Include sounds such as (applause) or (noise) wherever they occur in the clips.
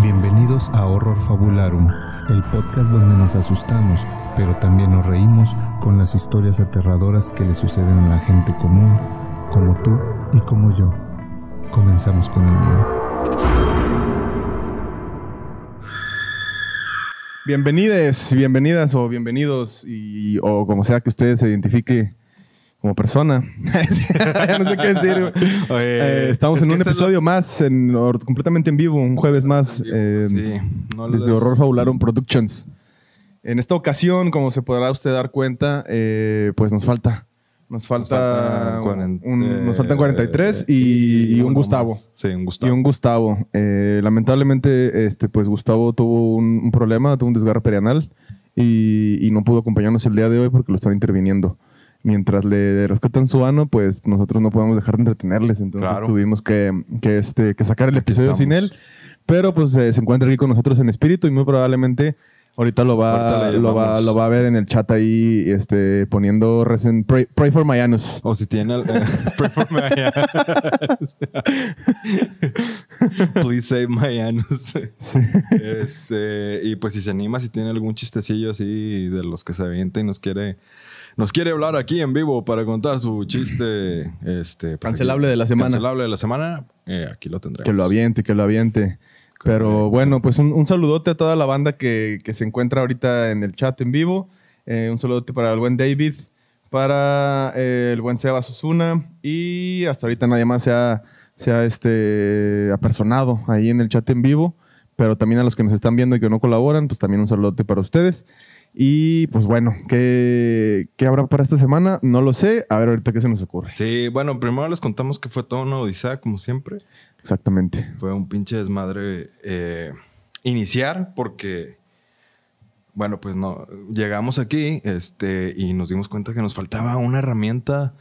Bienvenidos a Horror Fabularum, el podcast donde nos asustamos, pero también nos reímos con las historias aterradoras que le suceden a la gente común, como tú y como yo. Comenzamos con el miedo. Bienvenides, bienvenidas o bienvenidos y o como sea que usted se identifique como persona. Ya (laughs) no sé qué decir. Eh, estamos es en un episodio más, en, completamente en vivo, un jueves más, eh, sí, no desde des- Horror Fabularum Productions. En esta ocasión, como se podrá usted dar cuenta, eh, pues nos falta. Nos falta, faltan un- eh, nos faltan 43 y, y un Gustavo. Sí, un Y Gustavo. un Gustavo. Eh, lamentablemente, este, pues Gustavo tuvo un, un problema, tuvo un desgarre perianal y, y no pudo acompañarnos el día de hoy porque lo están interviniendo. Mientras le rescatan su ano, pues nosotros no podemos dejar de entretenerles. Entonces Claro. tuvimos que, que, este, que sacar el episodio sin él. Pero pues eh, se encuentra aquí con nosotros en espíritu y muy probablemente ahorita lo va, Ahorita lo va, lo va a ver en el chat ahí este, poniendo recen- pray, pray for my anus. O si tiene... eh, (laughs) pray for my anus. (laughs) Please save my anus. Este, y pues si se anima, si tiene algún chistecillo así de los que se avienta y nos quiere... Nos quiere hablar aquí en vivo para contar su chiste este, pues, Cancelable aquí- de la semana. Cancelable de la semana. eh, aquí lo tendremos. Que lo aviente, que lo aviente. Pero bueno, pues un, un saludote a toda la banda que, que se encuentra ahorita en el chat en vivo. Eh, un saludote para el buen David, para eh, el buen Sebas Osuna y hasta ahorita nadie más se ha, se ha este, apersonado ahí en el chat en vivo. Pero también a los que nos están viendo y que no colaboran, pues también un saludote para ustedes. Y pues bueno, ¿qué, ¿qué habrá para esta semana? No lo sé. A ver ahorita qué se nos ocurre. Sí, bueno, primero les contamos que fue toda una odisea, como siempre. Exactamente. Fue un pinche desmadre eh, iniciar porque, bueno, pues no, llegamos aquí este, y nos dimos cuenta que nos faltaba una herramienta,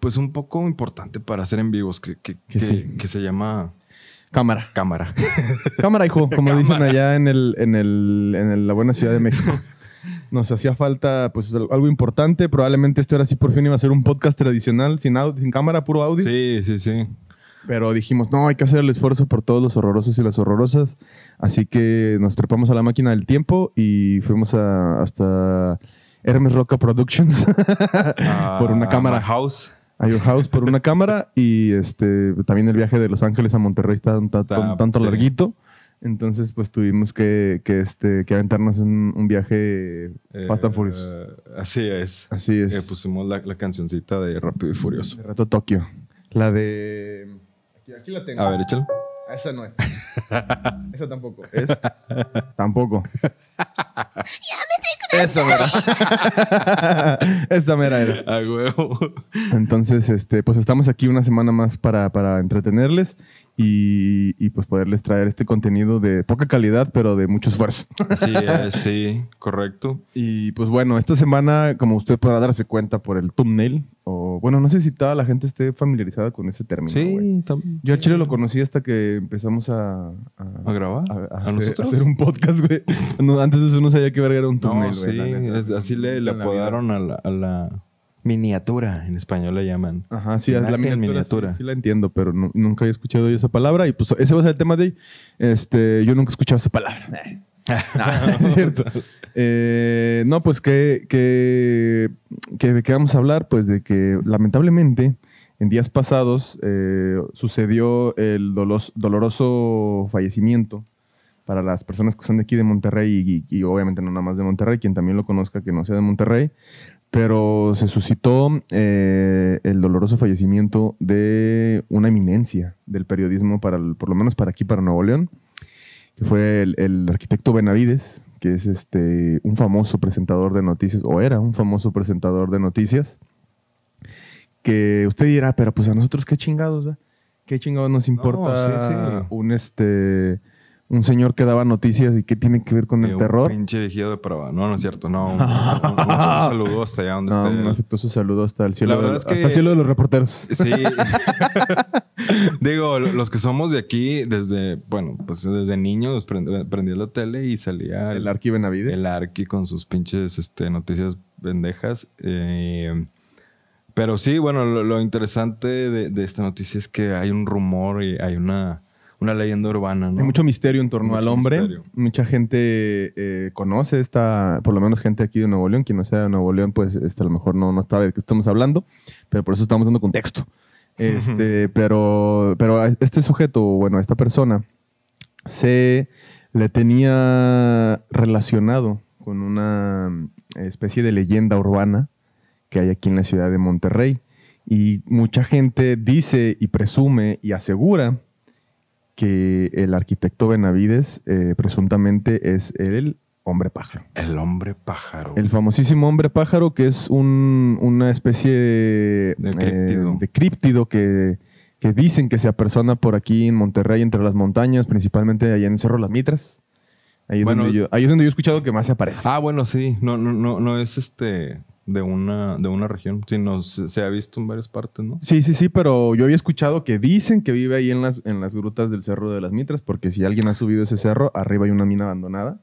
pues un poco importante para hacer en vivos, que, que, Que que- sí. que se llama Cámara. cámara. Cámara, hijo, como (laughs) Cámara. dicen allá en, el, en, el, en el- la buena Ciudad de México. (laughs) Nos hacía falta pues al- algo importante. Probablemente esto ahora sí por fin iba a ser un podcast tradicional, sin, au- sin cámara, puro audio. Sí, sí, sí. Pero dijimos, no, hay que hacer el esfuerzo por todos los horrorosos y las horrorosas. Así que nos trepamos a la máquina del tiempo y fuimos a- hasta Hermes Roca Productions (laughs) por una Ah, cámara. House. A Your House por una cámara y este también el viaje de Los Ángeles a Monterrey está un, tanto sí. larguito. Entonces, pues tuvimos que, que, este, que aventarnos en un viaje Fast and Eh, Furious. Así es. Así es. Eh, pusimos la, la cancioncita de Rápido y Furioso. de rato Tokio. La de... Aquí, aquí la tengo. A ver, échale. Ah, Esa no es. (laughs) Esa tampoco. Es... Tampoco. (laughs) Esa mera. (laughs) Esa mera era. A huevo. Entonces, este, pues estamos aquí una semana más para, para entretenerles y, y, pues poderles traer este contenido de poca calidad, pero de mucho esfuerzo. Así es, sí, correcto. Y pues bueno, esta semana, como usted podrá darse cuenta por el thumbnail, o bueno, no sé si toda la gente esté familiarizada con ese término. Sí, también. Yo al chile lo conocí hasta que empezamos a, a, ¿A grabar? a- a ¿A hacer, nosotros? a hacer un podcast, güey. No, antes de eso no sabía que verga era un thumbnail, No, güey. sí, es- así le, le apodaron la, a la miniatura, en español le llaman. Ajá, sí, es la miniatura. miniatura. Sí, sí la entiendo, pero nu- nunca había escuchado yo esa palabra. Y pues ese va a ser el tema de hoy. Este, yo nunca he escuchado esa palabra. (laughs) No, es cierto. Eh, no, pues que, que, que de qué vamos a hablar, pues de que lamentablemente en días pasados eh, sucedió el dolos- doloroso fallecimiento para las personas que son de aquí de Monterrey y, y obviamente no nada más de Monterrey, quien también lo conozca que no sea de Monterrey, pero se suscitó eh, el doloroso fallecimiento de una eminencia del periodismo, para el- por lo menos para aquí, para Nuevo León, que fue el, el arquitecto Benavides, que es este, un famoso presentador de noticias, o era un famoso presentador de noticias, que usted dirá, pero pues a nosotros qué chingados, ¿verdad? ¿Qué chingados nos importa sí, sí. un este un señor que daba noticias y qué tiene que ver con el un terror? pinche viejillo de Prava. No, no es cierto. No, (laughs) un, un- saludo hasta allá donde No, esté. un afectuoso saludo hasta el cielo, La verdad de, es que- hasta el cielo de los reporteros. Sí. (laughs) Digo, los que somos de aquí, desde, bueno, pues desde niños prend- prendías la tele y salía El Arqui Benavides. el Arqui con sus pinches este, noticias pendejas. Eh, pero sí, bueno, lo, lo interesante de, de esta noticia es que hay un rumor y hay una una leyenda urbana, ¿no? Hay mucho misterio en torno Mucho al hombre. misterio. Mucha gente eh, conoce esta, por lo menos gente aquí de Nuevo León. Quien no sea de Nuevo León, pues este, a lo mejor no, no sabe de qué estamos hablando, pero por eso estamos dando contexto. Este, pero, pero a este sujeto, bueno, a esta persona, se le tenía relacionado con una especie de leyenda urbana que hay aquí en la ciudad de Monterrey. Y mucha gente dice y presume y asegura que el arquitecto Benavides eh, presuntamente es el hombre pájaro. El hombre pájaro. El famosísimo hombre pájaro, que es un- una especie de, De críptido. eh, de críptido que, que dicen que se apersona por aquí en Monterrey, entre las montañas, principalmente allá en el Cerro Las Mitras. Ahí es, Bueno. donde, yo, ahí es donde yo he escuchado que más se aparece. Ah, bueno, sí. No, no, no, no es este de una, de una región, sino se, se ha visto en varias partes, ¿no? Sí, sí, sí, pero yo había escuchado que dicen que vive ahí en las, en las grutas del Cerro de las Mitras, porque si alguien ha subido ese cerro, arriba hay una mina abandonada,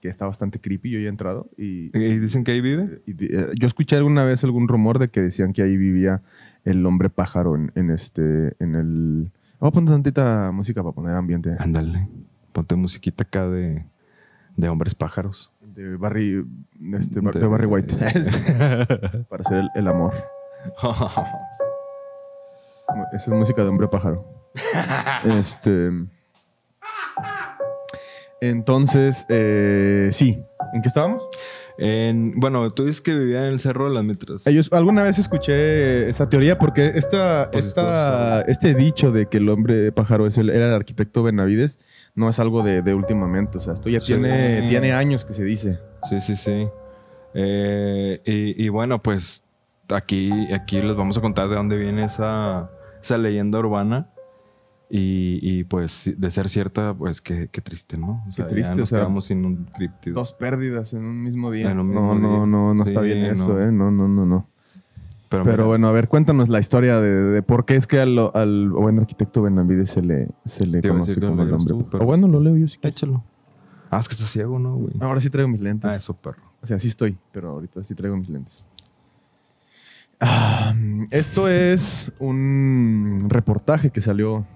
que está bastante creepy, yo ya he entrado, y, ¿Y dicen que ahí vive? y di- eh, yo escuché alguna vez algún rumor de que decían que ahí vivía el hombre pájaro en, en este, en el... Vamos a poner tantita música para poner ambiente. Ándale. Ponte musiquita acá de, de hombres pájaros. De Barry, este, de Barry White. (laughs) para hacer el, el amor. (laughs) Esa es música de hombre pájaro. este. Entonces, eh, sí. ¿En qué estábamos? En- bueno, tú dices que vivía en el Cerro de las Mitras. Ellos, alguna vez escuché esa teoría porque esta, esta, este dicho de que el hombre pájaro es el, era el arquitecto Benavides no es algo de, de últimamente. O sea, esto ya Sí. tiene, tiene años que se dice. Sí, sí, sí. Eh, y, y bueno, pues aquí, aquí les vamos a contar de dónde viene esa, esa leyenda urbana. Y, y, pues de ser cierta, pues qué, qué triste, ¿no? O sea, triste, ya o nos sea, quedamos sin un críptido. Dos pérdidas en un mismo día. Un no, mismo no, día. no, no está Sí, bien eso, no. ¿eh? No, no, no, no. Pero, bueno, a ver, cuéntanos la historia de, de por qué es que al, al buen arquitecto Benavides se le, se le conoce como el leas hombre. tú, pero- O bueno, lo leo yo si quieres. échalo. Ah, es que estás ciego, ¿no, güey? Ahora sí traigo mis lentes. Ah, eso, perro. O sea, sí estoy, pero ahorita sí traigo mis lentes. Ah, esto es un reportaje que salió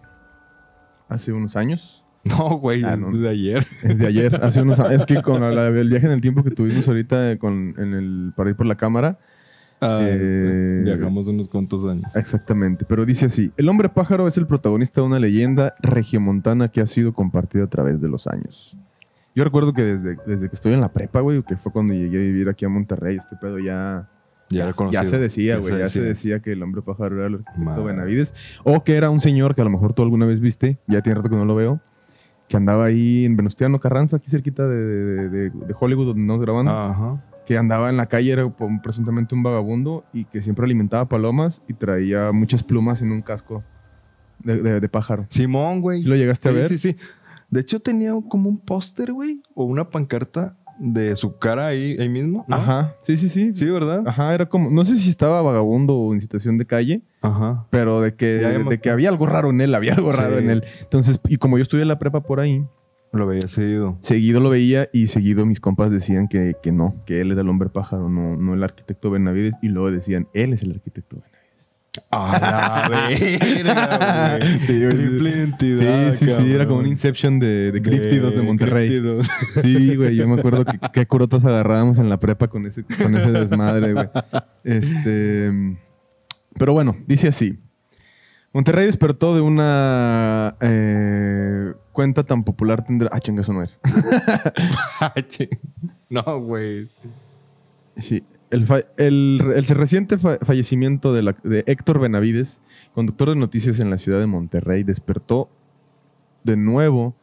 hace unos años. (laughs) No, güey, Ah, es no. de ayer. Es de ayer, hace unos años. Es que con la- el viaje en el tiempo que tuvimos ahorita eh, con, en el, para ir por la cámara, Ah, Eh, Viajamos unos cuantos años. Exactamente, pero dice así, el hombre pájaro es el protagonista de una leyenda regiomontana que ha sido compartida a través de los años. Yo recuerdo que desde, desde que estoy en la prepa, güey, que fue cuando llegué a vivir aquí a Monterrey, este pedo ya, Ya, ya, ya se decía, Ya güey, se ya se decía. decía que el hombre pájaro era el arquitecto Madre. Benavides, o que era un señor que a lo mejor tú alguna vez viste, ya tiene rato que no lo veo, que andaba ahí en Venustiano Carranza, aquí cerquita de, de- de- de Hollywood, donde nos grabando Ajá. que andaba en la calle, era un- presuntamente un vagabundo y que siempre alimentaba palomas y traía muchas plumas en un casco de, pájaro. Simón, güey. ¿Sí lo llegaste a Sí, ver? Sí, sí. De hecho, tenía como un póster, güey, o una pancarta de su cara ahí, ahí mismo. ¿no? Ajá, sí, sí, sí. Sí, ¿verdad? Ajá, era como, no sé si estaba vagabundo o en situación de calle, Ajá. pero de que, de que había algo raro en él, había algo Sí. raro en él. Entonces, y como yo estudié la prepa por ahí, Lo veía seguido. seguido lo veía y seguido mis compas decían que, que no, que él era el hombre pájaro, no, no el arquitecto Benavides, y luego decían, él es el arquitecto Benavides. ¡A la verga, güey! (laughs) Sí. Triple Sí, sí, sí, era como un. Inception de, de críptidos de, Monterrey. Sí, güey, yo me acuerdo que qué curotas agarrábamos en la prepa con ese, con ese desmadre, güey. Este, pero bueno, dice así. Monterrey despertó de una eh, cuenta tan popular tendrá... Ah, chinga, eso no era. no, güey. Sí. El, reciente fa- fallecimiento de, la- de Héctor Benavides, conductor de noticias en la ciudad de Monterrey, despertó de nuevo,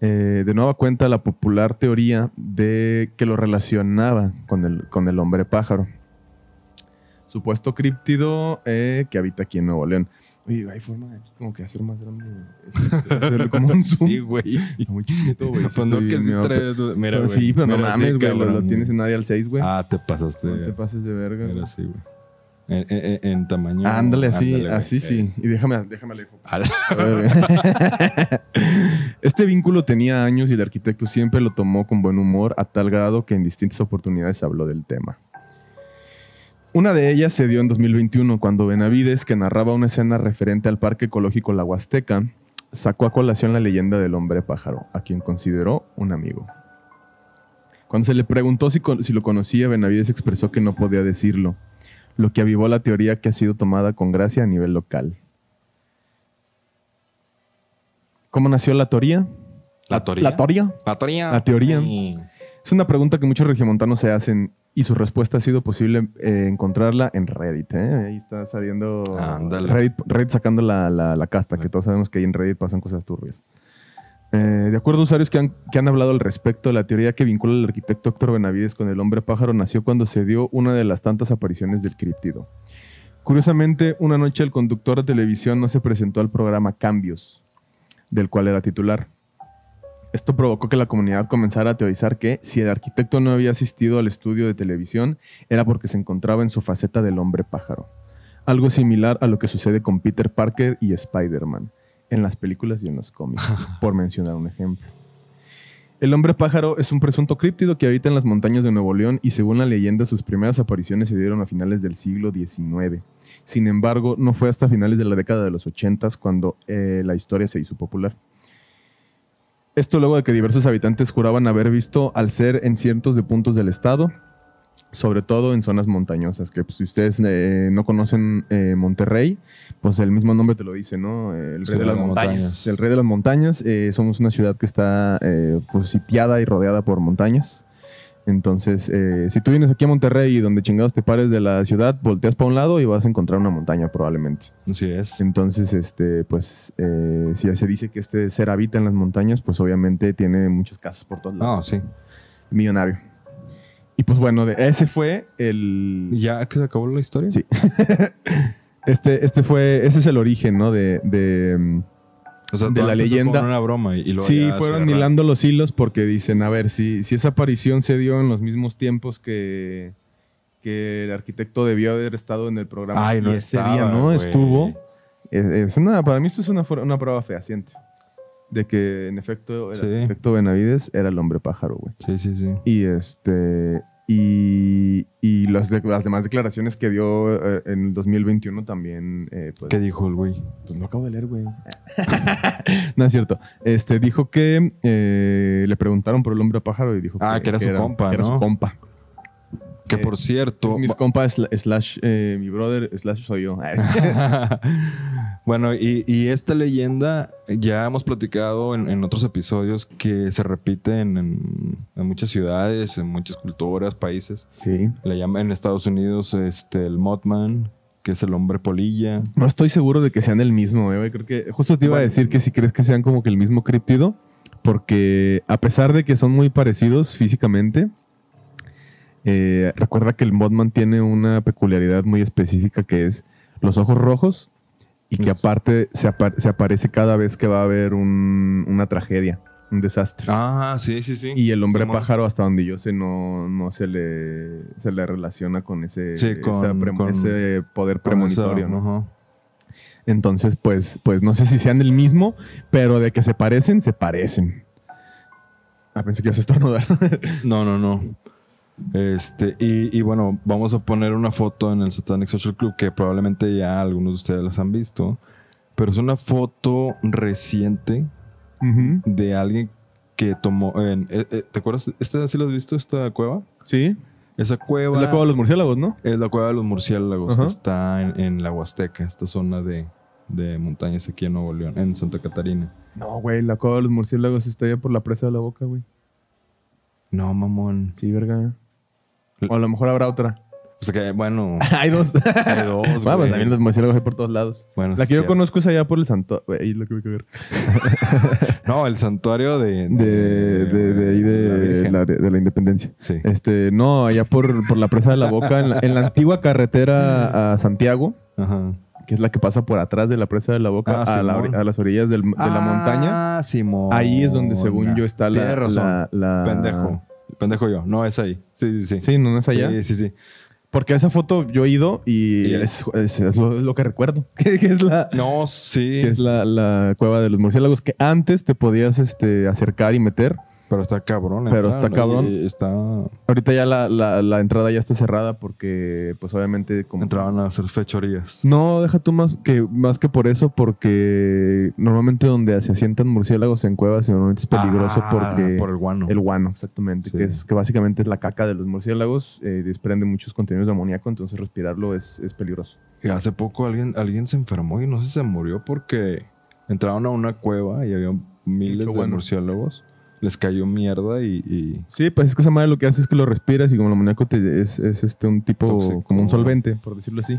eh, de nueva cuenta, la popular teoría de que lo relacionaba con el, con el hombre pájaro. Supuesto críptido eh, que habita aquí en Nuevo León. Oye, hay forma de aquí como que hacer más grande. este, hacerle como un (laughs) zoom. Sí, güey. (laughs) Muy chiquito, güey. Pues no que sí traes... Mira, güey. sí, pero no Mira, mames, sí, güey. Lo, tienes en área al 6, güey. Ah, te pasaste. no te pases de verga. Era así, güey. En, en- en tamaño. Ándale, así, ándale, así sí. Y déjame, déjame le A la- A ver, (laughs) Este vínculo tenía años y el arquitecto siempre lo tomó con buen humor a tal grado que en distintas oportunidades habló del tema. Una de ellas se dio en 2021 cuando Benavides, que narraba una escena referente al Parque Ecológico La Huasteca, sacó a colación la leyenda del hombre pájaro, a quien consideró un amigo. Cuando se le preguntó si, lo conocía, Benavides expresó que no podía decirlo, lo que avivó la teoría que ha sido tomada con gracia a nivel local. ¿Cómo nació la teoría? ¿La teoría? La teoría. La teoría. La teoría. Sí. Es una pregunta que muchos regiomontanos se hacen y su respuesta ha sido posible eh, encontrarla en Reddit. ¿eh? Ahí está saliendo Reddit sacando la, la- la casta, que todos sabemos que ahí en Reddit pasan cosas turbias. Eh, de acuerdo a usuarios que han, que han hablado al respecto, la teoría que vincula al arquitecto Héctor Benavides con el hombre pájaro nació cuando se dio una de las tantas apariciones del críptido. Curiosamente, una noche el conductor de televisión no se presentó al programa Cambios, del cual era titular. Esto provocó que la comunidad comenzara a teorizar que si el arquitecto no había asistido al estudio de televisión era porque se encontraba en su faceta del hombre pájaro. Algo similar a lo que sucede con Peter Parker y Spider-Man en las películas y en los cómics, (laughs) por mencionar un ejemplo. El hombre pájaro es un presunto críptido que habita en las montañas de Nuevo León y según la leyenda sus primeras apariciones se dieron a finales del siglo XIX. Sin embargo, no fue hasta finales de la década de los 80 cuando eh, la historia se hizo popular. Esto luego de que diversos habitantes juraban haber visto al ser en ciertos de puntos del estado, sobre todo en zonas montañosas, que pues, si ustedes eh, no conocen eh, Monterrey, pues el mismo nombre te lo dice, ¿no? Eh, El rey de las montañas. El rey de las montañas. eh, somos una ciudad que está eh, pues, sitiada y rodeada por montañas. Entonces, eh, si tú vienes aquí a Monterrey y donde chingados te pares de la ciudad, volteas para un lado y vas a encontrar una montaña probablemente. Así es. Entonces, este, pues, eh, si se dice que este ser habita en las montañas, pues obviamente tiene muchas casas por todos lados. sí. Millonario. Y pues bueno, de- ese fue el... ¿Ya que se acabó la historia? Sí. (laughs) Este, este fue, ese es el origen, ¿no? De, de, mm, O sea, De la leyenda. Con una broma y, luego sí, fueron hilando los hilos porque dicen, a ver, si, si esa aparición se dio en los mismos tiempos que, que el arquitecto debió haber estado en el programa. Ay, no y ese estaba, día no estuvo. Es, es una, para mí esto es una, una prueba fehaciente. De que en efecto el Sí. arquitecto Benavides era el hombre pájaro, güey. Sí, sí, sí. Y este. Y, y las, de- las demás declaraciones que dio eh, en el 2021 también. eh, pues, ¿Qué dijo el güey? pues lo acabo de leer, güey. (laughs) no es cierto. Este dijo que eh, le preguntaron por el hombre pájaro y dijo Ah, que era su compa, que era ¿no? su compa. Que Eh, por cierto. Mis compas sla- slash eh, mi brother slash soy yo. (laughs) (laughs) bueno, y, y esta leyenda ya hemos platicado en, en otros episodios que se repite en, en- en muchas ciudades, en muchas culturas, países. sí. Le llaman en Estados Unidos este, el Mothman, que es el hombre polilla. No estoy seguro de que sean el mismo, eh, güey. Creo que justo te iba a decir que si crees que sean como que el mismo criptido, porque a pesar de que son muy parecidos físicamente, eh, recuerda que el Mothman tiene una peculiaridad muy específica que es los ojos rojos y que aparte se, apa- se aparece cada vez que va a haber un- una tragedia, un desastre. Ah, sí, sí, sí. Y el hombre pájaro, hasta donde yo sé, no, no se, le, se le relaciona con ese, Sí, con- esa pre- con- ese poder premonitorio. eso, ¿no? ajá. Entonces, pues, pues no sé si sean el mismo, pero de que se parecen, se parecen. Ah, pensé que ibas a estornudar. No, no, no. Este, y, y bueno, vamos a poner una foto en el Satanic Social Club que probablemente ya algunos de ustedes las han visto. Pero es una foto reciente de alguien que tomó. en- eh, eh, ¿Te acuerdas? ¿Esta sí lo has visto, esta cueva? Sí. Esa cueva. Es la cueva de los murciélagos, ¿no? es la cueva de los murciélagos. Que Está en, en la Huasteca, esta zona de, de montañas aquí en Nuevo León, en Santa Catarina. No, güey, la cueva de los murciélagos está allá por la presa de la boca, güey. No, mamón. Sí, verga. O a lo mejor habrá otra. O sea que, bueno, (laughs) hay dos. hay dos. (laughs) Bueno, pues también los murciélagos hay por todos lados. Bueno, La sí, que yo conozco es allá por el. Güey, ahí es lo que voy a ver. No, el santuario de... De, de, de ahí de la independencia. Sí. Este, no, allá por, por la presa de la boca, en la, en la antigua carretera a Santiago, Ajá. que es la que pasa por atrás de la presa de la boca Ah, a, la las orillas del- de la montaña. Ah, Simón. Ahí es donde, según yo, está la. La- la- Pendejo. Pendejo yo. No, es ahí. Sí, sí, sí. Sí, no, no es allá. Sí, sí, sí. Porque esa foto yo he ido y Y- es, es- es lo, lo que recuerdo. (laughs) que es la, No, sí. que es la, la cueva de los murciélagos, que antes te podías este, acercar y meter, Pero está cabrón. Pero entrar, está cabrón. Y está... Ahorita ya la, la- la entrada ya está cerrada porque, pues obviamente, como. Entraban a hacer fechorías. No, deja tú más que, más que por eso, porque normalmente donde se asientan murciélagos en cuevas normalmente es peligroso Ah, porque. Por el guano. El guano, exactamente. Sí. Que, es, que básicamente es la caca de los murciélagos. eh, desprende muchos contenidos de amoníaco, entonces respirarlo es, es peligroso. Y hace poco alguien, alguien se enfermó y no sé si se murió porque entraron a una cueva y había miles Mucho de murciélagos. Les cayó mierda y... y- Sí, pues es que esa madre lo que hace es que lo respiras y como el amoníaco te- es, es este un tipo, Tóxico. como un solvente, por decirlo así,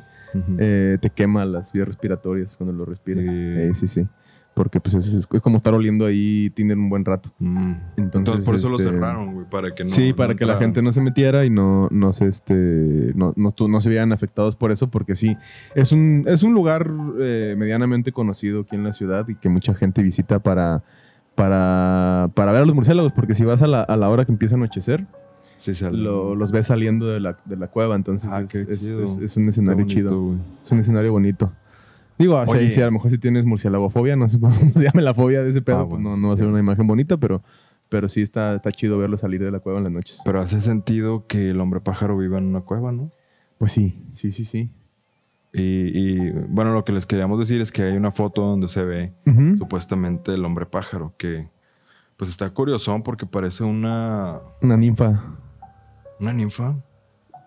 eh, te quema las vías respiratorias cuando lo respiras. Sí. Eh, sí, sí. Porque pues es, es- es como estar oliendo ahí, tienen un buen rato. Mm. Entonces, Entonces, por eso lo este, cerraron, güey, para que no... sí, para no que la gente no se metiera y no, no se este no, no, no se vieran afectados por eso, porque sí, es un, es un lugar eh, medianamente conocido aquí en la ciudad y que mucha gente visita para, para, para ver a los murciélagos, porque si vas a la, a la hora que empieza a anochecer, Sí, lo- los ves saliendo de la, de la cueva, entonces Ah, es, qué es- chido. es- es un escenario bonito, chido, es un escenario bonito. Digo, o sea, Oye. si a lo mejor si tienes murciélagofobia, no sé cómo (laughs) se llama la fobia de ese pedo, Ah, pues no, no va a ser una imagen bonita, pero, pero sí está, está chido verlo salir de la cueva en las noches. Pero hace sentido que el hombre pájaro viva en una cueva, ¿no? Pues sí, sí, sí, sí. Y, y, bueno, lo que les queríamos decir es que hay una foto donde se ve supuestamente el hombre pájaro, que pues está curiosón porque parece una, Una ninfa. una ninfa.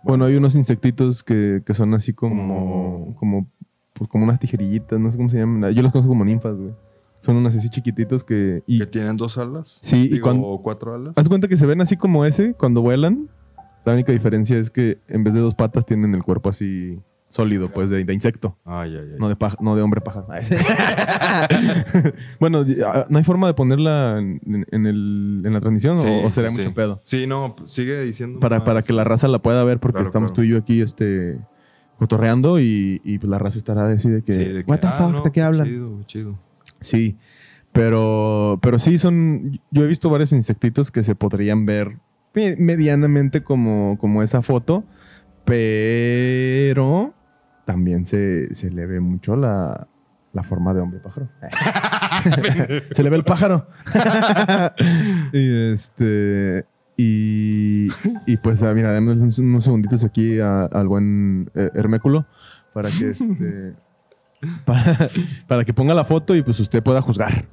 Bueno, hay unos insectitos que, que son así como, Como- como, pues como unas tijerillitas, no sé cómo se llaman. Yo los conozco como ninfas, güey. Son unos así chiquititos que... Y Que tienen dos alas. Sí, y Digo, cuando- o cuatro alas. haz cuenta que se ven así como ese cuando vuelan. La única diferencia es que en vez de dos patas tienen el cuerpo así sólido, pues de, de insecto. Ay, ay, ay. No de, paja- no de hombre pájaro. (laughs) bueno, ya, ¿no hay forma de ponerla en, en el- en la transmisión o- Sí, o, será sí, mucho pedo? Sí, no, sigue diciendo. Para, más. para que la raza la pueda ver porque Claro, estamos claro. tú y yo aquí este, cotorreando y, y, pues, la raza estará así de que, Sí, de que, what the ah, fuck, no, ¿de qué hablan? Chido, chido. Sí, pero, pero sí son, yo he visto varios insectitos que se podrían ver me- medianamente como, como esa foto, pero también se, se le ve mucho la, la forma de hombre pájaro. (laughs) se le ve el pájaro. (laughs) y este... Y, y pues, ah, mira, dame unos, unos segunditos aquí a- al buen eh, Herméculo para que este, (laughs) para, para que ponga la foto y pues usted pueda juzgar.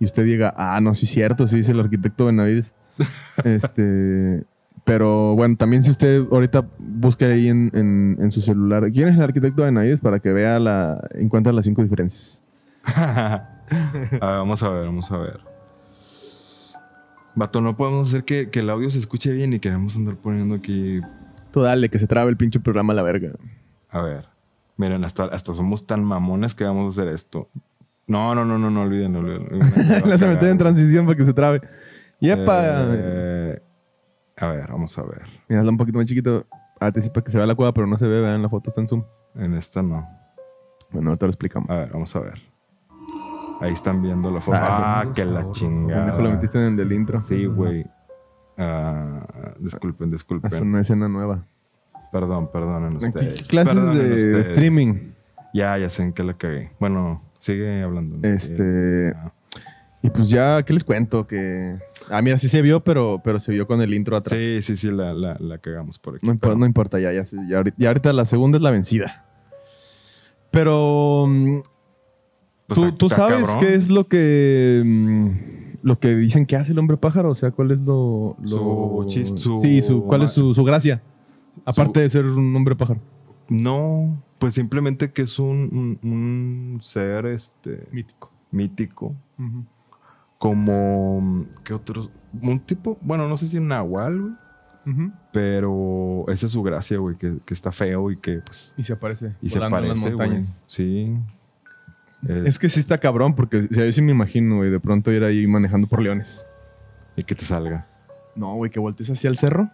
Y usted diga, ah, no, sí es cierto, sí es el arquitecto Benavides. este, pero bueno, también si usted ahorita busque ahí en, en- en su celular, ¿quién es el arquitecto Benavides? Para que vea la, encuentra las cinco diferencias. (laughs) A ver, vamos a ver, vamos a ver. Vato, no podemos hacer que, que el audio se escuche bien y queremos andar poniendo aquí. Tú dale, que se trabe el pinche programa a la verga. A ver. Miren, hasta, hasta somos tan mamones que vamos a hacer esto. No, no, no, no, no olviden. No olviden. (laughs) La se mete en transición para que se trabe. ¡Yepa! Eh, a ver, vamos a ver. Mira, un poquito más chiquito. Ah, te sí, para que se vea la cueva, pero no se ve, vean, la foto está en zoom. En esta no. Bueno, ahorita lo explicamos. A ver, vamos a ver. Ahí están viendo la foto. Ah, Ah, sí. que la chingada. Pendejo, lo metiste en el del intro. Sí, güey. Ah, disculpen, Es disculpen. una escena nueva. Perdón, perdonen ustedes. Clases Perdonen de ustedes. streaming. Ya, ya sé en qué la cagué. Bueno, sigue hablando. Este- Y pues ya, ¿qué les cuento? Que. Ah, mira, sí se vio, pero, pero se vio con el intro atrás. Sí, sí, sí, la, la, la cagamos por aquí. No, importa, pero- no importa, ya, ya, ya, ahorita, ya ahorita la segunda es la vencida. Pero. mm, pues ¿Tú, está- tú está sabes cabrón. qué es lo que. mm, lo que dicen que hace el hombre pájaro? O sea, ¿cuál es lo. lo- Su chis- su- Sí, su, ¿cuál es su, su gracia? Aparte de ser un hombre pájaro. No, pues simplemente que es un, un- un ser este, Mítico. mítico. Como. ¿Qué otros? Un tipo. Bueno, no sé si un nahual, güey. Pero esa es su gracia, güey. Que, que está feo y que, pues. Y se aparece. Y se volando en las güey. montañas. Sí. Es- Es que sí está cabrón, porque o sea, yo sí me imagino, güey, de pronto ir ahí manejando por leones. Y que te salga. No, güey, que voltees hacia el cerro.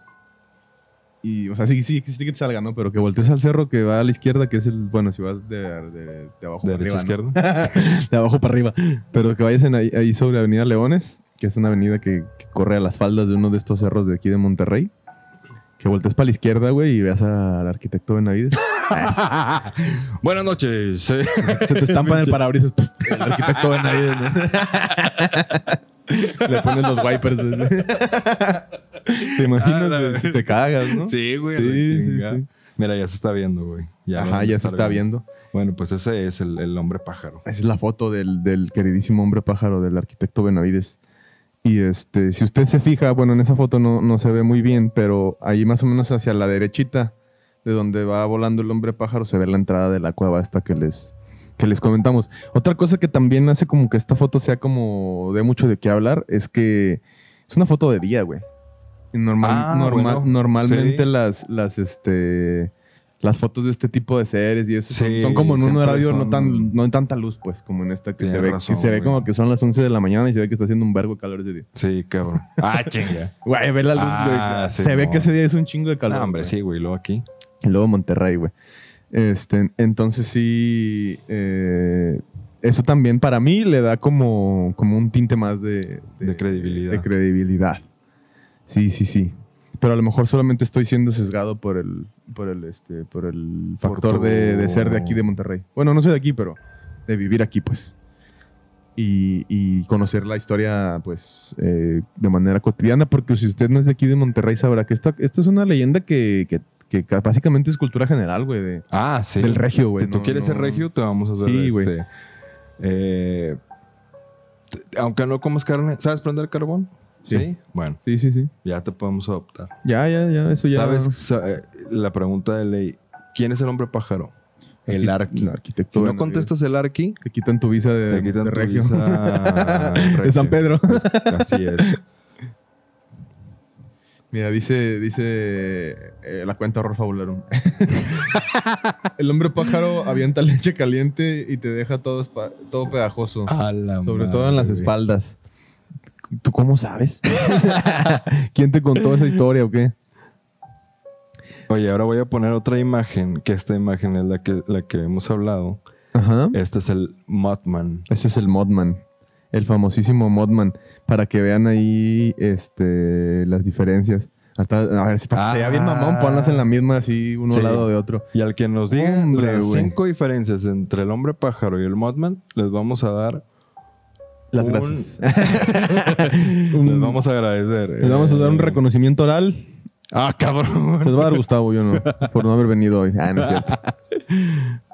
Y, o sea, sí, sí, sí que te salga, ¿no? Pero que voltees al cerro que va a la izquierda, que es el, bueno, si vas de, de- de abajo De para arriba. izquierda. ¿no? (laughs) de abajo para arriba. Pero que vayas en ahí, ahí sobre Avenida Leones, que es una avenida que, que corre a las faldas de uno de estos cerros de aquí de Monterrey. Que voltees para la izquierda, güey, y veas al arquitecto Benavides. (laughs) Buenas noches. Se te estampa en el (laughs) parabrisas. el arquitecto Benavides, ¿no? (laughs) Le pones los wipers. Te imaginas, Ah, si te cagas, ¿no? Sí, güey. Sí, la sí, chingada. sí. Mira, ya se está viendo, güey. lo Ajá, ya se está viendo. Bueno, pues ese es el, el hombre pájaro. Esa es la foto del, del queridísimo hombre pájaro del arquitecto Benavides. Y este, si usted se fija, bueno, en esa foto no, no se ve muy bien, pero ahí más o menos hacia la derechita, de donde va volando el hombre pájaro, se ve la entrada de la cueva esta que les, que les comentamos. Otra cosa que también hace como que esta foto sea como de mucho de qué hablar, es que es una foto de día, güey. Normal, Ah, normal- bueno, normalmente sí. las, las, este, las fotos de este tipo de series y eso son- Sí, son, como en un horario no tan no hay tanta luz pues como en esta que se ve razón, que se ve como que son las 11 de la mañana y se ve que está haciendo un vergo de calor ese día Sí, cabrón. Ah, chinga. (laughs) güey ve la luz Ah, güey sí, se ve que ese día es un chingo de calor No, hombre, güey. sí, güey. Luego aquí. y luego Monterrey güey este entonces sí eh, eso también para mí le da como como un tinte más de De credibilidad. de credibilidad. Sí sí sí. Pero a lo mejor solamente estoy siendo sesgado por el por el este por el factor Por de, de ser de aquí de Monterrey. Bueno no soy de aquí pero de vivir aquí pues. Y, y conocer la historia pues eh, de manera cotidiana porque si usted no es de aquí de Monterrey sabrá que esta, esta es una leyenda que, que- que ca- básicamente es cultura general güey de- Ah, sí. Del regio, güey, Si tú quieres no. ser regio, te vamos a hacer Sí, güey. este. eh, aunque no comas carne, ¿sabes prender carbón? Sí. Bueno, sí sí sí ya te podemos adoptar. ya ya ya eso ya ¿Sabes? Sa- eh, La pregunta de ley: ¿quién es el hombre pájaro? El Arqui- el arquitecto Si no contestas el arqui, Te quitan tu visa de, te quitan de regio. visa (laughs) de San. Pedro. así es. Mira, dice, dice eh, la cuenta Horror Fabularum. (laughs) El hombre pájaro avienta leche caliente y te deja todo, todo pegajoso. A la sobre todo en las espaldas. ¿Tú cómo sabes? (laughs) ¿Quién te contó esa historia o qué? Oye, ahora voy a poner otra imagen, que esta imagen es la que, la que hemos hablado. Ajá. Este es el Mothman. Ese es el Modman. El famosísimo Modman. Para que vean ahí este, las diferencias. A ver, si para que se vea bien mamón, ponlas en la misma así, uno Sí. al lado de otro. Y al que nos diga las cinco diferencias entre el hombre pájaro y el Mothman, les vamos a dar, Las Un- gracias. (laughs) (laughs) les vamos a agradecer. les vamos a dar un Eh, reconocimiento oral. Ah, cabrón. Se los va a dar Gustavo, yo no. Por no haber venido hoy. Ah, no es cierto. (laughs)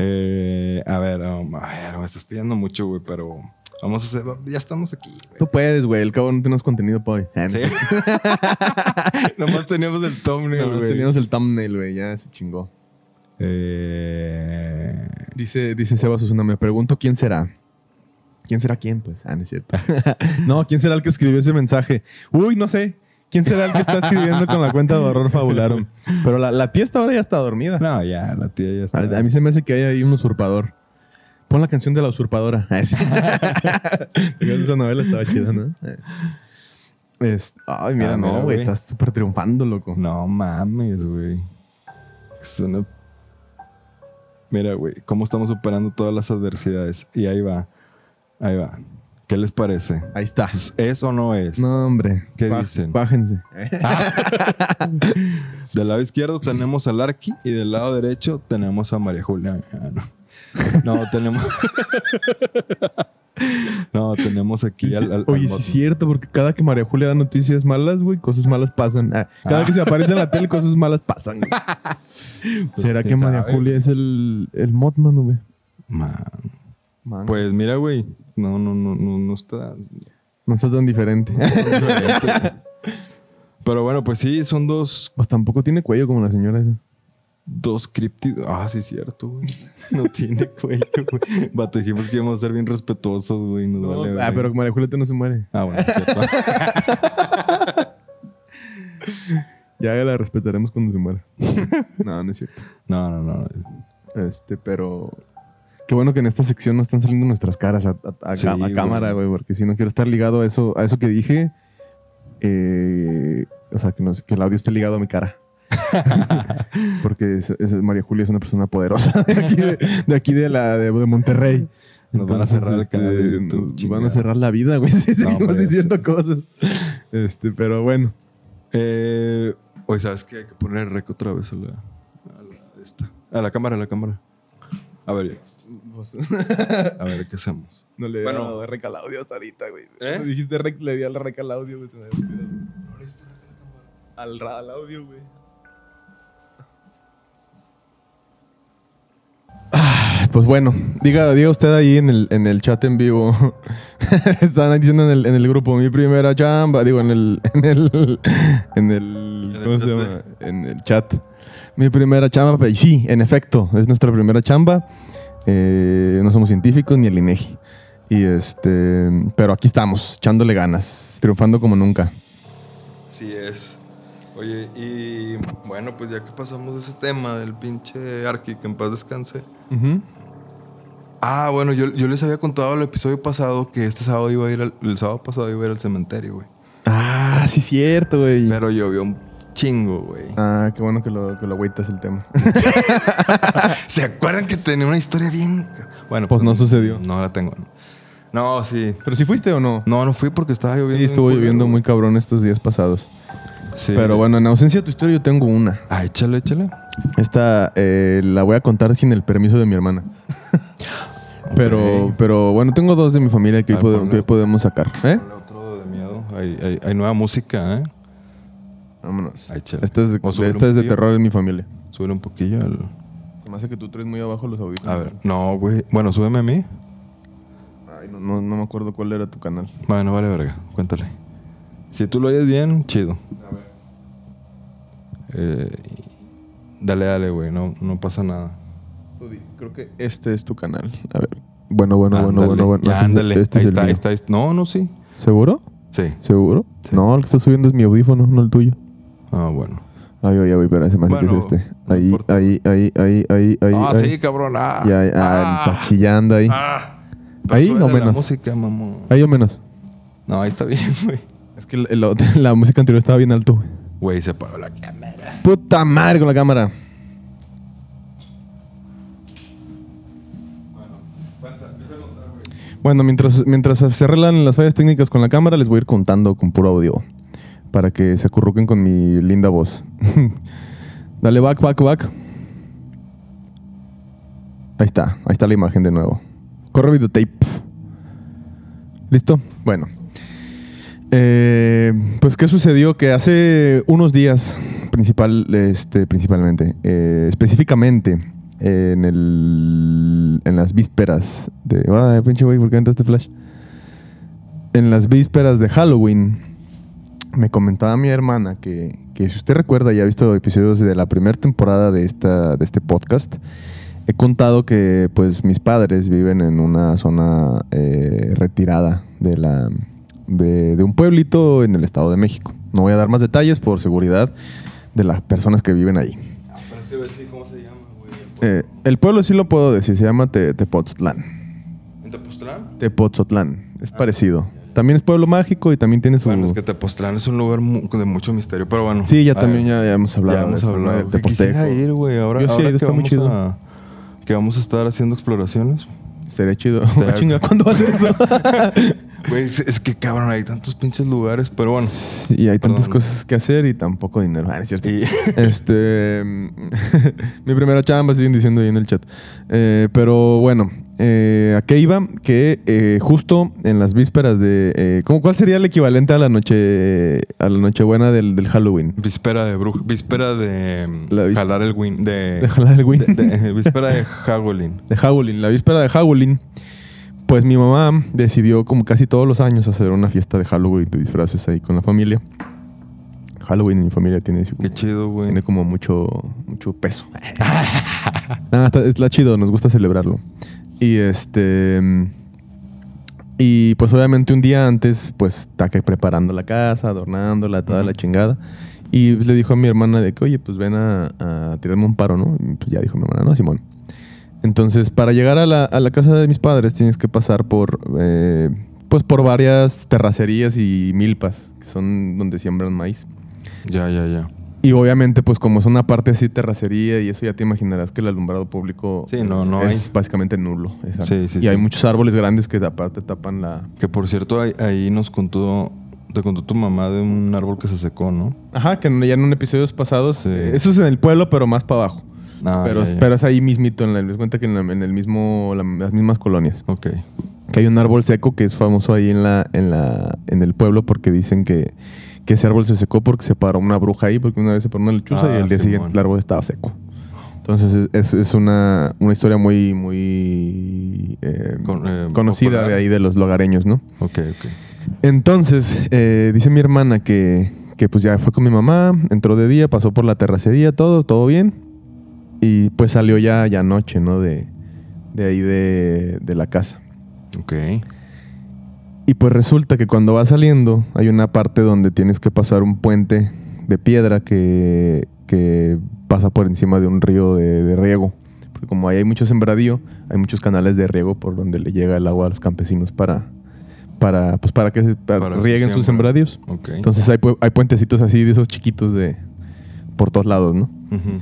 Eh, a ver, um, a ver, me estás pidiendo mucho, güey, pero vamos a hacer, ya estamos aquí, güey. Tú puedes, güey. El cabo no tenemos contenido para hoy. Ah, no. Sí. (laughs) (laughs) Nomás teníamos el thumbnail, Nada más güey. teníamos el thumbnail, güey. Ya se chingó. Eh, Dice, dice Seba Susana, me pregunto quién será. ¿Quién será quién? Pues, ah, no es cierto. (laughs) no, ¿quién será el que escribió ese mensaje? Uy, no sé. ¿Quién será el que está escribiendo con la cuenta de horror fabularum? Pero la, la tía esta ahora ya está dormida. no, ya, la tía ya está. A, a mí se me hace que hay ahí un usurpador. Pon la canción de la usurpadora. Ah. (laughs) Esa novela estaba chida, ¿no? Es- ay, mira, Ah, no, güey. güey. Estás súper triunfando, loco. No mames, güey. Es una... Mira, güey, cómo estamos superando todas las adversidades. Y ahí va. Ahí va. ¿Qué les parece? Ahí está. ¿Es, o no es? No, hombre. ¿Qué dicen? Bájense. (laughs) Del lado izquierdo tenemos al Arqui y del lado derecho tenemos a María Julia. Ah, no. No, tenemos. (laughs) no, tenemos aquí al. al- Oye, al sí Mothman. es cierto, porque cada que María Julia da noticias malas, güey, cosas malas pasan. Ah, cada Ah. que se aparece en la tele, cosas malas pasan. güey. (laughs) Pues, ¿Será que María sabe, Julia es el, el Mothman, güey? Man. Man, Pues mira, güey. No, no, no, no, no está. no está tan diferente. Pero bueno, pues sí, son dos, pues tampoco tiene cuello como la señora esa. dos críptidos. Ah, sí, es cierto, güey. No tiene cuello, güey. Vato, dijimos que íbamos a ser bien respetuosos, güey. Nos No, vale, ah, güey. pero María Julieta no se muere. Ah, bueno, cierto. (laughs) Ya la respetaremos cuando se muera. (laughs) no, no es cierto. No, no, no. Este, pero. Qué bueno que en esta sección no están saliendo nuestras caras a, a- a Sí, ca- a güey. cámara, güey, porque si no quiero estar ligado a eso, a eso que dije. eh, o sea, que, no- que el audio esté ligado a mi cara. (laughs) porque es- es- María Julia es una persona poderosa de aquí de, de aquí de la de, de Monterrey. Nos van a cerrar el canal de este, YouTube, chingada. van a cerrar la vida, güey, (laughs) si seguimos diciendo cosas. Este, pero bueno. Eh, oye, ¿sabes qué? Hay que poner el rec otra vez a la, a la, esta. A la cámara, a la cámara. A ver, Pues, A ver, ¿qué hacemos? no le Bueno. dado rec al audio hasta ahorita, güey. ¿Eh? Dijiste rec, le di al rec al audio, güey. Se me había olvidado. Al, ra- al audio, güey. Ah, Pues bueno, diga, diga usted ahí en el, en el chat en vivo. (laughs) Están diciendo en el, en el grupo, mi primera chamba. Digo, en el. En el. En el. el ¿Cómo se chat llama? En el chat. Mi primera chamba. Y sí, en efecto, es nuestra primera chamba. Eh, no somos científicos ni el INEGI. Y este. Pero aquí estamos, echándole ganas, triunfando como nunca. Sí es. Oye, y bueno, pues ya que pasamos de ese tema del pinche Arki, que en paz descanse. Ah, bueno, yo, yo les había contado el episodio pasado que este sábado iba a ir al, el sábado pasado iba a ir al cementerio, güey. Ah, sí, cierto, güey. Pero llovió un chingo, güey. Ah, qué bueno que lo, que lo agüitas el tema. (laughs) ¿Se acuerdan que tenía una historia bien? Bueno, Pues no sucedió. No la tengo. No, sí. ¿Pero si fuiste o no? No, no fui porque estaba lloviendo. Sí, estuvo lloviendo muy cabrón estos días pasados. Sí. Pero bueno, en ausencia de tu historia yo tengo una. Ah, échale, échale. Esta eh, la voy a contar sin el permiso de mi hermana. (laughs) pero, pero bueno, tengo dos de mi familia que, hoy Ah, ponle. que hoy podemos sacar. ¿Eh? Otro de miedo. Hay, hay, hay nueva música, ¿eh? Vámonos. Ay, es de, es poquillo. terror en mi familia. Sube un poquillo al... Se me hace que tú traes muy abajo los audífonos. A ver, no, güey. Bueno, súbeme a mí. Ay, no, no, no me acuerdo cuál era tu canal. Bueno, vale, verga. Cuéntale. Si tú lo oyes bien, chido. Eh, dale, dale, güey. No, no pasa nada. Creo que este es tu canal. A ver. Bueno, bueno, bueno, Ándale. bueno, bueno. Ya, Este es- ándale. este es ahí está, ahí está, ahí está. No, no, sí. ¿Seguro? Sí. ¿Seguro? Sí. No, el que está subiendo es mi audífono, no el tuyo. Ah, bueno. Ay, ay, ay, pero se me hace que Bueno, es este. Ahí, ahí, ahí, ahí, ahí, ahí. ah, ahí. sí, cabrón. Ah, Ya, ah, ah, está chillando ahí. ah. Ahí o la menos. música, mamón. Ahí o menos. No, ahí está bien, güey. Es que (laughs) la música anterior estaba bien alto, güey. Güey, se apagó la cámara. Puta madre con la cámara. Bueno, mientras, mientras se arreglan las fallas técnicas con la cámara, les voy a ir contando con puro audio. Para que se acurruquen con mi linda voz. (laughs) Dale back, back, back. Ahí está, ahí está la imagen de nuevo. Corre videotape. ¿Listo? Bueno. Eh, pues, ¿qué sucedió? Que hace unos días, principal, este, principalmente, eh, específicamente, en, el, en las vísperas de... Ahora, pinche güey, ¿por qué entraste flash? En las vísperas de Halloween, me comentaba mi hermana que, que si usted recuerda y ha visto episodios de la primera temporada de, esta, de este podcast, he contado que pues mis padres viven en una zona eh, retirada de, la, de, de un pueblito en el Estado de México. No voy a dar más detalles por seguridad de las personas que viven ahí. Pero este güey sí, ¿cómo se llama, güey? Eh, el pueblo sí lo puedo decir, se llama Te- Tepoztlán. ¿En Tepoztlán? Tepoztlán, es parecido. También es pueblo mágico y también tiene su... Bueno, es que Tepoztlán es un lugar mu- de mucho misterio, pero bueno. Sí, ya también ya, ya hemos hablado ya hemos hablado. De quisiera ir, güey. Ahora, Yo sí ahora que, está muy chido. a, que vamos a estar haciendo exploraciones. Estaría chido. Estaría- (laughs) Chinga, ¿cuándo va a ser eso? (laughs) Güey, es- que cabrón, hay tantos pinches lugares, pero bueno. y hay tantas cosas que hacer y tan poco dinero. Ah, es cierto. (laughs) Este. (laughs) mi primera chamba, siguen diciendo ahí en el chat. Eh, pero bueno, eh, ¿a qué iba? Que eh, justo en las vísperas de. eh, ¿cómo, ¿Cuál sería el equivalente a la noche. a la Nochebuena del, del Halloween? víspera de bruja, víspera de mm, La jalar el win, de, De jalar el win. de- de- (laughs) víspera de Hagolin. de Halloween, la víspera de Halloween, pues mi mamá decidió, como casi todos los años, hacer una fiesta de Halloween de disfraces ahí con la familia. Halloween en mi familia tiene, Qué chido, güey. tiene como mucho, mucho peso. (laughs) Nada, está, es la chido, nos gusta celebrarlo. Y este. Y pues obviamente un día antes, pues está que preparando la casa, adornándola, toda la chingada. Y le dijo a mi hermana de que, oye, pues ven a, a tirarme un paro, ¿no? Y pues ya dijo mi hermana, no, Simón. Entonces, para llegar a la, a la casa de mis padres tienes que pasar por, eh, pues por varias terracerías y milpas, que son donde siembran maíz. Ya, ya, ya. Y obviamente, pues como es una parte así terracería y eso ya te imaginarás que el alumbrado público Sí, no, no es hay. básicamente nulo. exacto. Sí, sí, y hay muchos árboles grandes que aparte tapan la... Que por cierto, ahí, ahí nos contó, te contó tu mamá de un árbol que se secó, ¿no? Ajá, que ya en un episodios pasados... Eh, eso es en el pueblo, pero más para abajo. Ah, pero, ya, ya. pero es ahí mismito, en la, les cuenta que en, la- en el mismo, la- las mismas colonias. Ok. Que hay un árbol seco que es famoso ahí en la, en la, en el pueblo porque dicen que, que ese árbol se secó porque se paró una bruja ahí, porque una vez se paró una lechuza Ah, y al día Simón. siguiente el árbol estaba seco. Entonces es, es- una, una historia muy, muy eh, Con- eh, conocida popular. de ahí de los lugareños, ¿no? Ok, ok. Entonces, eh, dice mi hermana que, que pues ya fue con mi mamá, entró de día, pasó por la terracería, todo, todo bien. Y pues salió ya, ya anoche, ¿no? De, de ahí de, de la casa. Ok. Y pues resulta que cuando va saliendo hay una parte donde tienes que pasar un puente de piedra que, que pasa por encima de un río de, de riego. Porque como ahí hay mucho sembradío, hay muchos canales de riego por donde le llega el agua a los campesinos para, para, pues para que se, para Para su rieguen sus sembradíos. Ok. Entonces hay, pu- hay puentecitos así de esos chiquitos de por todos lados, ¿no? Ujú.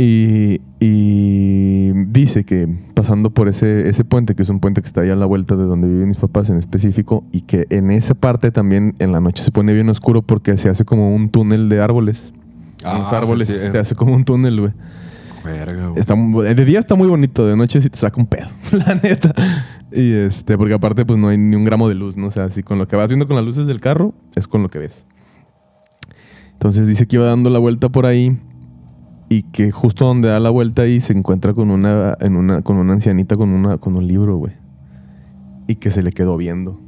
Y, y dice que pasando por ese, ese puente, que es un puente que está ahí a la vuelta de donde viven mis papás en específico, y que en esa parte también en la noche se pone bien oscuro porque se hace como un túnel de árboles. En los Ah, árboles sí, sí. se hace como un túnel, güey. Verga, güey. Está de día está muy bonito, de noche sí te saca un pedo, (laughs) la neta. Y este, porque aparte pues no hay ni un gramo de luz, ¿no? O sea, así con lo que vas viendo con las luces del carro, es con lo que ves. Entonces dice que iba dando la vuelta por ahí y que justo donde da la vuelta ahí se encuentra con una, en una, con una ancianita con, una, con un libro, güey. Y que se le quedó viendo.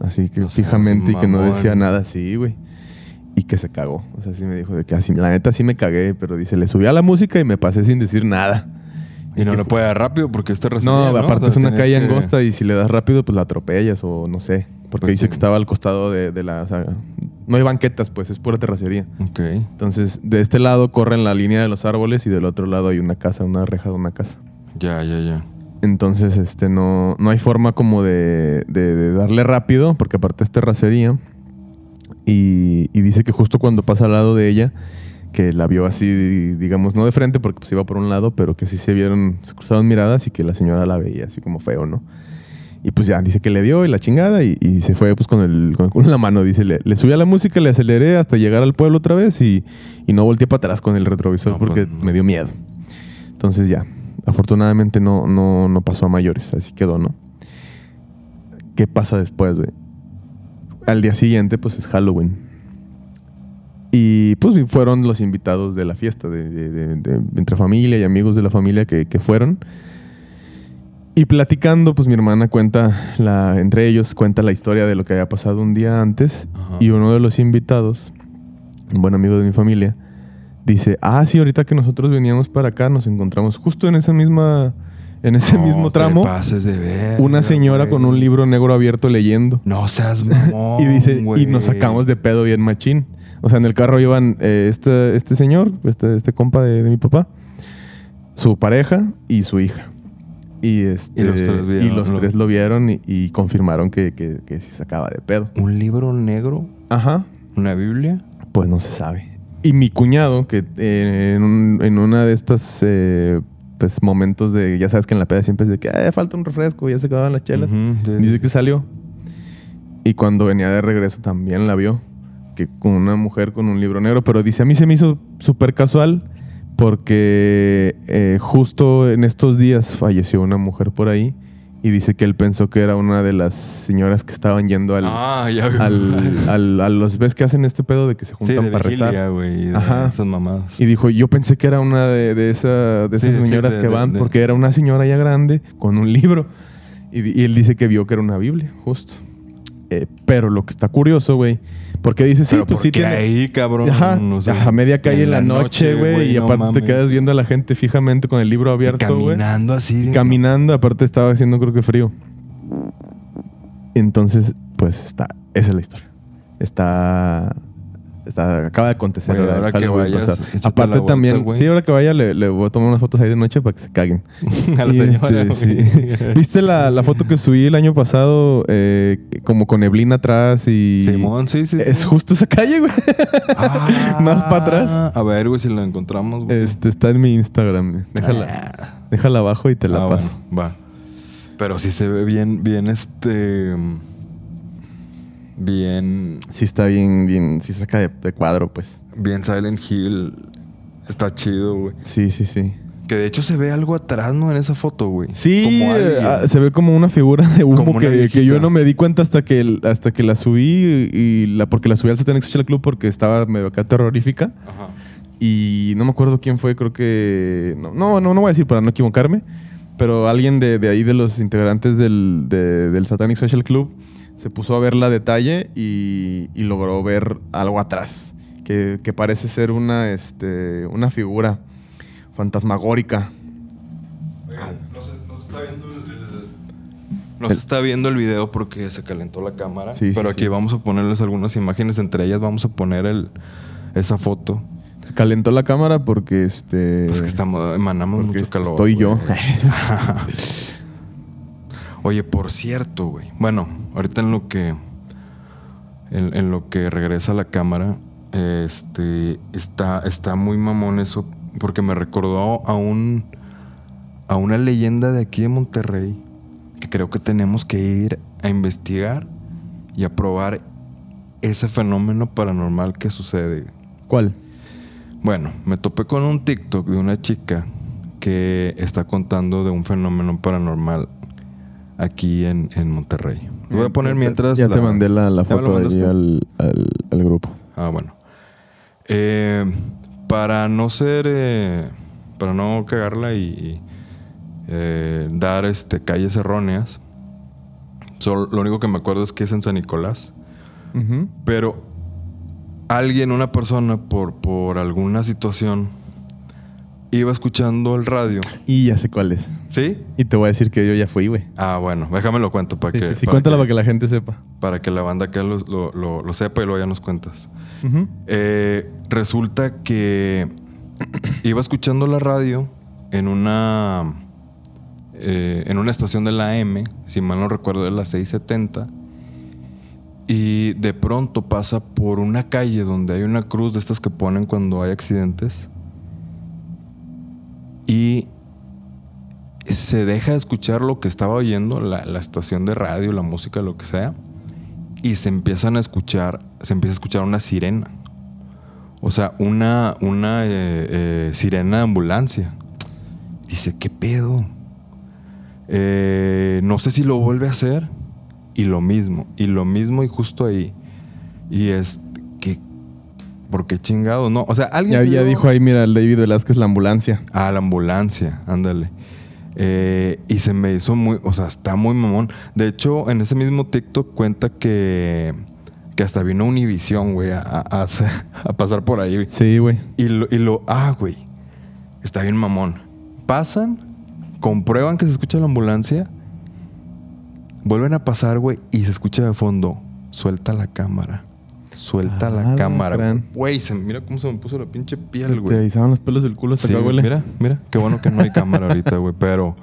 Así que fijamente y que no decía nada así, güey. Y que se cagó. O sea, sí me dijo de que así, la neta sí me cagué, pero dice, le subí a la música y me pasé sin decir nada. Y no fu- puede dar rápido porque este No, aparte es una calle calle angosta y si le das rápido, pues la atropellas o no sé. Porque Pues dice sí. que estaba al costado de, de la... o sea, no hay banquetas, pues es pura terracería. Ok. Entonces, de este lado corren la línea de los árboles y del otro lado hay una casa, una reja de una casa. Ya, ya, ya. Entonces, este, no, no hay forma como de, de- de darle rápido, porque aparte es terracería. Y, y dice que justo cuando pasa al lado de ella, que la vio así, digamos, no de frente porque pues iba por un lado, pero que sí se vieron, se cruzaron miradas y que la señora la veía así como feo, ¿no? Y pues ya, dice que le dio y la chingada y, y se fue pues con el con el culo en la mano. Dice, le, le subí a la música, le aceleré hasta llegar al pueblo otra vez y, y no volteé para atrás con el retrovisor No, porque pues, me dio miedo. Entonces ya, afortunadamente no, no, no pasó a mayores, así quedó, ¿no? ¿Qué pasa después, güey? Al día siguiente, pues es Halloween. Y pues fueron los invitados de la fiesta, de, de- de- de- entre familia y amigos de la familia que, que fueron. Y platicando, pues mi hermana cuenta, la, entre ellos cuenta la historia de lo que había pasado un día antes. Ajá. Y uno de los invitados, un buen amigo de mi familia, dice, ah, sí, ahorita que nosotros veníamos para acá, nos encontramos justo en esa misma, en ese No mismo te tramo, pases de ver. una señora con un libro negro abierto leyendo. No seas (laughs) mamón. Y dice, y nos sacamos de pedo bien machín. O sea, en el carro iban eh, este, este señor, este, este compa de, de mi papá, su pareja y su hija. Y, este, Y los tres vieron, y los ¿no? tres lo vieron y, y confirmaron que, que, que sí sacaba de pedo. ¿Un libro negro? Ajá. ¿Una Biblia? Pues no se sabe. Y mi cuñado, que eh, en, un- en una de estas eh, pues, momentos de, ya sabes que en la peda siempre es de que "Eh, falta un refresco, ya se acabaron las chelas. Ujú, sí. Dice que salió. Y cuando venía de regreso también la vio. Que con una mujer con un libro negro. Pero dice, a mí se me hizo súper casual. Porque eh, justo en estos días falleció una mujer por ahí. Y dice que él pensó que era una de las señoras que estaban yendo al... Ah, ya al, al- a los ves que hacen este pedo de que se Sí, juntan de para vigilia, rezar. güey. de Ajá. Esas mamadas. Y dijo, yo pensé que era una de, de esa, de Sí, esas sí, señoras de- que van, porque era una señora ya grande con un libro. Y, y él dice que vio que era una Biblia, justo. Eh, pero lo que está curioso, güey, porque dice, sí, Pero pues sí ¿por qué tiene... ahí, cabrón? Ajá, ajá, media calle en la noche, güey, y no aparte te quedas viendo a la gente fijamente con el libro abierto, güey. caminando así. bien- Caminando, aparte estaba haciendo creo que frío. Entonces, pues está, esa es la historia. Está, está acaba de acontecer. Ahora que vayas, Aparte vuelta, también, güey. sí, ahora que vaya le, le voy a tomar unas fotos ahí de noche para que se caguen. (laughs) a la señora, este, sí. (laughs) ¿Viste la, la foto que subí el año pasado eh, como con neblina atrás y Simón, sí, sí. es sí. justo esa calle, güey. Ah, (laughs) más pa' atrás. A ver, güey, si la encontramos, güey. Este está en mi Instagram. Déjala, Ah. déjala abajo y te la Ah, paso. bueno, va. Pero sí se ve bien, bien este. Bien. Sí está bien, bien, sí saca de, de cuadro, pues. Bien Silent Hill. Está chido, güey. Sí, sí, sí. Que de hecho se ve algo atrás, ¿no? En esa foto, güey. Sí, Como eh, ah, se ve como una figura de humo que, que yo no me di cuenta hasta que, hasta que la subí y la, porque la subí al Satanic Social Club porque estaba medio acá terrorífica. Ajá. Y no me acuerdo quién fue, creo que... No, no, no, no voy a decir para no equivocarme, pero alguien de, de ahí de los integrantes del, de- del Satanic Social Club se puso a verla a detalle y, y logró ver algo atrás, que, que parece ser una, este, una figura fantasmagórica. Oigan, no se, no se está viendo el, el- no se está viendo el video porque se calentó la cámara. Sí, sí, pero aquí sí. vamos a ponerles algunas imágenes. Entre ellas vamos a poner el, esa foto. Se calentó la cámara porque este... Pues que estamos, emanamos porque mucho calor. estoy yo. (laughs) (laughs) Oye, por cierto, güey. Bueno, ahorita en lo que. En, en lo que regresa la cámara. Este. Está, está muy mamón eso. Porque me recordó a un. A una leyenda de aquí de Monterrey. Que creo que tenemos que ir a investigar. Y a probar ese fenómeno paranormal que sucede. ¿Cuál? Bueno, me topé con un TikTok de una chica que está contando de un fenómeno paranormal aquí en, en Monterrey. Lo voy a poner mientras... Ya te mandé la, la ¿Ya me lo foto mandaste? al, al- al grupo. Ah, bueno. Eh, para no ser... eh, para no cagarla y, y, eh, dar este, calles erróneas. Solo- lo único que me acuerdo es que es en San Nicolás. Pero alguien, una persona, por, por alguna situación, iba escuchando el radio. Y ya sé cuál es. ¿Sí? Y te voy a decir que yo ya fui, güey. Ah, bueno, déjame lo cuento para Sí, que. sí, sí, para cuéntalo que- para que la gente sepa. para que la banda acá lo, lo- lo- lo sepa y luego ya nos cuentas. Eh, resulta que (clears throat) iba escuchando la radio en una eh, en una estación de la M, si mal no recuerdo, de la 670. Y de pronto pasa por una calle donde hay una cruz de estas que ponen cuando hay accidentes. Y se deja de escuchar lo que estaba oyendo, la, la estación de radio, la música, lo que sea. Y se empiezan a escuchar, se empieza a escuchar una sirena. O sea, una, una eh, eh, sirena de ambulancia. Dice, ¿qué pedo? Eh, no sé si lo vuelve a hacer. Y lo mismo, y lo mismo y justo ahí. Y es que, ¿por qué chingado? No, o sea, alguien... Ya, se ya dio- dijo ahí, mira, el David Velázquez, la ambulancia. Ah, la ambulancia, ándale. Eh, y se me hizo muy, o sea, está muy mamón. De hecho, en ese mismo TikTok cuenta que, que hasta vino Univisión, güey, (laughs) a, pasar por ahí. Sí, güey. Y lo, y lo, ah, güey, está bien mamón. Pasan, comprueban que se escucha la ambulancia, vuelven a pasar, güey, y se escucha de fondo, suelta la cámara. Suelta Ah, la la cámara, güey. mira cómo se me puso la pinche piel, te güey. erizaban los pelos del culo hasta Sí, acá, güey. mira, mira, qué bueno que no hay cámara ahorita, güey. Pero,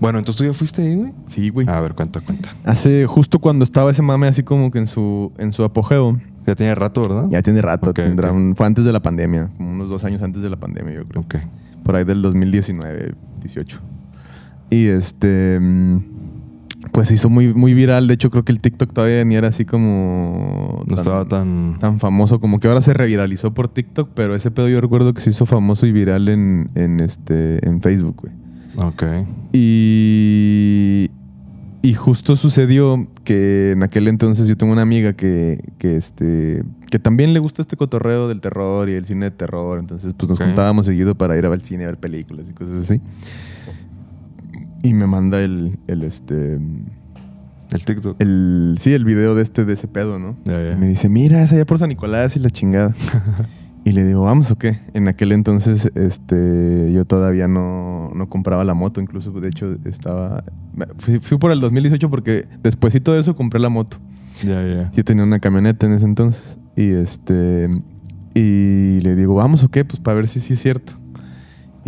bueno, entonces tú ya fuiste ahí, güey. Sí, güey. A ver, cuenta, cuenta. Hace justo cuando estaba ese mame así como que en su, en su apogeo. Ya tiene rato, ¿verdad? Ya tiene rato, Ok, tendrá un- fue antes de la pandemia, como unos dos años antes de la pandemia, yo creo. Ok. Por ahí del 2019, 18. Y este. mm, Pues se hizo muy, muy viral. De hecho, creo que el TikTok todavía ni era así como. No estaba tan... tan famoso. Como que ahora se reviralizó por TikTok, pero ese pedo yo recuerdo que se hizo famoso y viral en, en, este, en Facebook, güey. Ok. Y, y justo sucedió que en aquel entonces yo tengo una amiga que, que, este, que también le gusta este cotorreo del terror y el cine de terror. Entonces, pues nos Ok. juntábamos seguido para ir a ver cine, a ver películas y cosas así. Y me manda el, el este, El TikTok. el, sí, el video de este, de ese pedo, ¿no? Y me dice, mira, es allá por San Nicolás y la chingada. (laughs) y le digo, ¿vamos o qué? En aquel entonces, este, yo todavía no, no compraba la moto, incluso, de hecho, estaba... Fui, fui por el 2018 porque despuésito de eso compré la moto. Ya, ya. Sí tenía una camioneta en ese entonces. Y este... Y le digo, ¿vamos o qué? Pues para ver si sí es cierto.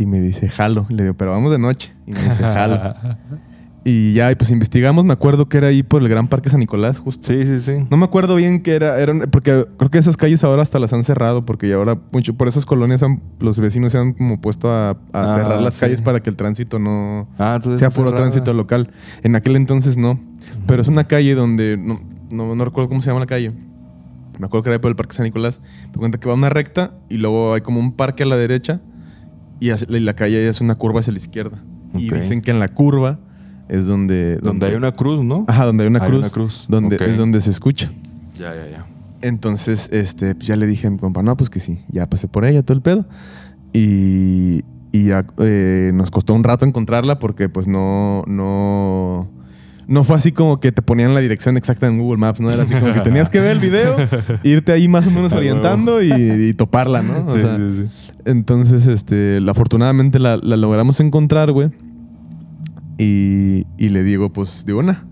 Y me dice, jalo. Y le digo, pero vamos de noche. Y me dice, jalo. (laughs) y ya, pues investigamos. Me acuerdo que era ahí por el Gran Parque San Nicolás, justo. Sí, sí, sí. No me acuerdo bien qué era, eran, porque creo que esas calles ahora hasta las han cerrado, porque ya ahora mucho, por esas colonias han- los vecinos se han como puesto a, a Ah, cerrar las sí. calles para que el tránsito no Ah, sea puro cerrada. tránsito local. En aquel entonces no, pero es una calle donde no, no, no recuerdo cómo se llama la calle. Me acuerdo que era ahí por el Parque San Nicolás. Me cuenta que va una recta y luego hay como un parque a la derecha y, la calle es una curva hacia la izquierda. Y dicen que en la curva es donde... Donde hay una cruz, ¿no? Ajá, donde hay una Hay cruz. una cruz. Donde. Es donde se escucha. Ya, ya, ya. Entonces, este, pues ya le dije a mi compa, no, pues que sí, ya pasé por ella, todo el pedo. Y, y ya eh, nos costó un rato encontrarla porque pues no, no, no fue así como que te ponían la dirección exacta en Google Maps, ¿no? Era así como que tenías que ver el video, (laughs) irte ahí más o menos orientando y, y toparla, ¿no? (laughs) O Sí, sea, sí, sí. Entonces, este, la- afortunadamente la, la logramos encontrar, güey. Y, y le digo, pues, de una.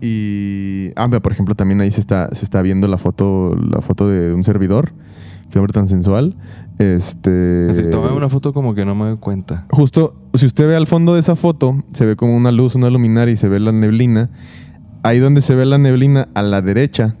Y, ah, mira, por ejemplo, también ahí se está, se está viendo la foto, la foto de un servidor. Qué hombre tan sensual. Este. Así, tomé una foto como que no me doy cuenta. Justo, si usted ve al fondo de esa foto, se ve como una luz, una luminaria y se ve la neblina. Ahí donde se ve la neblina, a la derecha,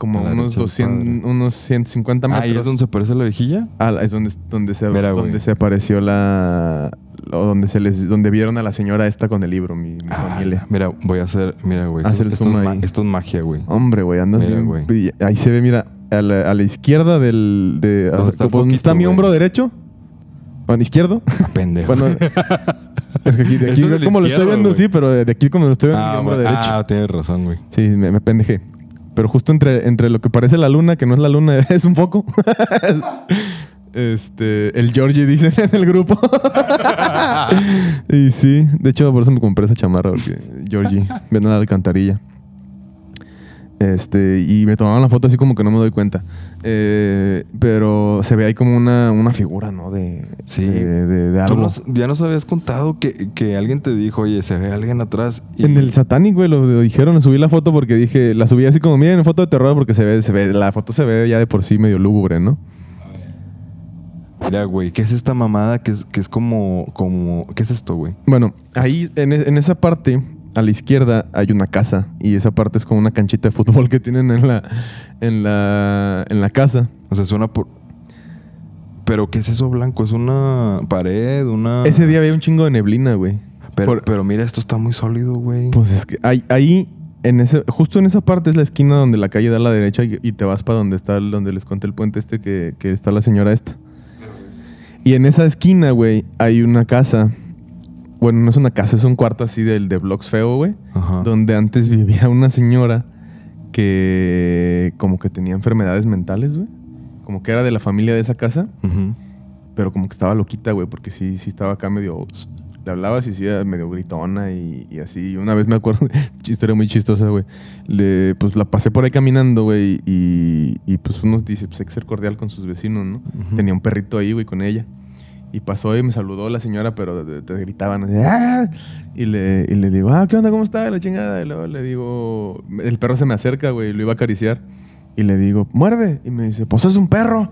como A unos, derecha, 200, unos 150 metros. Ahí es donde se aparece la vejilla. Ah, es donde, donde, se, Mira, güey. donde se apareció la... O donde, se les, donde vieron a la señora esta con el libro, mi, mi Ah, familia. mira, voy a hacer. Mira, güey. Haz Esto, el esto zoom es ma- ahí. esto es magia, güey. Hombre, güey, andas Mira, bien. güey. Ahí se ve, mira, a la, a la izquierda del... De, está ¿dónde está mi güey? hombro derecho? ¿Bueno, izquierdo? Ah, pendejo. bueno, es que aquí, de aquí como lo estoy viendo, sí, pero de aquí como lo estoy viendo, mi ah, hombro güey. derecho. ah, tienes razón, güey. Sí, me, me pendejé. Pero justo entre, entre lo que parece la luna, que no es la luna, (laughs) es un foco. este, el Georgie dice (laughs) en el grupo. (laughs) y sí, de hecho por eso me compré esa chamarra, porque Georgie, viendo la alcantarilla. Este, y me tomaban la foto así como que no me doy cuenta. Eh, pero se ve ahí como una, una figura, ¿no? De, Sí. de, de- de algo. nos- ya nos habías contado que, que alguien te dijo, oye, se ve alguien atrás. y- En el Satanic, güey, lo, lo dijeron, subí la foto porque dije, la subí así como, miren, foto de terror porque se ve, se ve, la foto se ve ya de por sí medio lúgubre, ¿no? Mira, güey, ¿qué es esta mamada que es, que es como, como... ¿Qué es esto, güey? Bueno, ahí en, e- en esa parte, a la izquierda, hay una casa y esa parte es como una canchita de fútbol que tienen en la, en la, en la casa. O sea, suena por... ¿Pero qué es eso blanco? ¿Es una pared? ¿Una...? Ese día había un chingo de neblina, güey. Pero, Por- pero mira, esto está muy sólido, güey. Pues es que ahí, ahí en ese, justo en esa parte es la esquina donde la calle da a la derecha y, y te vas para donde está, donde les conté el puente este que, que está la señora esta. Y en esa esquina, güey, hay una casa. Bueno, no es una casa, es un cuarto así del de Blocks Feo, güey. Ajá. Donde antes vivía una señora que como que tenía enfermedades mentales, güey. Como que era de la familia de esa casa, Ujú. pero como que estaba loquita, güey, porque sí, sí estaba acá medio... Le hablabas y sí era medio gritona y, y así. Y una vez me acuerdo, (laughs) historia muy chistosa, güey. Le, pues la pasé por ahí caminando, güey, y, y pues uno dice, pues hay que ser cordial con sus vecinos, ¿no? Tenía un perrito ahí, güey, con ella. Y pasó y me saludó la señora, pero te, te gritaban así, "Ah". Y le, y le digo, ah, ¿qué onda? ¿Cómo está? La chingada. Y luego le digo, el perro se me acerca, güey, y lo iba a acariciar. Y le digo, muerde. Y me dice, pues es un perro.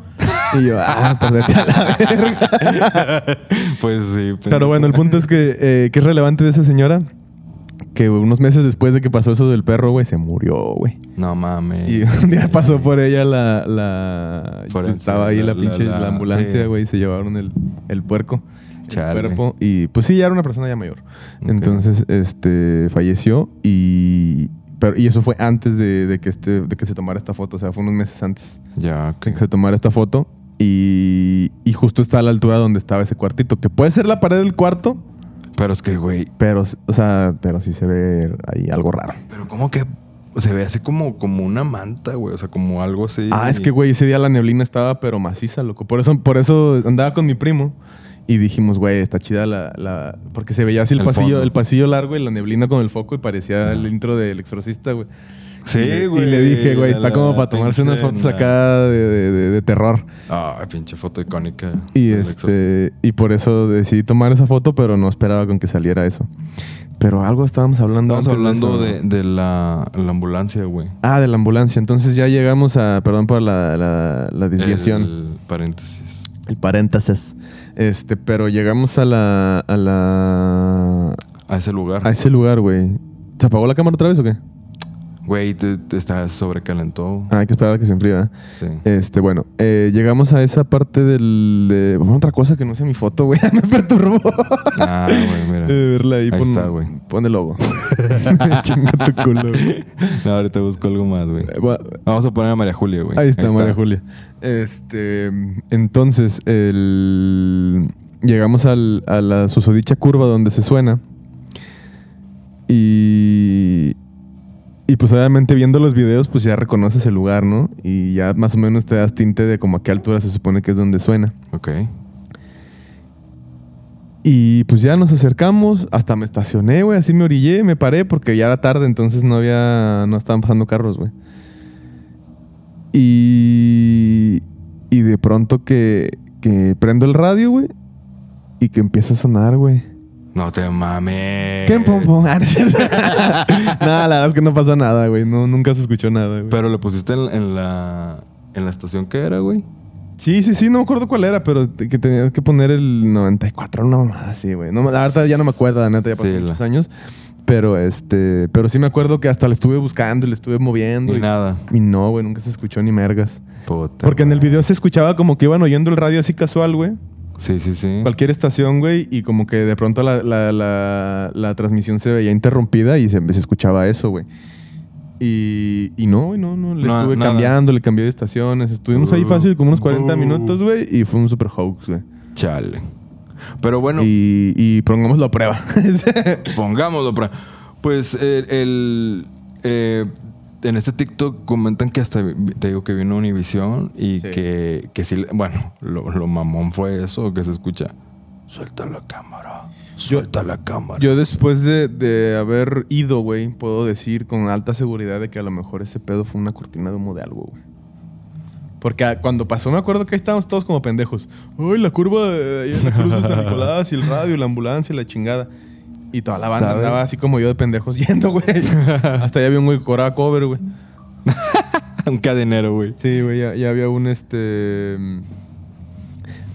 Y yo, ah, pues vete a la verga. (laughs) pues sí. Pero bueno, el punto es que, eh, que es relevante de esa señora, que unos meses después de que pasó eso del perro, güey, se murió, güey. No mames. Y un día (laughs) pasó por ella la... la Forense, estaba ahí la, la- pinche la- la, la- ambulancia, sí. güey, y se llevaron el, el puerco. Chale. El cuerpo. Y pues sí, ya era una persona ya mayor. Entonces, este, falleció y... Pero, y eso fue antes de, de que este, de que se tomara esta foto, o sea, fue unos meses antes Ya, de que se tomara esta foto. Y, y justo está a la altura donde estaba ese cuartito, que puede ser la pared del cuarto, Pero es que, güey, pero, o sea, pero sí se ve ahí algo raro. pero como que se ve así como, como una manta, güey. O sea, como algo así. Ah, es que, güey, ese día la neblina estaba pero maciza, loco. Por eso, por eso andaba con mi primo y dijimos, güey, está chida la, la... Porque se veía así el, El pasillo, fondo. el pasillo largo y la neblina con el foco y parecía el intro del exorcista, güey. Sí, Y le- güey. Y le dije, güey, está como para tomarse unas fotos acá de, de- de- de terror. Ah, pinche foto icónica. Y este y por eso decidí tomar esa foto, pero no esperaba con que saliera eso. Pero algo estábamos hablando antes hablando de, de la, la ambulancia, güey. Ah, de la ambulancia. Entonces ya llegamos a... Perdón por la, la- la desviación. El paréntesis. El paréntesis. Este, pero llegamos a la... A la... A ese lugar. A ese lugar, güey. ¿Se apagó la cámara otra vez o qué? Güey, te, te estás sobrecalentó. Ah, hay que esperar a que se enfríe. Sí. Este, bueno, eh, llegamos a esa parte del. De, bueno, otra cosa que no sé mi foto, güey. (laughs) Me perturbó. Ah, güey, mira. Eh, verla ahí. Ahí pon, está, güey. Pon el logo. (laughs) Chinga tu culo, güey. No, ahorita busco algo más, güey. Eh, bueno, Vamos a poner a María Julia, güey. Ahí está, María Julia. Este, entonces, el, llegamos al- a la susodicha curva donde se suena. Y, y pues obviamente viendo los videos, pues ya reconoces el lugar, ¿no? Y ya más o menos te das tinte de como a qué altura se supone que es donde suena. Ok. Y pues ya nos acercamos, hasta me estacioné, güey, así me orillé, me paré porque ya era tarde, entonces no había, no estaban pasando carros, güey. Y, y de pronto que, que prendo el radio, güey, y que empieza a sonar, güey. No te mames. ¿Qué pom pom? (laughs) Ah, no la verdad es que no pasa nada, güey, no, nunca se escuchó nada, güey. Pero le pusiste en, en la en la estación que era, güey. Sí, sí, sí, no me acuerdo cuál era, pero que tenías que poner el 94, una mamada así, güey. No, la verdad ya no me acuerdo, la neta, ya pasó Sí, la- muchos años. Pero este, pero sí me acuerdo que hasta le estuve buscando y le estuve moviendo. Y nada. Y no, güey, nunca se escuchó ni mergas. Puta Porque en el video se escuchaba como que iban oyendo el radio así casual, güey. Sí, sí, sí. Cualquier estación, güey, y como que de pronto la, la, la, la transmisión se veía interrumpida y se, se escuchaba eso, güey. Y, y no, güey, no, no, le No, estuve nada. cambiando, le cambié de estaciones. Estuvimos ahí Uh, fácil como unos 40 uh. minutos, güey, y fue un super hoax, güey. Chale. Pero bueno, Y, y pongámoslo a prueba. (laughs) pongámoslo. pra- Pues el, el, eh, en este TikTok comentan que hasta te digo que vino Univision y Sí. que, que sí, bueno, lo, lo mamón fue eso que se escucha. Suelta la cámara. Suelta la cámara. Yo después de, de haber ido, güey, puedo decir con alta seguridad de que a lo mejor ese pedo fue una cortina de humo de algo, güey. Porque a- cuando pasó me acuerdo que ahí estábamos todos como pendejos. Uy, la curva de ahí en la cruz de San Nicolás y el radio y la ambulancia y la chingada. Y toda la banda ¿Sabe? andaba así como yo de pendejos (laughs) yendo, güey. Hasta ya había un güey que cobraba cover, güey. (laughs) Un cadenero, güey. Sí, güey, ya, ya había un este.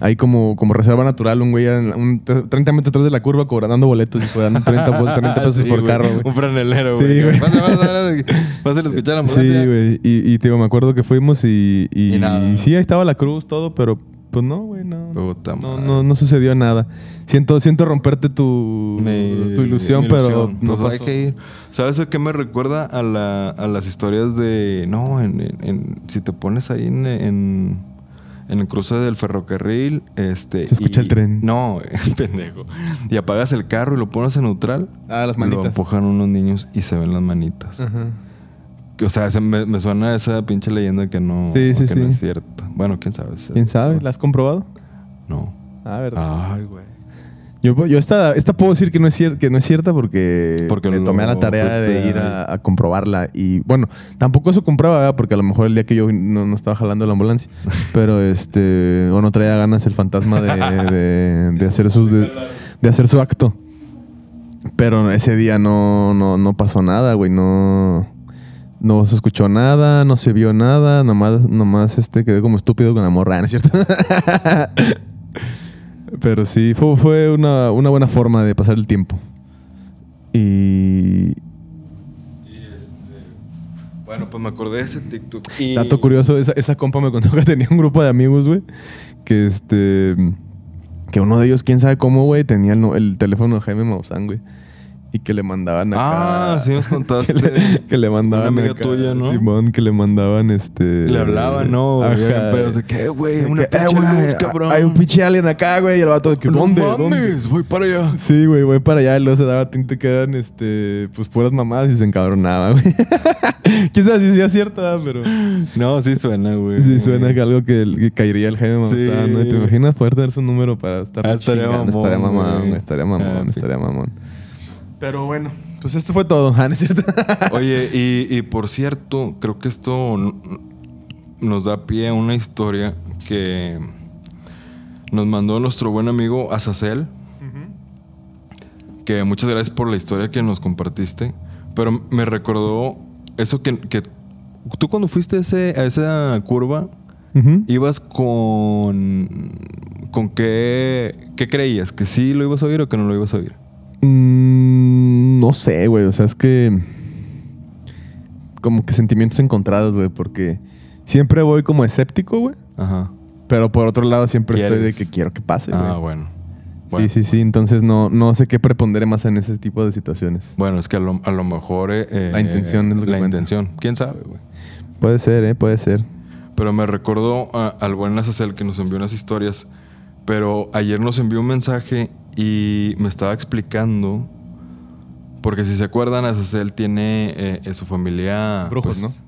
Ahí como, como reserva natural, un güey un, 30 metros atrás de la curva cobrando boletos y dando 30, po- 30 pesos Sí, por güey. carro, güey. Un franelero, Sí, güey. pásale a escuchar la ambulancia. Sí, güey. Y, y te digo, me acuerdo que fuimos y, y, Y nada. y sí, ahí estaba la cruz, todo, pero pues no, güey, no. Puta no, no, no sucedió nada. Siento, siento romperte tu, Mi- tu ilusión, mi pero no Pues hay que ir. ¿Sabes a qué me recuerda? A, la, a las historias de... No, en, en- si te pones ahí en, en, en el cruce del ferrocarril... Este, Se escucha y- el tren. No, (laughs) pendejo. Y apagas el carro y lo pones en neutral. Ah, las Lo manitas. empujan unos niños y se ven las manitas. Ajá. O sea, se me, me suena esa pinche leyenda que no, Sí, sí, que no es cierta. Bueno, quién sabe. ¿Quién sabe? ¿La has comprobado? No. Ah, verdad. Ay, güey. Yo, yo esta, esta puedo decir que no es, cier- que no es cierta porque, Porque lo tomé a la tarea de ir a, a comprobarla. Y bueno, tampoco eso compraba, ¿verdad? porque a lo mejor el día que yo no, no estaba jalando la ambulancia. (laughs) pero este, o no traía ganas el fantasma de, de- de hacer, sus, de, de hacer su acto. Pero ese día no, no, no pasó nada, güey. No, no se escuchó nada, no se vio nada. Nomás, nomás este, quedé como estúpido con la morra, ¿no es cierto? (laughs) Pero sí, fue, fue una, una buena forma de pasar el tiempo. Y. Bueno, pues me acordé de ese TikTok. Y... Dato curioso, esa, esa compa me contó (laughs) que tenía un grupo de amigos, güey. Que este. Que uno de ellos, quién sabe cómo, güey, tenía el, el teléfono de Jaime Maussan, güey. Y que le mandaban acá. Ah, sí nos (laughs) contaste. que, le, que le mandaban. Una amiga acá, tuya, ¿no? Simón, que le mandaban este. Le hablaban, ¿no? Ajá. Había pedos de que, "Eh, güey, una Que, "Eh, pinche güey, luz, cabrón. Hay un pinche alien acá, güey. Y el vato de que, No ¿dónde? mames, ¿Dónde? voy para allá. Sí, güey, voy para allá y luego se daba tinte que eran, este, pues puras mamadas y se encabronaba, güey. (laughs) Quizás sí sea cierto, ah, pero No, sí suena, güey. sí suena que algo que, que caería el Jaime Sí. Maussan, ¿no? ¿Te imaginas poder tener su número para estar Ah, estaría chingando? mamón, Estaría mamón, güey. estaría mamón, Ah, estaría mamón. Pero bueno, pues esto fue todo, (laughs) ¿ah, ¿no es cierto? Oye, y, y por cierto, creo que esto nos da pie a una historia que nos mandó nuestro buen amigo Azazel. Que muchas gracias por la historia que nos compartiste. Pero me recordó eso que, que tú cuando fuiste a, ese- a esa curva, ibas con... ¿Con qué, qué creías? ¿Que sí lo ibas a oír o que no lo ibas a oír? Mm, no sé, güey. O sea, es que. como que sentimientos encontrados, güey, porque siempre voy como escéptico, güey. Ajá. Pero por otro lado siempre estoy de que quiero que pase, güey. Ah, bueno. Sí, Bueno. sí, sí. Entonces no, no sé qué prepondere más en ese tipo de situaciones. Bueno, es que a lo, a lo mejor... eh, eh, La intención es lo que La cuenta. intención. ¿Quién sabe, güey? Puede ser, ¿eh? Puede ser. Pero me recordó al buen Azazel que nos envió unas historias. Pero ayer nos envió un mensaje y me estaba explicando. Porque si se acuerdan, Azazel tiene eh, en su familia. Brujos, pues, ¿no?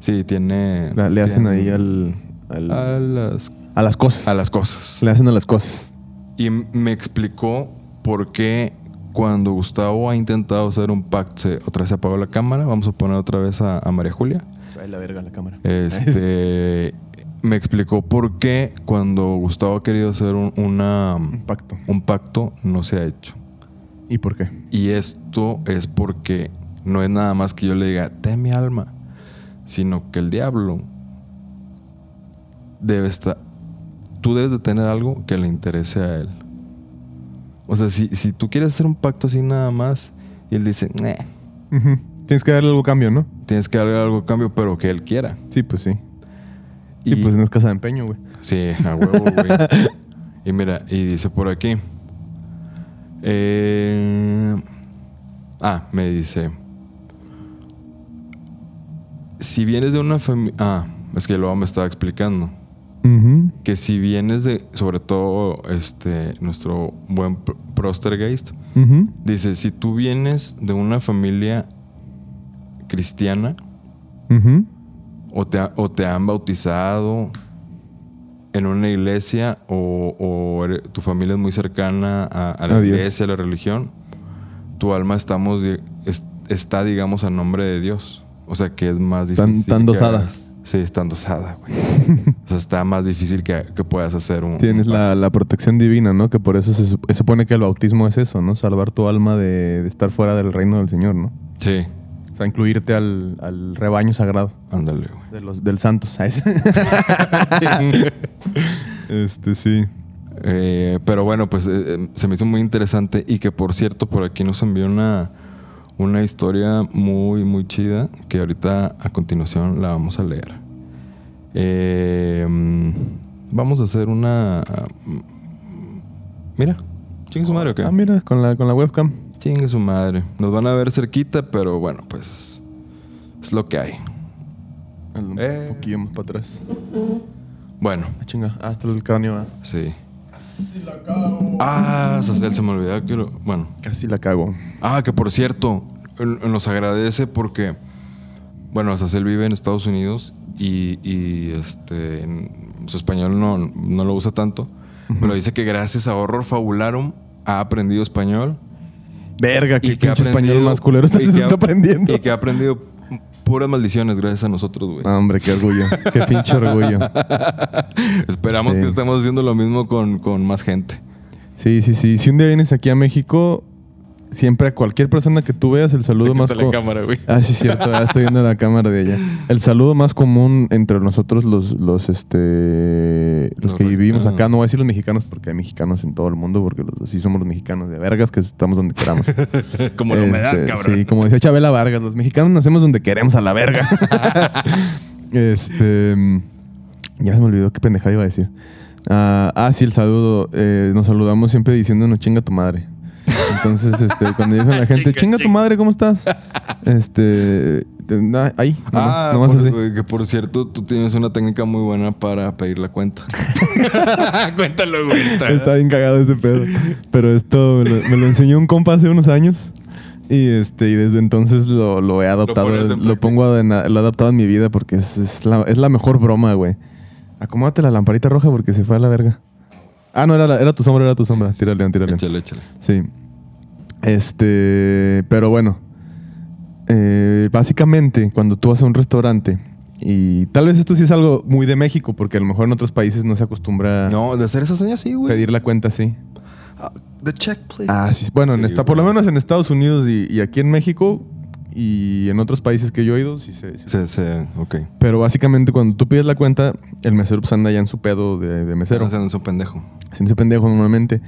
Sí, tiene. La- le hacen tiene- ahí al, al- A las, a las cosas. a las cosas. Le hacen a las cosas. Y me explicó por qué cuando Gustavo ha intentado hacer un pacto, se- otra vez se apagó la cámara. Vamos a poner otra vez a, a María Julia. Trae la verga la cámara. Este, (laughs) me explicó por qué cuando Gustavo ha querido hacer un, una, Un pacto. un pacto no se ha hecho. ¿Y por qué? Y esto es porque no es nada más que yo le diga, ten mi alma, sino que el diablo debe estar... Tú debes de tener algo que le interese a él. O sea, si, si tú quieres hacer un pacto así nada más y él dice. Tienes que darle algo cambio, ¿no? tienes que darle algo a cambio, pero que él quiera. Sí, pues sí. Y, Y- pues no es (laughs) casa de empeño, güey. Sí, a huevo, güey. (laughs) y mira, y dice por aquí. eh, ah, me dice. Si vienes de una familia. Ah, es que luego me estaba explicando. Ujú. Que si vienes de. Sobre todo, este. Nuestro buen Pr- Prostergeist. Dice: si tú vienes de una familia cristiana. Ujú. O te, ha- o te han bautizado en una iglesia o, o ere- tu familia es muy cercana a, a la iglesia, a la religión, tu alma estamos, es- está, digamos, a nombre de Dios. O sea, que es más Tan- difícil. tan que dosada. Sí, está dosada, güey. o sea, está más difícil que, que puedas hacer un... Tienes un la, la protección divina, ¿no? Que por eso se supone que el bautismo es eso, ¿no? Salvar tu alma de, de estar fuera del reino del Señor, ¿no? Sí, Incluirte al, al rebaño sagrado ándale, güey. de los, del santos. (laughs) este, sí. Eh, pero bueno, pues eh, eh, se me hizo muy interesante y que por cierto por aquí nos envió una, una historia muy, muy chida que ahorita a continuación la vamos a leer. Eh, mm, vamos a hacer una... mm, Mira, chingue su madre, ¿o qué? Ah, mira, con la, con la webcam. Chingue su madre. Nos van a ver cerquita, pero bueno, pues es lo que hay. Un Eh. poquillo más para atrás. Bueno, Ah, chinga. Ah, hasta el cráneo. ah. sí. Ah, Sacel, se me olvidaba que lo... Bueno. Casi la cago. Ah, que por cierto, nos agradece porque, bueno, Sacel vive en Estados Unidos y, y, este, en- su español no, no lo usa tanto, pero dice que gracias a Horror Fabularum ha aprendido español. Verga, qué y que pinche español más culero y que ha- aprendiendo. Y que ha aprendido puras maldiciones gracias a nosotros, güey. Ah, hombre, qué orgullo. qué pinche orgullo. (laughs) Esperamos Sí. que estemos haciendo lo mismo con, con más gente. Sí, sí, sí. Si un día vienes aquí a México, siempre a cualquier persona que tú veas, el saludo más co- cámara, güey. Ah, sí, cierto. Ya estoy viendo la cámara de ella. El saludo más común entre nosotros, los, los, este, los que vivimos acá, no voy a decir los mexicanos porque hay mexicanos en todo el mundo, porque los, sí somos los mexicanos de vergas que estamos donde queramos. (laughs) Como la humedad, Este, cabrón. Sí, como decía Chabela Vargas, los mexicanos nacemos donde queremos a la verga. (laughs) este. Ya se me olvidó qué pendejada iba a decir. Ah, ah, sí, el saludo. Eh, nos saludamos siempre diciéndonos chinga tu madre. Entonces, este, cuando dicen a la (laughs) gente, Chinga, chinga tu chinga". madre, ¿cómo estás? Este. te- na- ahí, nomás, Ah, nomás por- así. que por cierto, tú tienes una técnica muy buena para pedir la cuenta. (laughs) Cuéntalo, güey. Está bien cagado ese pedo. Pero esto me lo, me lo enseñó un compa hace unos años. Y este y desde entonces lo, lo he adoptado. Lo, pongo en- lo he adaptado en mi vida porque es, es la, es la mejor broma, güey. Acomódate la lamparita roja porque se fue a la verga. Ah, no, era, la- era tu sombra, era tu sombra. Tírale, León, tírale. Échale, échale. Sí. Este, pero bueno. Eh, básicamente, cuando tú vas a un restaurante, y tal vez esto sí es algo muy de México, porque a lo mejor en otros países no se acostumbra No, de hacer esa seña sí, güey. pedir la cuenta así. Ah, the check, please. Ah, sí. Bueno, en Sí, esta, por lo menos en Estados Unidos y, y aquí en México y en otros países que yo he ido, sí se... sí se- Sí, sí, ok. Pero básicamente cuando tú pides la cuenta, el mesero pues anda ya en su pedo de, de mesero. Pero. Hacen su pendejo. Haciéndose pendejo normalmente.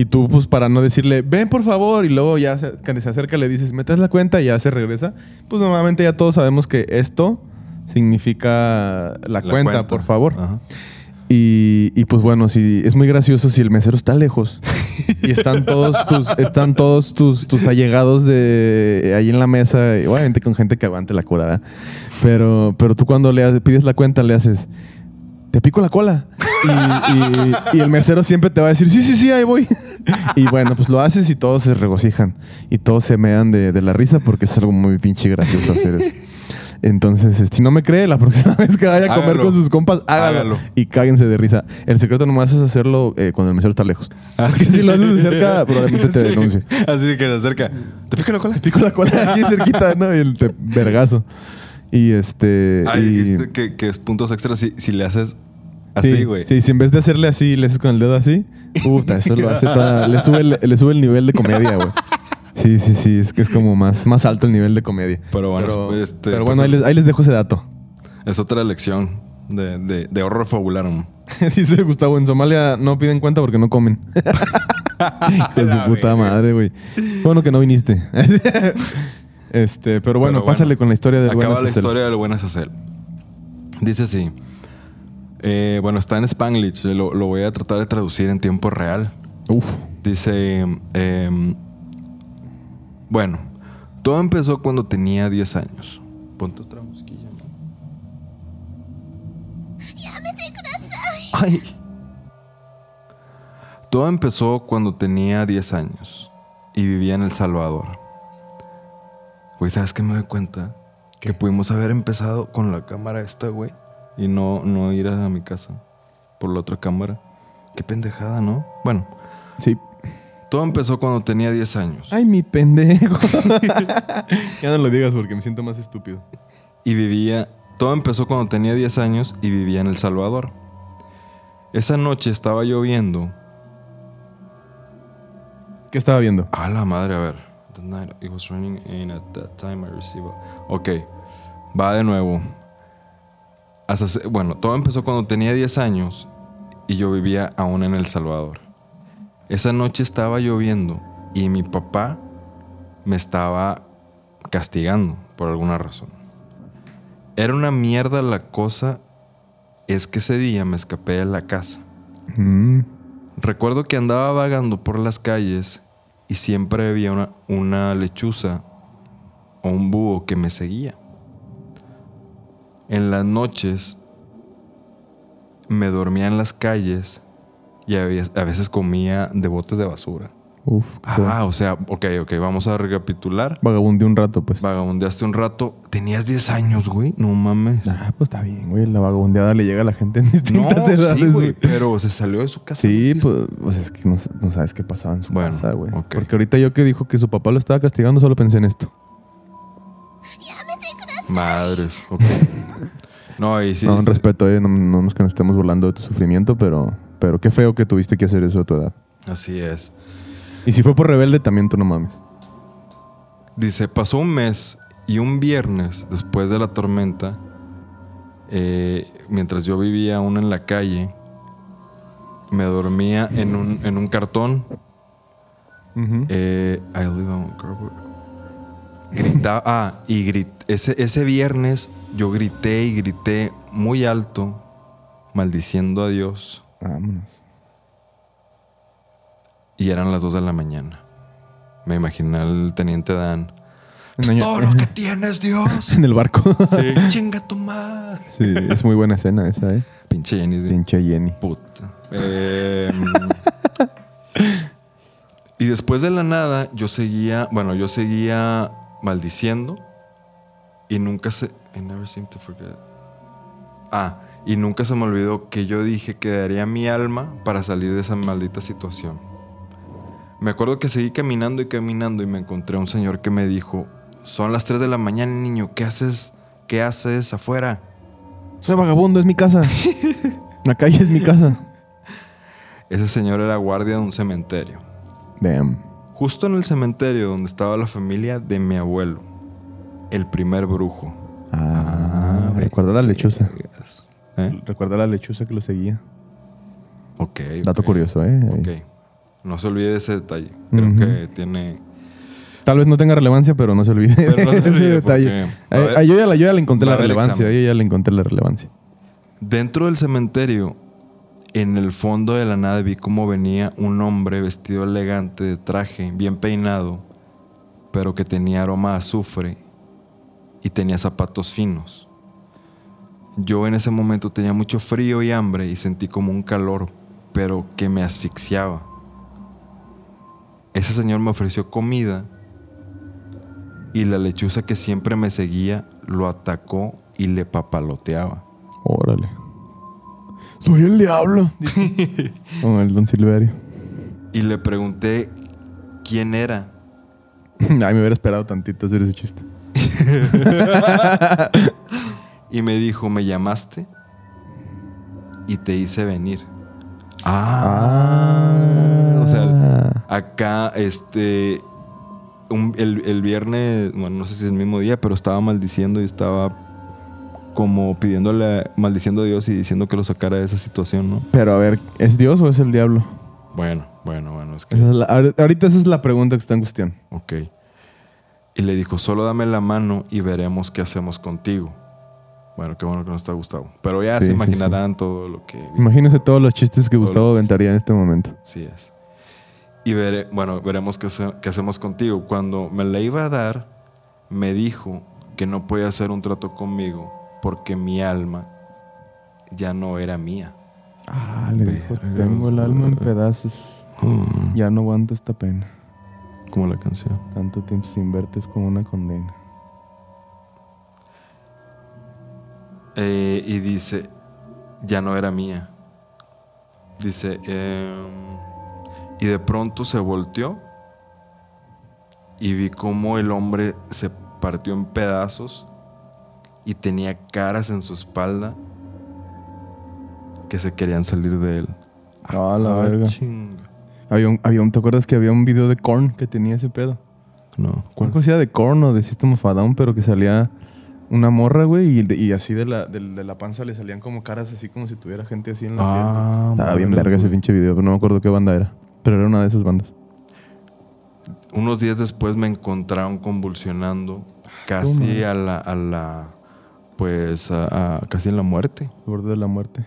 Y tú, pues, para no decirle, ven por favor, y luego ya se, cuando se acerca le dices, metes la cuenta y ya se regresa. Pues normalmente ya todos sabemos que esto significa la, cuenta, por favor. Ajá. Y, y, pues bueno, si es muy gracioso si el mesero está lejos y están todos tus, (laughs) están todos tus, tus allegados de ahí en la mesa, y obviamente con gente que aguante la cura, ¿verdad? Pero, pero tú cuando le pides la cuenta le haces, te pico la cola. Y, y- y el mesero siempre te va a decir, sí, sí, sí, ahí voy. Y bueno, pues lo haces y todos se regocijan. Y todos se mean de, de la risa porque es algo muy pinche gracioso hacer eso. Entonces, este, si no me cree, la próxima (laughs) vez que vaya a comer Hágalo. con sus compas, hágalo. Hágalo. Y cáguense de risa. El secreto nomás es hacerlo eh, cuando el mesero está lejos. Porque si lo haces de cerca, (laughs) probablemente te Sí. denuncie. Así que se acerca. ¿Te pica la cola? Pico la cola aquí cerquita, ¿no? Y el te- vergazo. Y este... Ah, y- dijiste que, que es puntos extras si, si le haces así, Sí, güey. Sí, si en vez de hacerle así, le haces con el dedo así, puta, eso lo hace toda- le, sube el, le sube el nivel de comedia, güey. Sí, sí, sí, es que es como más, más alto el nivel de comedia. Pero bueno, pero, este, pero pues bueno, ahí, es- les, ahí les dejo ese dato. Es otra lección de, de, de horror fabularum. (laughs) Dice Gustavo, en Somalia no piden cuenta porque no comen. (laughs) De su puta madre, güey. Bueno que no viniste. (laughs) este, pero bueno, Pero pásale con la historia del Acaba buen la historia del buen Azazel. Dice así. Eh, bueno, está en Spanglish. Lo, lo voy a tratar de traducir en tiempo real. Uf. Dice, em, bueno, todo empezó cuando tenía 10 años. Ponte otra mosquilla. ¿no? Ay. Todo empezó cuando tenía 10 años y vivía en El Salvador. Güey, ¿sabes qué me doy cuenta? Que pudimos haber empezado con la cámara esta, güey, y no, no ir a mi casa por la otra cámara. Qué pendejada, ¿no? Bueno, Sí. todo empezó cuando tenía 10 años Ay, mi pendejo. (laughs) ya no lo digas porque me siento más estúpido. y vivía. Todo empezó cuando tenía 10 años y vivía en El Salvador. Esa noche estaba lloviendo. ¿Qué estaba viendo? A la madre, a ver. The night it was raining and at that time I received. a- Ok, va de nuevo. Hasta bueno, todo empezó cuando tenía 10 años y yo vivía aún en El Salvador. Esa noche estaba lloviendo y mi papá me estaba castigando por alguna razón. Era una mierda la cosa, es que ese día me escapé de la casa. Mm. Recuerdo que andaba vagando por las calles y siempre había una, una lechuza o un búho que me seguía. En las noches me dormía en las calles y a veces, comía de botes de basura. Uf. Ah, o sea, ok, ok, vamos a recapitular. Vagabundé un rato, pues. Vagabundeaste un rato. Tenías 10 años, güey. No mames. Ah, pues está bien, güey. La vagabundeada le llega a la gente en No, distintas edades. sí, güey. Pero se salió de su casa. Sí, pues, pues es que no, no sabes qué pasaba en su Bueno, casa, güey. Porque ahorita yo que dijo que su papá lo estaba castigando, solo pensé en esto. Madres, ok. No, y sí. no, un sí. respeto, eh. No, no es que nos estemos burlando de tu sufrimiento, pero, pero qué feo que tuviste que hacer eso a tu edad. Así es. Y si fue por rebelde, también tú no mames. Dice, pasó un mes y un viernes después de la tormenta, eh, mientras yo vivía aún en la calle, me dormía en un, en un cartón. Eh, I live on. Gritaba, (laughs) ah, y grit, ese, ese viernes yo grité y grité muy alto, maldiciendo a Dios, Vámonos. Y eran las 2 de la mañana. Me imaginé al teniente Dan. Un "Es año- todo lo que (laughs) tienes, Dios. En el barco. Sí, (laughs) chinga tu madre. sí, es muy buena escena esa, eh. Pinche Jenny. sí. Pinche Jenny. Puta. Eh, y después de la nada, yo seguía, bueno, yo seguía maldiciendo y nunca se. I never seem to forget. Ah, y nunca se me olvidó que yo dije que daría mi alma para salir de esa maldita situación. Me acuerdo que seguí caminando y caminando y me encontré a un señor que me dijo: Son las 3 de la mañana, niño, ¿qué haces? ¿Qué haces afuera? Soy vagabundo, es mi casa. (laughs) La calle es mi casa. Ese señor era guardia de un cementerio. Damn. Justo en el cementerio donde estaba la familia de mi abuelo, el primer brujo. Ah, recuerda la lechuza. ¿Eh? Recuerda la lechuza que lo seguía. Ok. Dato curioso, ¿eh? Ok. No se olvide de ese detalle. Creo que tiene... Tal vez no tenga relevancia, pero no se olvide Pero no (laughs) se ese detalle. porque a ah, yo, ya la, yo ya le encontré a la relevancia. Yo ya le encontré la relevancia. Dentro del cementerio, en el fondo de la nada vi cómo venía un hombre vestido elegante de traje, bien peinado, pero que tenía aroma a azufre y tenía zapatos finos. Yo en ese momento tenía mucho frío y hambre y sentí como un calor, pero que me asfixiaba. Ese señor me ofreció comida y la lechuza que siempre me seguía lo atacó y le papaloteaba. Órale. Soy el diablo. (laughs) Con el Don Silverio. Y le pregunté quién era. (laughs) Ay, me hubiera esperado tantito hacer ese chiste. (laughs) Y me dijo, ¿me llamaste? Y te hice venir. Ah, o sea, acá, este, un- el, el viernes, bueno, no sé si es el mismo día, pero estaba maldiciendo y estaba como pidiéndole, maldiciendo a Dios y diciendo que lo sacara de esa situación, ¿no? Pero a ver, ¿es Dios o es el diablo? Bueno, bueno, bueno, es que... Esa es la- ahor- ahorita esa es la pregunta que está en cuestión. Ok. Y le dijo, solo dame la mano y veremos qué hacemos contigo. Bueno, qué bueno que no está Gustavo. Pero ya Sí, se sí, imaginarán todo lo que... Imagínense todos los chistes que Todo Gustavo aventaría en este momento. Sí es. Y veré, bueno, veremos qué, hace- qué hacemos contigo. Cuando me la iba a dar, me dijo que no podía hacer un trato conmigo porque mi alma ya no era mía. Ah, le dijo, tengo el alma en pedazos. Mm, Ya no aguanto esta pena. Como la canción. Tanto tiempo sin verte es como una condena. Eh, y dice, ya no era mía. Dice, em, y de pronto se volteó y vi cómo el hombre se partió en pedazos y tenía caras en su espalda que se querían salir de él. Ah, la verga. Había un, había un- ¿Te acuerdas que había un video de Korn que tenía ese pedo? No, ¿Cuál conocía de Korn o de System of a Down? Pero que salía una morra, güey, y, así de la, de, de la panza le salían como caras así como si tuviera gente así en la. Ah, Estaba bien verga ese pinche video, pero no me acuerdo qué banda era. Pero era una de esas bandas. Unos días después me encontraron convulsionando casi a la, a la, pues, a- a- casi en la muerte. Al borde de la muerte.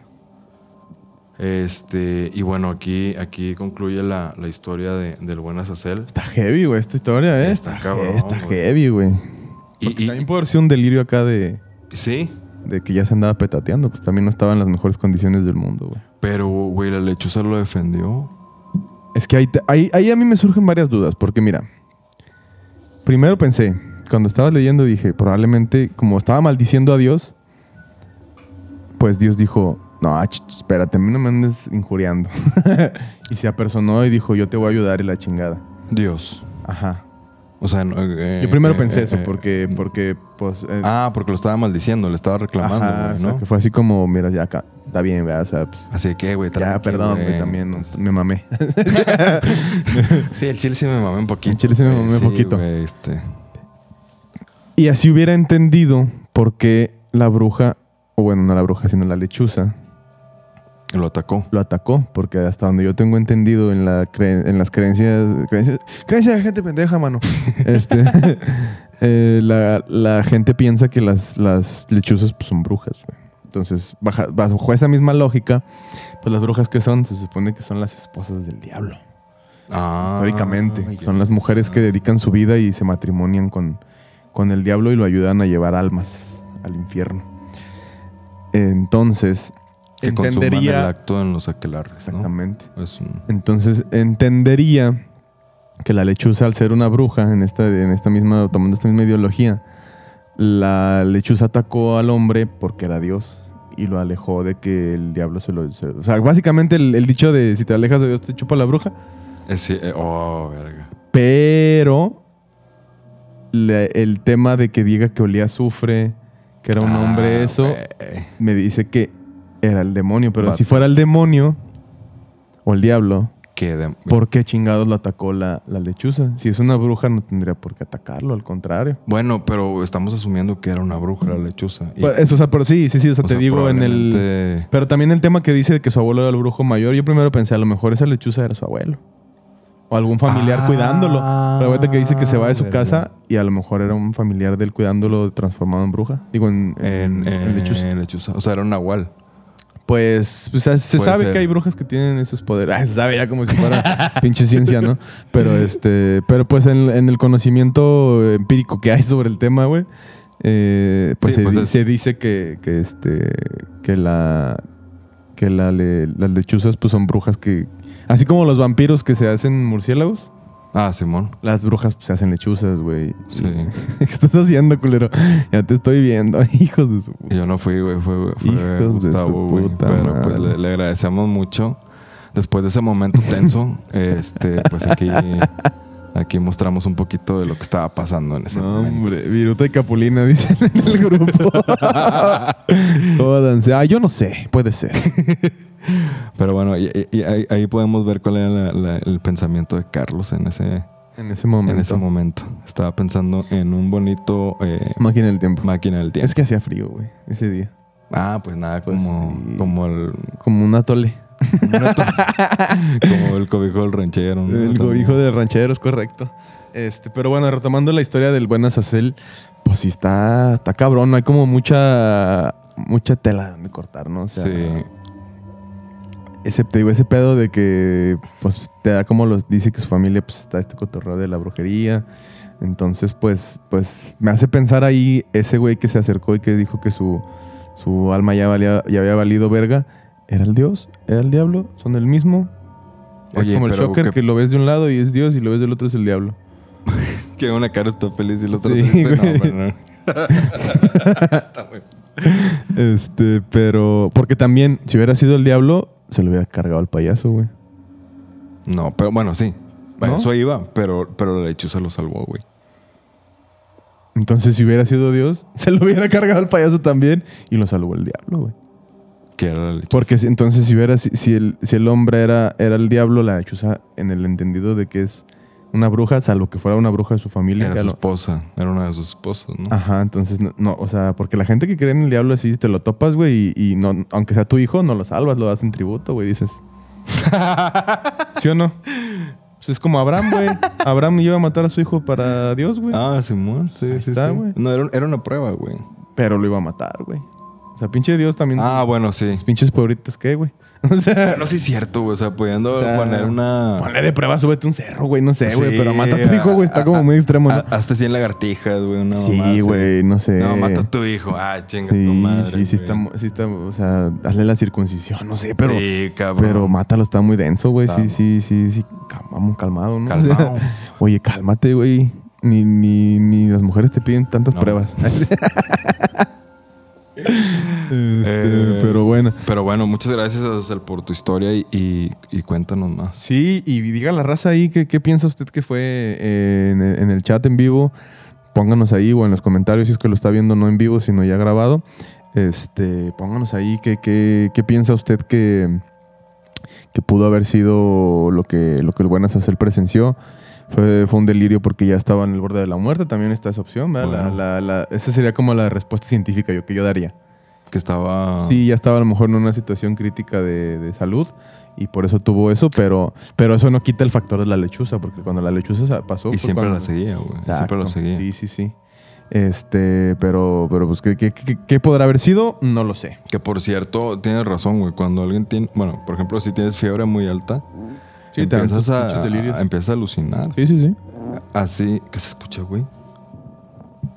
Este, y bueno, aquí, aquí concluye la, la historia de, del buen Azazel. Está heavy, güey, esta historia, ¿eh? Está cabrón, Está güey. heavy, güey. Y- Porque y- también puede haber sido un delirio acá de, Sí, de que ya se andaba petateando. Pues también no estaba en las mejores condiciones del mundo, güey. pero, güey, la lechuza lo defendió. Es que ahí, ahí, ahí a mí me surgen varias dudas, porque mira, primero pensé, cuando estaba leyendo dije, probablemente como estaba maldiciendo a Dios, pues Dios dijo, no, espérate, a mí no me andes injuriando. (laughs) y se apersonó y dijo, yo te voy a ayudar y la chingada. Dios. Ajá. O sea, eh, Yo primero eh, pensé eh, eso, eh, porque, porque, pues... Ah, porque lo estaba maldiciendo, le estaba reclamando, ajá, güey, o sea, ¿no? que fue así como, mira, ya acá, está bien, ¿verdad? O sea, pues, Así que, güey, ya, perdón, güey, también no, me mamé. (laughs) Sí, el chile sí me mamé un poquito. El chile sí me mamé un poquito. este. Y así hubiera entendido por qué la bruja, o bueno, no la bruja, sino la lechuza, Lo atacó. lo atacó. Porque hasta donde yo tengo entendido en, la cre- en las creencias, creencias... Creencias de gente pendeja, mano. (laughs) este, (laughs) eh, la, la gente piensa que las, las lechuzas pues, son brujas. güey. Entonces, baja- bajo esa misma lógica, pues las brujas que son, se supone que son las esposas del diablo. Ah, históricamente. Son las mujeres que dedican su vida y se matrimonian con, con el diablo y lo ayudan a llevar almas al infierno. Entonces, Que consuman el entendería. acto en los aquelarres, ¿no? Exactamente. Es un- Entonces, entendería que la lechuza, al ser una bruja en esta, en esta misma, tomando esta misma ideología, la lechuza atacó al hombre porque era Dios y lo alejó de que el diablo se lo. se- o sea, básicamente el, el dicho de si te alejas de Dios te chupa la bruja. es- eh, oh, verga. Pero le- el tema de que diga que olía a azufre, que era un Ah, hombre eso, me dice que era el demonio. Pero si fuera el demonio o el diablo, Que de- ¿por qué chingados lo atacó la, la lechuza? Si es una bruja no tendría por qué atacarlo, al contrario. Bueno, pero estamos asumiendo que era una bruja la lechuza. Y- Pues, eso, o sea, pero sí, sí, sí, o sea, o te sea, digo en el... Pero también el tema que dice de que su abuelo era el brujo mayor, yo primero pensé, a lo mejor esa lechuza era su abuelo. O algún familiar Ah, cuidándolo. Pero ahorita que dice que se va de su verga. casa y a lo mejor era un familiar de él cuidándolo transformado en bruja. Digo, en, En, en, lechuza. en lechuza. O sea, era un nahual. Pues, se se Puede sabe ser. que hay brujas que tienen esos poderes. (laughs) Ah, se sabe ya como si fuera (laughs) pinche ciencia, ¿no? Pero (laughs) este, pero pues en, en el conocimiento empírico que hay sobre el tema, güey, eh, pues, Sí, se, pues di- es- se dice que, que este, que la, que la le- las lechuzas pues son brujas que, así como los vampiros que se hacen murciélagos, Ah, Simón. las brujas pues, se hacen lechuzas, güey. Sí. (laughs) ¿Qué estás haciendo, culero? Ya te estoy viendo, (laughs) hijos de su. Y Yo no fui, güey. Fue, fue Hijos Gustavo, güey. puta Pero pues le, le agradecemos mucho. Después de ese momento tenso, (laughs) este, pues aquí, aquí mostramos un poquito de lo que estaba pasando en ese No, momento. hombre, Viruta y Capulina (laughs) dicen en el grupo. (laughs) Jódanse. Ah, yo no sé, puede ser. Pero bueno, y, ahí, ahí podemos ver cuál era la- la- el pensamiento de Carlos en ese, En ese momento. en ese momento. Estaba pensando en un bonito eh, Máquina del tiempo. máquina del tiempo. Es que hacía frío, güey, ese día. ah, pues nada, Pues como, sí. como el Como un atole. (laughs) como, el cobijo del ranchero. ¿no? El También. hijo de rancheros, correcto. Este, pero bueno, retomando la historia del buen Azazel, pues sí está, está cabrón. No hay como mucha, mucha tela de cortar, ¿no? O sea, Sí. ese, te digo, ese pedo de que, pues, te da como los, dice que su familia, pues, está este cotorreo de la brujería. Entonces, pues, pues, me hace pensar ahí ese güey que se acercó y que dijo que su, su alma ya, valía, ya había valido verga. ¿Era el dios? ¿Era el diablo? ¿Son el mismo? Oye, es como el pero Shocker ¿qué- que lo ves de un lado y es Dios y lo ves del otro es el diablo. (laughs) Que una cara está feliz y otra Sí, triste. No, no. (laughs) Está Este, pero. Porque también, si hubiera sido el diablo, se lo hubiera cargado al payaso, güey. No, pero bueno, sí. ¿No? Eso iba, pero, pero la lechuza lo salvó, güey. Entonces, si hubiera sido Dios, (laughs) se lo hubiera cargado al payaso también y lo salvó el diablo, güey. Que era la lechuza. Porque si- entonces, si hubiera si, si el, si el hombre era, era el diablo, la lechuza, en el entendido de que es una bruja, salvo que fuera una bruja de su familia. Era su lo- esposa. Era una de sus esposas, ¿no? Ajá, entonces, no, no, o sea, porque la gente que cree en el diablo así, te lo topas, güey, y, y no, aunque sea tu hijo, no lo salvas, lo das en tributo, güey, dices. (laughs) ¿Sí o no? Pues es como Abraham, güey. Abraham iba a matar a su hijo para Dios, güey. Ah, Simón. Sí, Ahí sí, está, sí. güey. No, era, un- era una prueba, güey. Pero lo iba a matar, güey. Sea, pinche Dios también. Ah, bueno, sí. Los pinches puebritos, ¿qué, güey? (laughs) O sea, No, sí es cierto, güey. O sea, pudiendo O sea, poner una... ponle de prueba, súbete un cerro, güey, no sé, güey. Sí, pero mata a tu hijo, güey. Está a- como muy extremo, ¿no? a- Hasta 100 lagartijas, güey. Mamá sí, así. güey, no sé. No, mata a tu hijo. Ah, chinga tu Sí, madre. sí, sí está, sí está, o sea, hazle la circuncisión, no sé, pero... Sí, cabrón. Pero mátalo, está muy denso, güey. Sí, sí, sí, sí. Calmamos, calmado, ¿no? Calmado. (laughs) O sea, oye, cálmate, güey. Ni, ni, ni las mujeres te piden tantas No. pruebas. (laughs) Este, Eh, pero bueno. Pero bueno, muchas gracias Azazel, por tu historia y, y- y cuéntanos más. Sí, y diga la raza ahí qué, qué piensa usted que fue eh, en, el- en el chat en vivo. Pónganos ahí o en los comentarios si es que lo está viendo no en vivo, sino ya grabado. Este, pónganos ahí qué, qué, qué piensa usted que, que pudo haber sido lo que, lo que el buen Azazel presenció. Fue, fue un delirio porque ya estaba en el borde de la muerte. También está esa opción, ¿verdad? La- Bueno. la- la- esa sería como la respuesta científica yo, que yo daría. Que estaba... Sí, ya estaba a lo mejor en una situación crítica de, de salud y por eso tuvo eso, pero, pero eso no quita el factor de la lechuza, porque cuando la lechuza pasó... Y siempre cuando- la seguía, güey. Siempre lo seguía. Sí, sí, sí. Este, pero, pero pues, ¿qué, qué, qué- qué podrá haber sido? No lo sé. Que por cierto, tienes razón, güey. Cuando alguien tiene... Bueno, por ejemplo, si tienes fiebre muy alta, Sí, te empiezas, a, a- empiezas a alucinar. Sí, sí, sí. Así... ¿Qué se escucha, güey?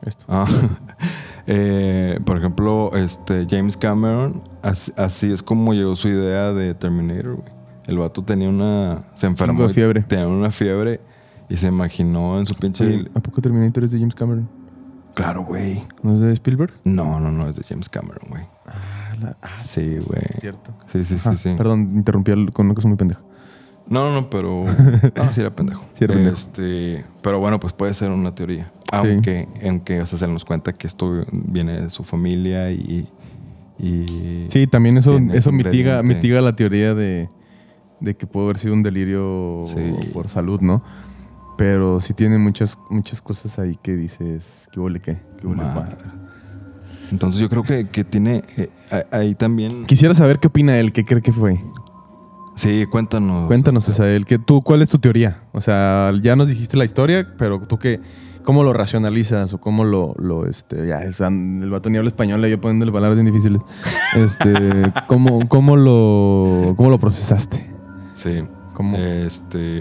Esto. Ah, (laughs) eh, por ejemplo, este James Cameron, así, así es como llegó su idea de Terminator, güey. El vato tenía una... Se enfermó. y fiebre. Tenía una fiebre y se imaginó en su pinche... Oye, ¿A poco Terminator es de James Cameron? Claro, güey. ¿No es de Spielberg? No, no, no, es de James Cameron, güey. Ah, la- ah, Sí, güey. cierto. Sí, sí, sí, sí. Perdón, interrumpí con una cosa muy pendeja. No, no, no, pero... No, (laughs) sí era pendejo. Sí era pendejo. Este, pero bueno, pues puede ser una teoría. Aunque, aunque o sea, se nos cuenta que esto viene de su familia y... y Sí, también eso, eso mitiga, mitiga la teoría de, de que puede haber sido un delirio Sí. por salud, ¿no? Pero sí tiene muchas, muchas cosas ahí que dices, ¿qué huele qué? ¿Qué huele? Entonces yo creo que, que tiene... eh, ahí también... Quisiera saber qué opina él, qué cree que fue. Sí, cuéntanos. Cuéntanos, Isael, que tú, ¿cuál es tu teoría? O sea, ya nos dijiste la historia, pero tú qué, ¿cómo lo racionalizas o cómo lo, lo este, ya, o sea, el vato ni habla español, yo poniéndole palabras bien difíciles. (laughs) Este, ¿cómo, cómo lo, cómo lo procesaste? Sí. ¿Cómo? Este.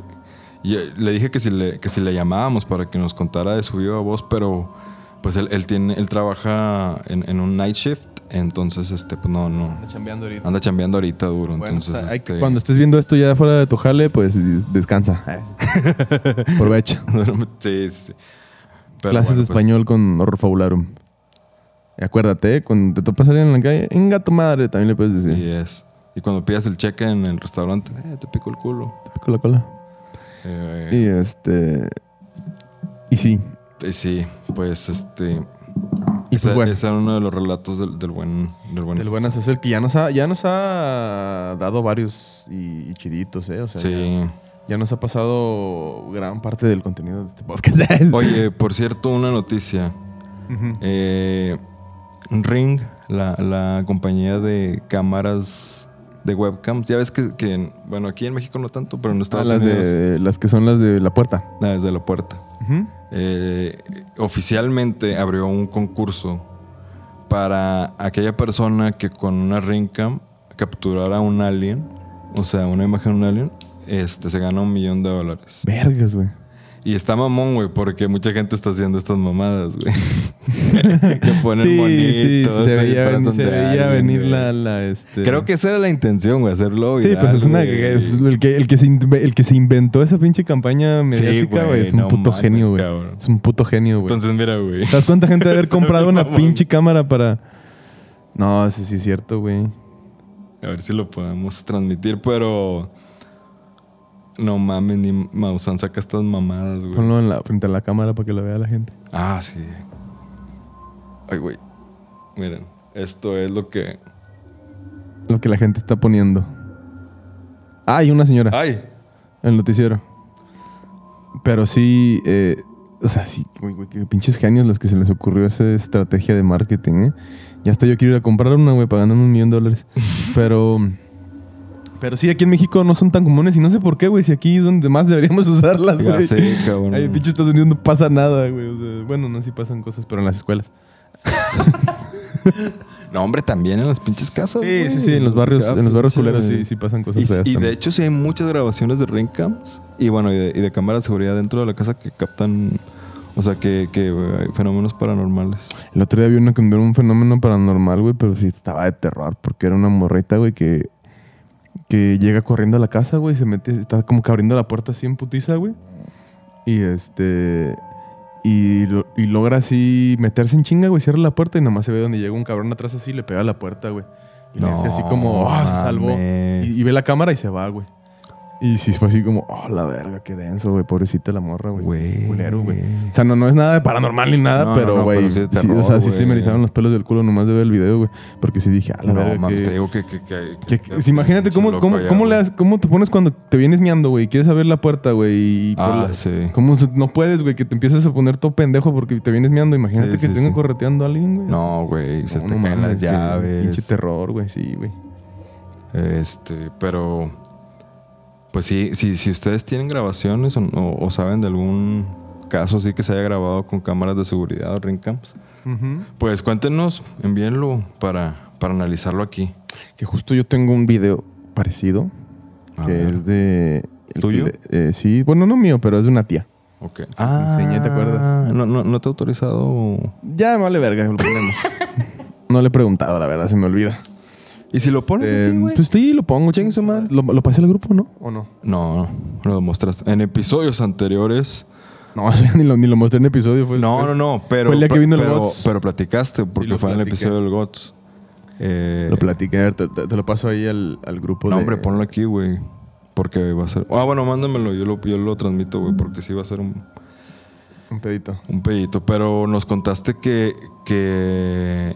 eh, le dije que si le, que si le llamábamos para que nos contara de su viva voz, pero pues él, él tiene, él trabaja en, en un night shift, entonces este, pues no, no. Anda chambeando ahorita. Anda chambeando ahorita duro. Bueno, entonces, o sea, hay que- este, cuando estés viendo esto ya fuera de tu jale, pues des- descansa. (laughs) Aprovecha. sí, sí, sí. Pero Clases bueno, de pues, español con Horror Fabularum. Y acuérdate, ¿eh? cuando te topas a alguien en la calle, venga tu madre, también le puedes decir. Sí, es. Y cuando pidas el cheque en el restaurante, eh, te pico el culo. Te pico la cola. Eh, Y este. Y sí. y sí, pues este. Y ese, pues bueno. ese era uno de los relatos del, del buen. Del buen El buen Azazel, que ya nos ha, ya nos ha dado varios y, y chiditos, ¿eh? O sea, Sí. ya, ya nos ha pasado gran parte del contenido de este podcast. (laughs) Oye, por cierto, una noticia. Eh, Ring, la, la compañía de cámaras de webcams. Ya ves que, que, bueno, aquí en México no tanto, pero en Ah, Estados las, Unidos, de, las que son las de la puerta. ah, desde la puerta. Ujú. Eh, oficialmente abrió un concurso para aquella persona que con una Ring Cam capturara un alien, o sea, una imagen de un alien, este, se gana un millón de dólares. Vergas, güey. Y está mamón, güey, porque mucha gente está haciendo estas mamadas, güey. (laughs) que ponen Sí, monitos. sí, se veía, venir, se de veía alien, venir güey. la, la, este... Creo que esa era la intención, güey, hacerlo Sí, viral, pues es una es el que el que se el que se inventó esa pinche campaña mediática, güey, güey, es un no puto genio, güey. cabrón. Es un puto genio, güey. Entonces, mira, güey. ¿Sabes cuánta gente debe haber (laughs) comprado una pinche cámara para No, sí sí es cierto, güey. A ver si lo podemos transmitir, pero... No mames, ni Mausan saca estas mamadas, güey. Ponlo en la, frente a la cámara para que lo vea la gente. Ah, sí. Ay, güey. Miren, esto es lo que... Lo que la gente está poniendo. Ah, y una señora ¡Ay! en el noticiero. Pero sí, eh, o sea, sí, güey, güey, qué pinches genios los que se les ocurrió esa estrategia de marketing, ¿eh? Ya hasta yo quiero ir a comprar una, güey, pagando un millón de dólares. (laughs) Pero, pero sí, aquí en México no son tan comunes y no sé por qué, güey, si aquí es donde más deberíamos (laughs) usarlas, Ya güey. sé, cabrón. Ahí en pinche Estados Unidos no pasa nada, güey. O sea, bueno, no, sí pasan cosas, pero en las escuelas. (laughs) No, hombre, también en las pinches casas. Sí, güey. sí, sí, en los barrios, Ah, en los barrios culeros sí, sí pasan cosas Y, feas y de hecho sí hay muchas grabaciones de ring cams y bueno, y de, y de cámaras de seguridad dentro de la casa que captan, o sea, que, que eh, hay fenómenos paranormales. El otro día vi una que un fenómeno paranormal, güey, pero sí estaba de terror, porque era una morrita, güey, que, que llega corriendo a la casa, güey, y se mete, está como que abriendo la puerta así en putiza, güey. Y este. Y, lo- y logra así meterse en chinga, güey, cierra la puerta y nomás se ve donde llega un cabrón atrás así, le pega a la puerta, güey. Y le hace así como, ah, se salvó. Y, y ve la cámara y se va, güey. Y sí fue así como, oh, la verga, qué denso, güey. Pobrecita la morra, güey. Güey. Culero, güey. O sea, no, no es nada de paranormal ni nada, No, no, pero, no, güey. pero sí sí, o sea, sí se me erizaron los pelos del culo nomás de ver el video, güey. Porque sí dije, a la No, verga. mames, que- te digo que... que, imagínate cómo, cómo, allá, cómo, le has- cómo te pones cuando te vienes miando, güey. y Quieres abrir la puerta, güey. Ah, la- sí. ¿Cómo no puedes, güey? Que te empiezas a poner todo pendejo porque te vienes miando. Imagínate que sí, te venga sí. correteando a alguien, güey. No, güey, se No, te no caen las llaves. Pinche terror, güey. Sí, güey. Este, pero... Pues sí, sí, si ustedes tienen grabaciones o, o- o saben de algún caso así que se haya grabado con cámaras de seguridad o ring cams, pues cuéntenos, envíenlo para, para analizarlo aquí. Que justo yo tengo un video parecido. A que ver. es de... el ¿Tuyo? eh, sí, bueno, no mío, pero es de una tía. Ok. Ah, enseñé, ¿te acuerdas? No, no, no te he autorizado. Ya me vale verga, lo ponemos. (laughs) no le he preguntado, la verdad, se me olvida. ¿Y si lo pones Eh, aquí, güey? pues sí, lo pongo. Chingue su madre. ¿Lo, lo pasé al grupo, no? ¿O no? No, no, no lo mostraste. En episodios anteriores. No, (laughs) ni lo, ni lo mostré en episodio. Fue No, no, no, pero. Fue el día que vino el pero, GOTS. pero platicaste, porque fue en el episodio del GOTS. Eh, Lo platiqué, a ver, te, te- te lo paso ahí al, al grupo No, de... hombre, ponlo aquí, güey. Porque va a ser. Ah, bueno, mándamelo. Yo lo, yo lo transmito, güey, porque sí va a ser un, Un pedito. un pedito. Pero nos contaste que. que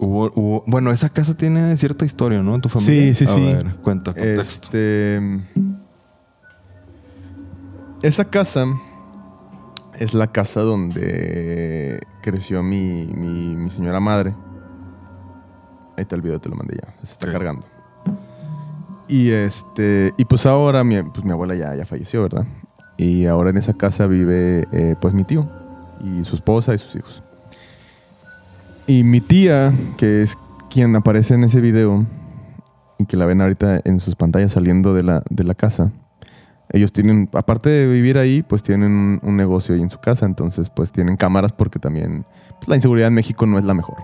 hubo, hubo- Bueno, esa casa tiene cierta historia, ¿no? En tu familia. Sí, sí, a sí. ver, cuenta, contexto. Este... Esa casa es la casa donde creció mi, mi, mi señora madre. Ahí está el video, te lo mandé ya. Se está cargando. Y este, y pues ahora mi, pues mi abuela ya, ya falleció, ¿verdad? Y ahora en esa casa vive eh, pues mi tío y su esposa y sus hijos. Y mi tía, que es quien aparece en ese video y que la ven ahorita en sus pantallas saliendo de la, de la casa, ellos tienen, aparte de vivir ahí, pues tienen un, negocio ahí en su casa, entonces pues tienen cámaras porque también pues, la inseguridad en México no es la mejor.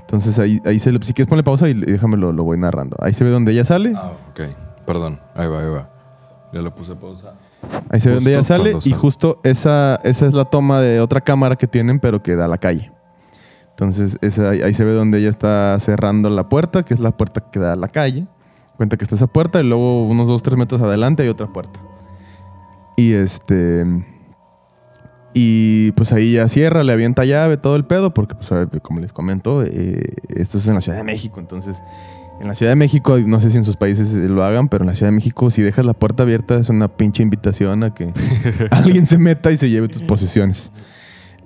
Entonces ahí, ahí se le, si quieres ponle pausa y déjame lo, lo voy narrando. Ahí se ve donde ella sale, Ah, ok. Perdón. Ahí va, ahí va. Ya le puse pausa. ahí se ve donde ella sale cuando y sale. justo esa, esa es la toma de otra cámara que tienen pero que da a la calle. Entonces esa- ahí, se ve donde ella está cerrando la puerta, que es la puerta que da a la calle. Cuenta que está esa puerta y luego unos dos, tres metros adelante hay otra puerta. Y este... Y pues ahí ya cierra, le avienta llave, todo el pedo, porque pues como les comento, eh, esto es en la Ciudad de México, entonces en la Ciudad de México, no sé si en sus países lo hagan, pero en la Ciudad de México si dejas la puerta abierta es una pinche invitación a que (laughs) alguien se meta y se lleve tus posesiones.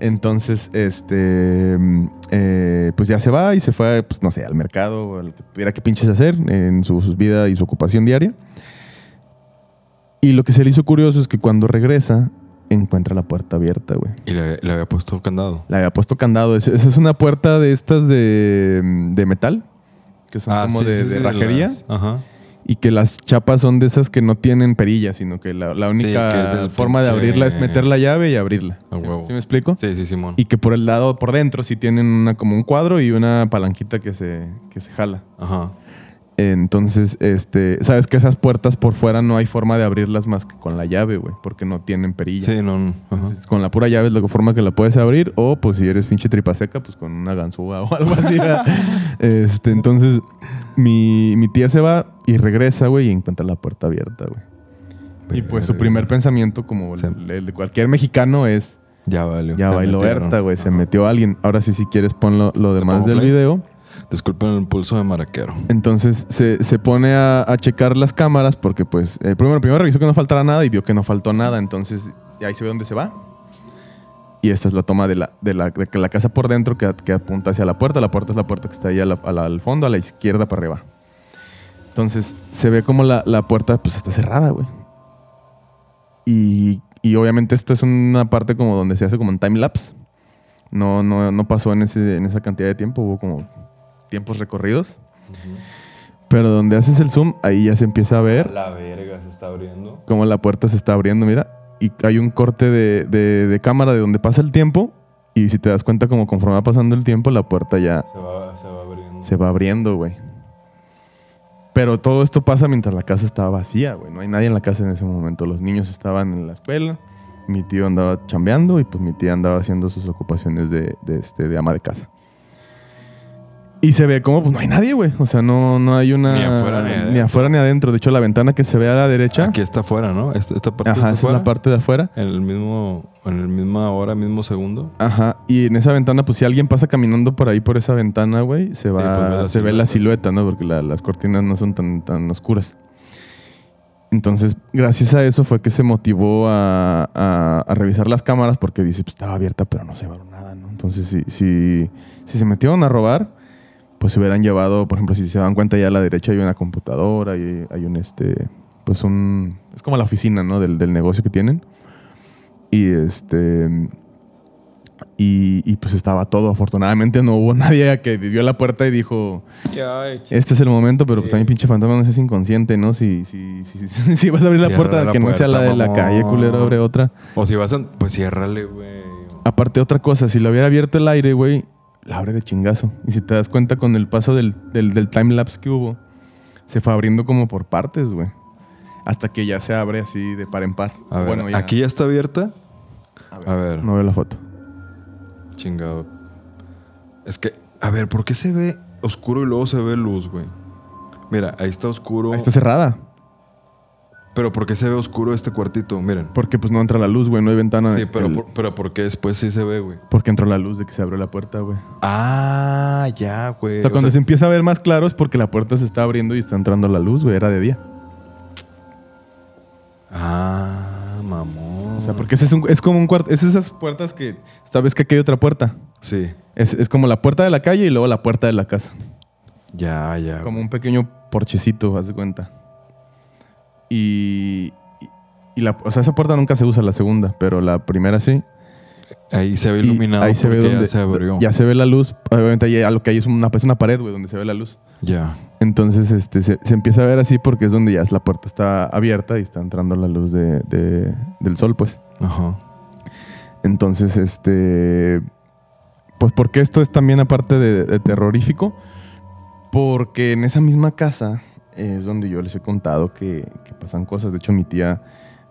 Entonces, este, mm, eh, pues ya se va y se fue, pues no sé, al mercado, o al que tuviera que pinches hacer en su, vida y su ocupación diaria. Y lo que se le hizo curioso es que cuando regresa, encuentra la puerta abierta, güey. Y le, le había puesto candado. Le había puesto candado. Es- Esa es una puerta de estas de, de metal, que son como sí, de, sí, de sí, rajería. las- Ajá. Y que las chapas son de esas que no tienen perillas, sino que la, la única forma de abrirla es meter la llave y abrirla. A huevo. ¿Sí me explico? Sí, sí, Simón. Y que por el lado, por dentro, sí tienen una, como un cuadro y una palanquita que se, que se jala. Ajá. Entonces, este, sabes que esas puertas por fuera no hay forma de abrirlas más que con la llave, güey, porque no tienen perilla. Sí, no. no. Entonces, con la pura llave es la forma que la puedes abrir, o pues si eres pinche tripa seca, pues con una ganzúa o (laughs) algo así. (laughs) este, entonces, mi, mi tía se va y regresa, güey, y encuentra la puerta abierta, güey. Y pues su primer pensamiento, como el, de cualquier mexicano, es Ya valió. ya bailó. Berta, güey, se metió alguien. Ahora sí, si quieres, pon lo, lo demás del play? video. Disculpen el pulso de maraquero. Entonces se, se pone a, a checar las cámaras porque pues eh, primero, primero revisó que no faltara nada y vio que no faltó nada. Entonces ahí se ve dónde se va. Y esta es la toma de la, de la, de la casa por dentro que, que apunta hacia la puerta. La puerta es la puerta que está ahí a la- a la- al fondo, a la izquierda para arriba. Entonces se ve como la, la puerta pues está cerrada, güey. Y, y obviamente esta es una parte como donde se hace como en time lapse. No, no, no pasó en, ese, en esa cantidad de tiempo, hubo como tiempos recorridos. Pero donde haces el zoom, ahí ya se empieza a ver La verga se está abriendo. cómo la puerta se está abriendo, mira. Y hay un corte de, de- de cámara de donde pasa el tiempo. Y si te das cuenta, como conforme va pasando el tiempo, la puerta ya Se va, se va abriendo. se va abriendo, güey. Pero todo esto pasa mientras la casa estaba vacía, güey. No hay nadie en la casa en ese momento. Los niños estaban en la escuela. Mi tío andaba chambeando y pues mi tía andaba haciendo sus ocupaciones de, de, este, de ama de casa. Y se ve como, pues no hay nadie, güey. O sea, no, no hay una... Ni afuera ni adentro. ni afuera ni adentro. De hecho, la ventana que se ve a la derecha... Aquí está afuera, ¿no? Esta, esta parte ajá, está esa es la parte de afuera. En el mismo, en el misma hora, mismo segundo. Ajá, y en esa ventana, pues si alguien pasa caminando por ahí, por esa ventana, güey, se va, pues, ve la se ve la silueta. silueta, ¿no? Porque la- las cortinas no son tan, tan oscuras. Entonces, gracias a eso fue que se motivó a, a- a revisar las cámaras porque dice, pues estaba abierta, pero no se llevaron nada, ¿no? Entonces, si, si, si se metieron a robar, pues se hubieran llevado, por ejemplo, si se dan cuenta ya a la derecha hay una computadora, hay, hay un, este, pues un, es como la oficina, ¿no? Del, del negocio que tienen. Y este... Y, y, pues estaba todo. Afortunadamente no hubo (laughs) nadie que vio la puerta y dijo, este es el momento, pero pues también pinche fantasma no seas inconsciente, ¿no? Si, si, si, si- si vas a abrir la Cierra puerta, la que no sea la de la calle, culero, abre otra. O si vas a... Pues ciérrale, güey. Aparte, otra cosa, si lo hubiera abierto el aire, güey, la abre de chingazo. Y si te das cuenta con el paso del, del, del timelapse que hubo, se fue abriendo como por partes, güey. Hasta que ya se abre así de par en par. A ver, bueno, ya. ¿aquí ya está abierta? A ver, A ver, No veo la foto. chingado. Es que, a ver, ¿por qué se ve oscuro y luego se ve luz, güey? Mira, ahí está oscuro. Ahí está cerrada. Pero ¿por qué se ve oscuro este cuartito? Miren. Porque pues no entra la luz, güey, no hay ventana. Sí, pero, El- por, pero ¿por qué después sí se ve, güey? Porque entró la luz de que se abrió la puerta, güey. Ah, ya, güey. O sea, O cuando sea, se empieza a ver más claro es porque la puerta se está abriendo y está entrando la luz, güey. Era de día. Ah, mamón. O sea, porque ese es, un- es como un cuarto. Es esas puertas que. Sabes que aquí hay otra puerta. Sí, Es, es como la puerta de la calle y luego la puerta de la casa. ya, ya. Como un pequeño porchecito, haz de cuenta. Y, y- la, o sea, esa puerta nunca se usa, la segunda, pero la primera sí. Ahí se ve Y iluminado. ahí se ve donde ya se abrió. ya se ve la luz. Obviamente a lo que hay es una, pues, una pared, güey, donde se ve la luz. Ya. Entonces este, se, se empieza a ver así porque es donde ya la puerta está abierta y está entrando la luz de- de- del sol, pues. Ajá. Entonces, este. Pues porque esto es también aparte de, de terrorífico. Porque en esa misma casa es donde yo les he contado que, que pasan cosas. De hecho, mi tía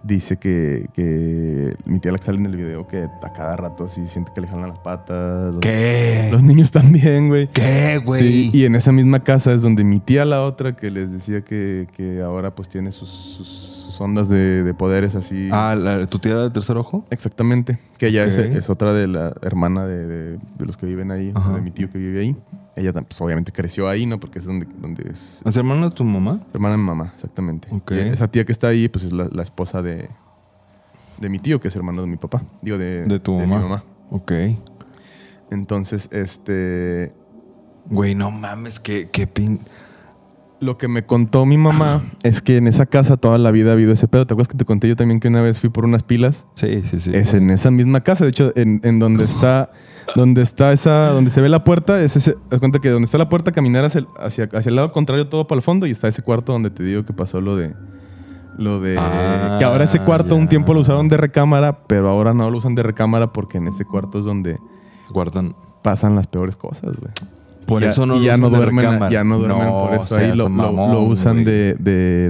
dice que, que mi tía la que sale en el video que a cada rato así siente que le jalan las patas. Los, ¿Qué? Los niños también, güey. ¿Qué, güey? Sí, y en esa misma casa es donde mi tía, la otra, que les decía que, que ahora pues tiene sus, sus- sus ondas de, de poderes así. Ah, ¿la- ¿tu tía del tercer ojo? Exactamente. Que ella es, otra de la hermana de, de- de los que viven ahí, Ajá. de mi tío que vive ahí. Ella pues, obviamente creció ahí, ¿no? Porque es donde, donde es ¿Es hermano de tu mamá? hermana de mi mamá, exactamente. Ok. Y esa tía que está ahí, pues es la, la esposa de, de mi tío, que es hermano de mi papá. Digo, de, De tu mi mamá. mamá. Ok. Entonces, este... Güey, no mames, qué, qué pin... Lo que me contó mi mamá es que en esa casa toda la vida ha habido ese pedo. ¿Te acuerdas que te conté yo también que una vez fui por unas pilas? Sí, sí, sí. es en esa misma casa. De hecho, en, en donde está, donde está esa, donde se ve la puerta, es ese. Haz cuenta que donde está la puerta, caminar hacia, el- hacia, hacia el lado contrario, todo para el fondo, y está ese cuarto donde te digo que pasó lo de. Lo de. Ah, que ahora ese cuarto un tiempo lo usaron de recámara, pero ahora no lo usan de recámara porque en ese cuarto es donde Guardan... pasan las peores cosas, güey. Por ya- eso no ya no duermen, ya no duermen No por eso ahí lo, lo- mamón, lo usan de,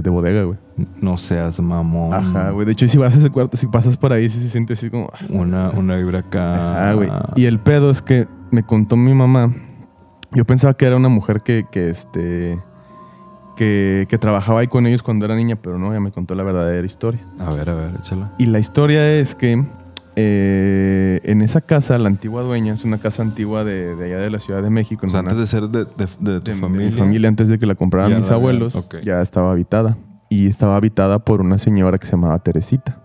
de bodega, güey. No seas mamón. Ajá, güey. De hecho, si vas a ese cuarto, si pasas por ahí, sí se siente así como. ah, Una, una vibra acá. Ajá, güey. Y el pedo es que me contó mi mamá. Yo pensaba que era una mujer que, que este. Que, que trabajaba ahí con ellos cuando era niña, pero no, ya me contó la verdadera historia. A ver, a ver, échala. Y la historia es que eh, en esa casa, la antigua dueña, es una casa antigua de, de allá de la Ciudad de México. O sea, antes de ser de, de, de tu familia. mi familia, antes de que la compraran mis la abuelos, ya estaba habitada. Y estaba habitada por una señora que se llamaba Teresita.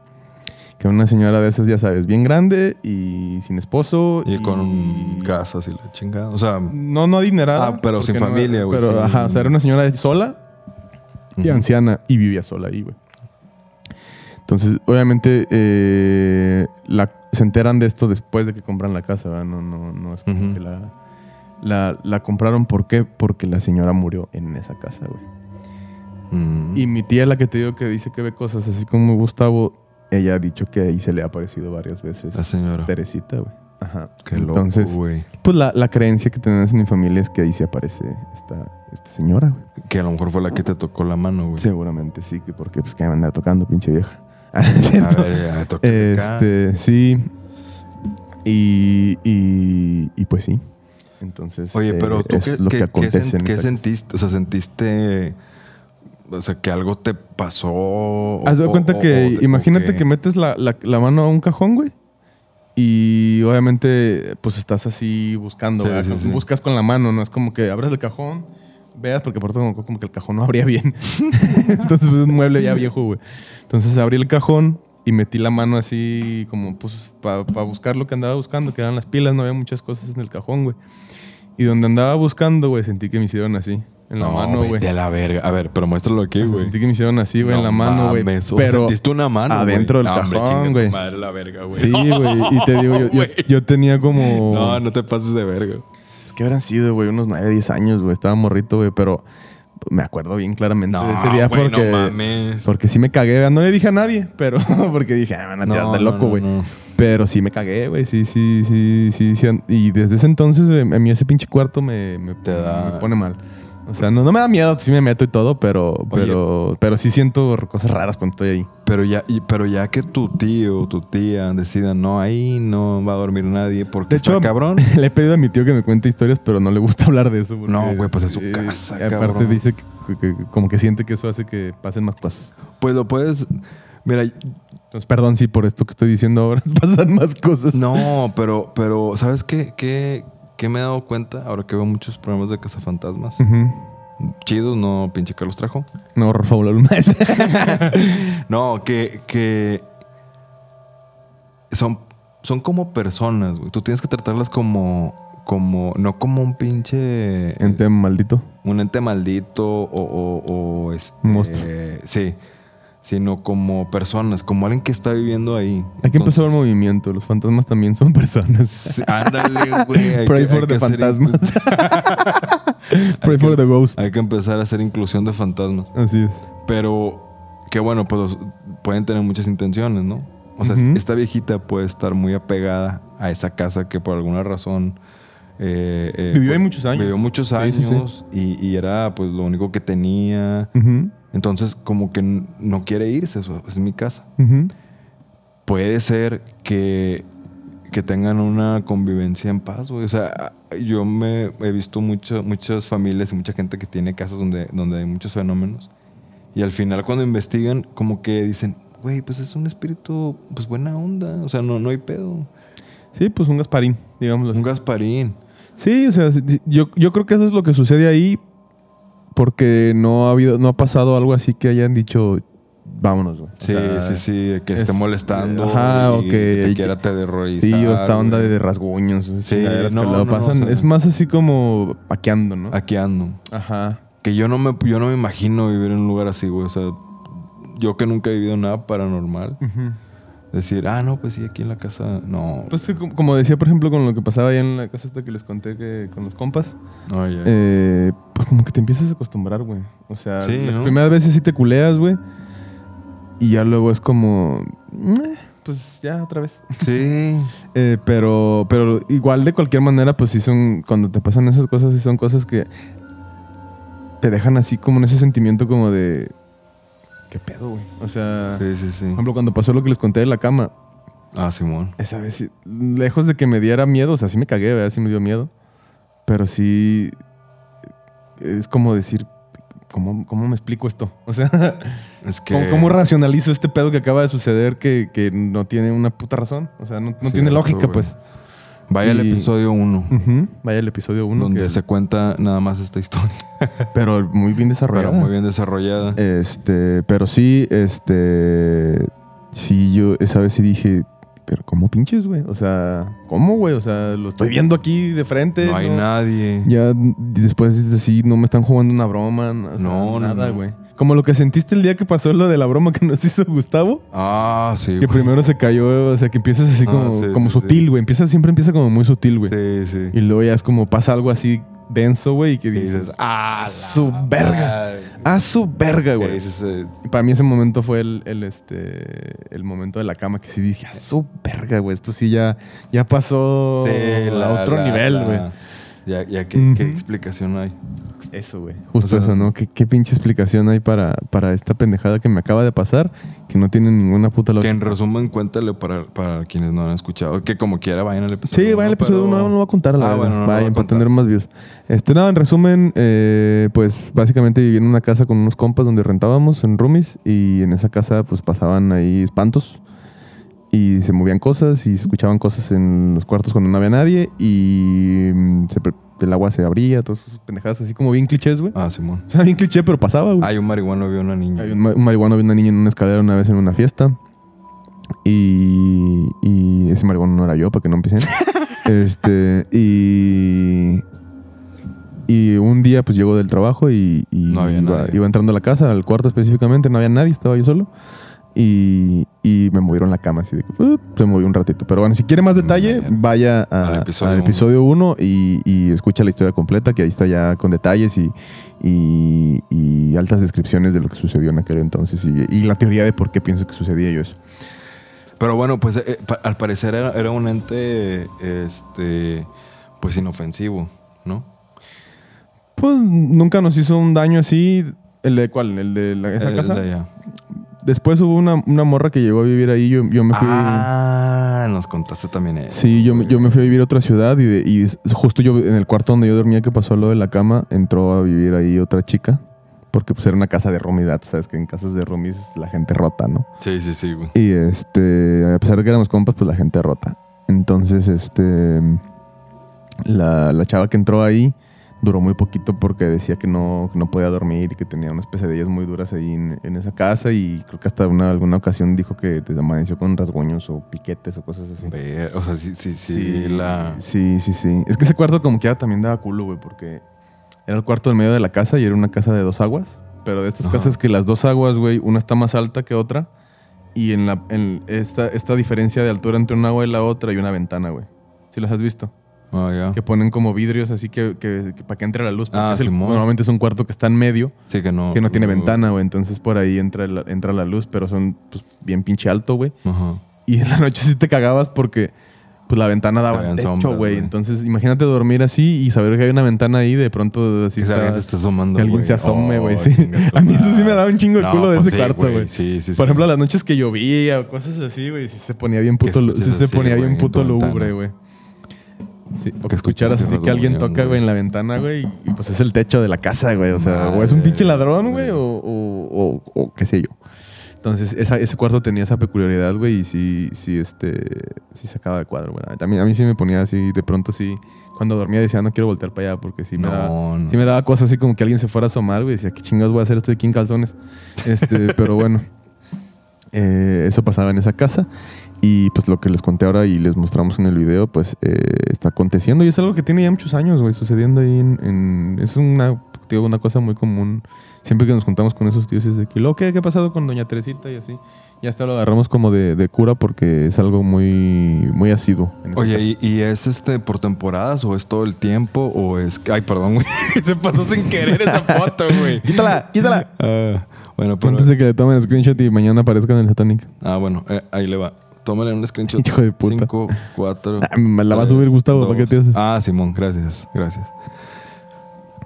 Que era una señora de esas, ya sabes, bien grande y sin esposo. Y con un gas así la chingada. O sea, No, no adinerada. Ah, pero sin familia, güey, Pero, sí. ajá, o sea, era una señora sola y anciana y vivía sola ahí, güey. Entonces, obviamente, eh, la, se enteran de esto después de que compran la casa, ¿verdad? No, no, no es como que la, la, la compraron. ¿Por qué? Porque la señora murió en esa casa, güey. mm, Y mi tía, la que te digo que dice que ve cosas así como Gustavo, ella ha dicho que ahí se le ha aparecido varias veces la señora. Teresita, güey. Ajá. Qué loco, Entonces, güey. pues la, la creencia que tenemos en mi familia es que ahí se aparece esta, esta señora, güey. Que a lo mejor fue la que te tocó la mano, güey. Seguramente sí, que porque pues que me anda tocando, pinche vieja. (laughs) A ver, ya, toca acá. Este, sí. Y, y, y pues sí. Entonces, Oye, eh, pero tú es qué, lo qué- que acontece qué sentiste? O sea, sentiste. O sea, que algo te pasó. Haz de cuenta o- que, o- o imagínate que metes la, la- la mano a un cajón, güey. Y obviamente, pues estás así buscando, Sí, ¿verdad? sí, sí. Buscas con la mano, ¿no? Es como que abres el cajón, veas, porque por todo como que el cajón no abría bien. (laughs) Entonces, pues es un mueble ya viejo, güey. Entonces abrí el cajón y metí la mano así, como pues para buscar lo que andaba buscando, que eran las pilas, no había muchas cosas en el cajón, güey. Y donde andaba buscando, güey, sentí que me hicieron así, en la No, mano, güey. a la verga. A ver, pero muéstralo aquí, O sea, güey. sentí que me hicieron así, güey, en la mano, güey. Pero sentiste una mano, adentro del No, cajón, güey. madre la verga, güey. Sí, güey. Y te digo, yo, yo, (laughs) Güey. yo tenía como... No, no te pases de verga. Pues, ¿Qué habrán sido, güey? Unos 9, 10 años, güey. Estaba morrito, güey. Pero me acuerdo bien claramente No, de ese día güey, porque... no mames. Porque sí me cagué. No le dije a nadie, pero... (laughs) porque dije, ah, me van a tirar No, de loco, no, güey. no. Pero sí me cagué, güey. Sí, sí, sí, sí, sí. Y desde ese entonces, güey, a mí ese pinche cuarto me, me, Te da- me pone mal. O sea, no, no me da miedo, sí me meto y todo, pero, Oye. pero, pero sí siento cosas raras cuando estoy ahí. Pero ya, y- pero ya que tu tío o tu tía decidan, no, ahí no va a dormir nadie porque De hecho, cabrón. (laughs) le he pedido a mi tío que me cuente historias, pero no le gusta (laughs) hablar de eso. porque, No, güey, pues es su casa, Aparte cabrón. dice que, que- que como que siente que eso hace que pasen más cosas. Pues lo puedes. Mira, Entonces, perdón si por esto que estoy diciendo ahora (laughs) pasan más cosas. no, pero, pero, ¿sabes qué? ¿Qué, qué me he dado cuenta ahora que veo muchos programas de cazafantasmas? Ujú. Chidos, no pinche Carlos Trajo. No, fabular más. (laughs) No, que, que son, son como personas, güey. Tú tienes que tratarlas como, como, no como un pinche... Ente maldito. un ente maldito o, o, o, este, Monstruo. Sí. Sino como personas, como alguien que está viviendo ahí. Hay que empezar el movimiento. Los fantasmas también son (laughs) personas. Ándale, güey. Pray que- for the fantasmas. (laughs) Pray for the ghost. Hay que empezar a hacer inclusión de fantasmas. Así es. Pero que bueno, pues pueden tener muchas intenciones, ¿no? O sea, esta viejita puede estar muy apegada a esa casa que por alguna razón... eh, eh, Vivió ahí pues, muchos años. Vivió muchos Sí, sí, sí. años Y, y era pues lo único que tenía. Ujú, Entonces como que no quiere irse, eso es mi casa. Puede ser que, que tengan una convivencia en paz, güey. O sea, yo me he visto mucho- muchas familias y mucha gente que tiene casas donde, donde hay muchos fenómenos. Y al final cuando investigan, como que dicen, güey, pues es un espíritu, pues buena onda. O sea, no, no hay pedo. Sí, pues un Gasparín, digámoslo así. Un Gasparín. Sí, o sea, yo, yo creo que eso es lo que sucede ahí porque no ha habido, no ha pasado algo así que hayan dicho, vámonos, güey. Sí, sea, sí, sí, que esté es- molestando. ajá, o y que- te quiera terrorizar. Sí, o esta onda güey. de rasguños. Sí, que no, no, pasan. o sea- es más así como paqueando, ¿no? Aquí ando. Ajá. Que yo no me, yo no me imagino vivir en un lugar así, güey. O sea, yo que nunca he vivido nada paranormal. Decir, ah, no, pues sí, aquí en la casa. No. Pues sí, como decía, por ejemplo, con lo que pasaba allá en la casa esta que les conté que con los compas, No, ya. eh, pues como que te empiezas a acostumbrar, güey. O sea, Sí, las ¿no? primeras veces sí te culeas, güey. Y ya luego es como, "Eh, pues ya otra vez. Sí. (laughs) Eh, pero, pero igual de cualquier manera, pues sí son, cuando te pasan esas cosas, sí son cosas que te dejan así como en ese sentimiento como de, ¿qué pedo, güey? O sea, Sí, sí, sí. por ejemplo, cuando pasó lo que les conté de la cama, Ah, Simón. esa vez, lejos de que me diera miedo, o sea, sí me cagué, ¿verdad? Sí me dio miedo. Pero sí, es como decir, ¿cómo, cómo me explico esto? O sea, (laughs) Es que. ¿cómo, cómo racionalizo este pedo que acaba de suceder que, que no tiene una puta razón? O sea, no, no tiene lógica, pues. Vaya el episodio 1. Ujú, Vaya el episodio 1. donde se cuenta nada más esta historia. (laughs) Pero muy bien desarrollado. Pero muy bien desarrollada. Este, pero sí, este. Sí, yo esa vez sí dije, pero ¿cómo pinches, güey? O sea, ¿cómo, güey? O sea, lo estoy viendo aquí de frente. no hay nadie. Ya después es así, no me están jugando una broma. o sea, No, nada, no. Como lo que sentiste el día que pasó lo de la broma que nos hizo Gustavo. Ah, sí. Que güey. primero se cayó, o sea, que empiezas así Ah, como, sí, como sí, sutil, sí. güey. Empieza, siempre empieza como muy sutil, güey. Sí, sí. Y luego ya es como pasa algo así denso, güey, y que Y dices, dices, ah, a su verga. A su verga, güey. dices, eh, Y Para mí ese momento fue el, el, este, el momento de la cama que sí dije, a su verga, güey. Esto sí ya, ya pasó sí, a otro la- nivel, la- güey. Ya, ya ¿qué, explicación hay? Eso, güey. Justo O sea, eso, ¿no? ¿Qué, qué pinche explicación hay para, para esta pendejada que me acaba de pasar que no tiene ninguna puta Que lógica? en resumen, cuéntale para, para quienes no han escuchado. Que como quiera vayan al episodio. Sí, vaya el ¿no? episodio, Pero- no, no va a contar la Ah, bueno, no Vayan, para contar. tener más views. Este, nada, en resumen, eh, pues básicamente viví en una casa con unos compas donde rentábamos en roomies y en esa casa pues pasaban ahí espantos y se movían cosas y se escuchaban cosas en los cuartos cuando no había nadie y mm, se el agua se abría, todas esas pendejadas así como bien clichés, güey. Ah, Simón. (laughs) O sea, bien cliché, pero pasaba, güey. Hay un marihuano vio una niña. Hay un, ma- un marihuano vio una niña en una escalera una vez en una fiesta. Y, y ese marihuano no era yo, para que no empiecen. (laughs) este, y, y un día pues llego del trabajo y, y No había iba, nadie. iba entrando a la casa, al cuarto específicamente, no había nadie, estaba yo solo. Y, y me movieron la cama así de que uh, se movió un ratito. Pero bueno, si quiere más detalle, vaya a- Al episodio episodio 1 y, y escucha la historia completa, que ahí está ya con detalles y, y, y altas descripciones de lo que sucedió en aquel entonces y, y la teoría de por qué pienso que sucedía yo eso. Pero bueno, pues eh, pa- al parecer era, era un ente, este, pues inofensivo, ¿no? Pues nunca nos hizo un daño así. ¿El de cuál? ¿El de la- esa El casa? de allá. Después hubo una, una morra que llegó a vivir ahí. Yo, yo me fui. Ah, nos contaste también eso. Sí, yo, me- yo me fui a vivir a otra ciudad y, de- y es- justo yo en el cuarto donde yo dormía que pasó lo de la cama, entró a vivir ahí otra chica. Porque pues era una casa de. Tú sabes que en casas de roomies la gente rota, ¿no? Sí, sí, sí, güey. Y este, a pesar de que éramos compas, pues la gente rota. Entonces, este, la, la chava que entró ahí duró muy poquito porque decía que no, que no podía dormir y que tenía unas pesadillas muy duras ahí en, en esa casa y creo que hasta una, alguna ocasión dijo que te amaneció con rasguños o piquetes o cosas así. O sea, sí, sí, sí, la... sí, sí, sí. Es que ese cuarto como que también daba culo, güey, porque era el cuarto del medio de la casa y era una casa de dos aguas. pero de estas Ajá. casas que las dos aguas, güey, una está más alta que otra. Y en, la, en esta, esta diferencia de altura entre una agua y la otra hay una ventana, güey. ¿Sí las has visto? Ah. Que ponen como vidrios así que, que- que para que entre la luz. porque Ah, es el- normalmente es un cuarto que está en medio, Sí, que no. que no tiene ventana, güey. Entonces por ahí entra la, entra la luz, pero son pues, bien pinche alto, güey. Ajá. Y en la noche sí te cagabas porque pues la ventana daba al techo, güey. Entonces imagínate dormir así y saber que hay una ventana ahí de pronto así Que está- alguien te está asomando. que alguien güey. se asome, güey. Oh, sí. (laughs) A mí eso sí me daba un chingo No, culo de pues ese sí, cuarto, güey. Sí, sí, Por ejemplo, las noches que llovía o cosas así, güey, sí se ponía bien puto, sí se ponía bien puto lúgubre, güey. Sí, o que escucharas así que alguien toca, güey, en la ventana, güey, y pues es el techo de la casa, güey. O sea, o es un Madre, pinche ladrón, güey, güey. o, o, o- o qué sé yo. Entonces, esa- ese cuarto tenía esa peculiaridad, güey, y sí, sí, este, sí sacaba de cuadro, güey. También, a mí sí me ponía así, de pronto sí, cuando dormía decía, no quiero voltear para allá, porque sí me, No, daba, no. sí me daba cosas así como que alguien se fuera a asomar, güey, decía, ¿qué chingados voy a hacer? Estoy aquí en calzones. Este, (laughs) pero bueno, eh, eso pasaba en esa casa. Y pues lo que les conté ahora y les mostramos en el video, pues eh, está aconteciendo. Y es algo que tiene ya muchos años, güey, sucediendo ahí en... en- es una, digo, una cosa muy común. Siempre que nos juntamos con esos tíos es de que, "Lo, ¿qué, ¿qué ha pasado con Doña Teresita? Y así. Ya hasta lo agarramos como de, de cura porque es algo muy, muy asiduo. en Oye. ¿y, y es este por temporadas o es todo el tiempo o es... Ay, perdón, güey. (laughs) Se pasó sin querer esa foto, güey. (laughs) ¡Quítala! ¡Quítala! Ah, bueno, pero... Antes de que le tomen el screenshot y mañana aparezca en el Satanic. Ah, bueno, eh, ahí le va. Tómale un screenshot. Hijo de puta. 5, 4. Ah, me la va a subir Gustavo, ¿para qué te haces? Ah, Simón, gracias, gracias.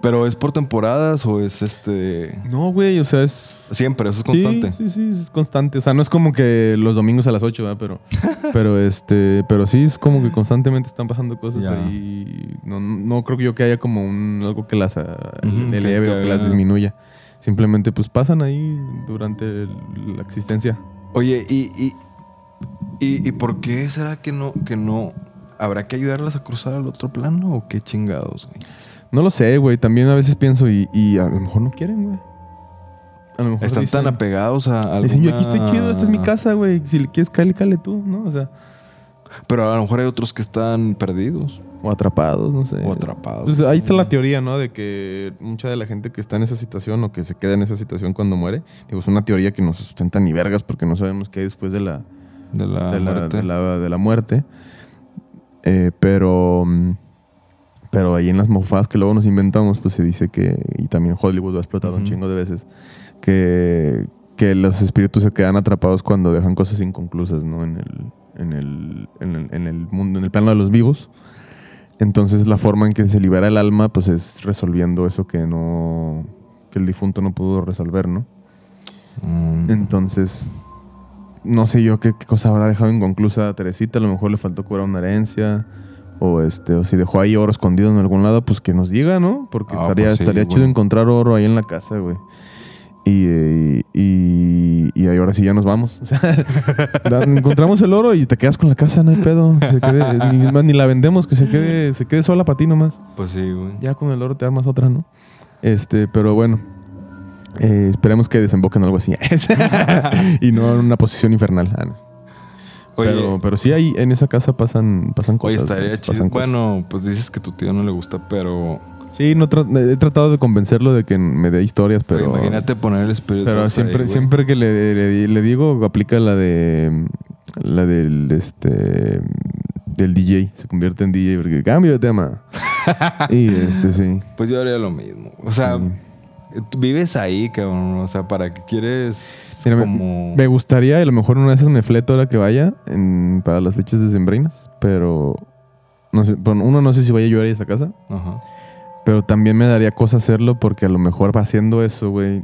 Pero es por temporadas o es este. No, güey, o sea, es... Siempre, eso es constante. Sí, sí, sí, es constante. O sea, no es como que los domingos a las 8, ¿verdad? Pero, (laughs) pero, este, pero sí es como que constantemente están pasando cosas Ya. ahí. No, no creo que yo que haya como un, algo que las ah, que- eleve o que las disminuya. Simplemente pues pasan ahí durante el- la existencia. Oye, y, y, y, y por qué será que no, que no. ¿Habrá que ayudarlas a cruzar al otro plano o qué chingados, güey? No lo sé, güey. También a veces pienso y, y a lo mejor no quieren, güey. A lo mejor Están dicen- tan apegados a alguna... Dicen, yo aquí estoy chido, esta es mi casa, güey. Si le quieres caerle, cale tú, ¿no? O sea, Pero a lo mejor hay otros que están perdidos o atrapados, no sé. o atrapados. Pues ahí está la teoría, ¿no? De que mucha de la gente que está en esa situación o que se queda en esa situación cuando muere, digo, es una teoría que no se sustenta ni vergas porque no sabemos qué hay después de la, de la, de la, muerte. de la- de la muerte. Eh, pero, mm, pero ahí en las mofadas que luego nos inventamos, pues se dice que, y también Hollywood lo ha explotado un Ujú. chingo de veces, que, que los espíritus se quedan atrapados cuando dejan cosas inconclusas, ¿no? En el, en el, en el, en el mundo, en el plano de los vivos. Entonces la forma en que se libera el alma, pues es resolviendo eso que no, que el difunto no pudo resolver, ¿no? Mm. Entonces, no sé yo qué, qué cosa habrá dejado inconclusa a Teresita. A lo mejor le faltó cobrar una herencia. O este, o si dejó ahí oro escondido en algún lado, pues que nos diga, ¿no? Porque Ah, estaría, pues sí, estaría chido encontrar oro ahí en la casa, güey. Y, y, y ahora sí ya nos vamos. (laughs) O sea, encontramos el oro y te quedas con la casa, no hay pedo. Que se quede- ni, más, ni la vendemos, que se quede, se quede sola para ti nomás. Pues sí, güey. Ya con el oro te armas otra, ¿no? Este, pero bueno. Eh, esperemos que desemboque en algo así. (laughs) y no en una posición infernal. Ah, no. Oye, pero, pero sí, ahí en esa casa pasan, pasan oye, cosas. estaría pues, chido. Bueno, pues dices que tu tío no le gusta, pero... Sí, no tra- he tratado de convencerlo de que me dé historias, pero. Imagínate poner el espíritu. Pero siempre, siempre que le, le- le digo, aplica la de. La del. Este. Del DJ. Se convierte en DJ porque cambio de tema. (laughs) y este, sí. Pues yo haría lo mismo. O sea, Sí. Tú vives ahí, cabrón. O sea, ¿para qué quieres Mira, me- como... Me gustaría, y a lo mejor una de esas me fleto ahora que vaya en- para las fechas decembrinas, pero no sé, bueno, uno no sé si vaya a llover a esa casa, Ajá. pero también me daría cosa hacerlo porque a lo mejor va haciendo eso, güey.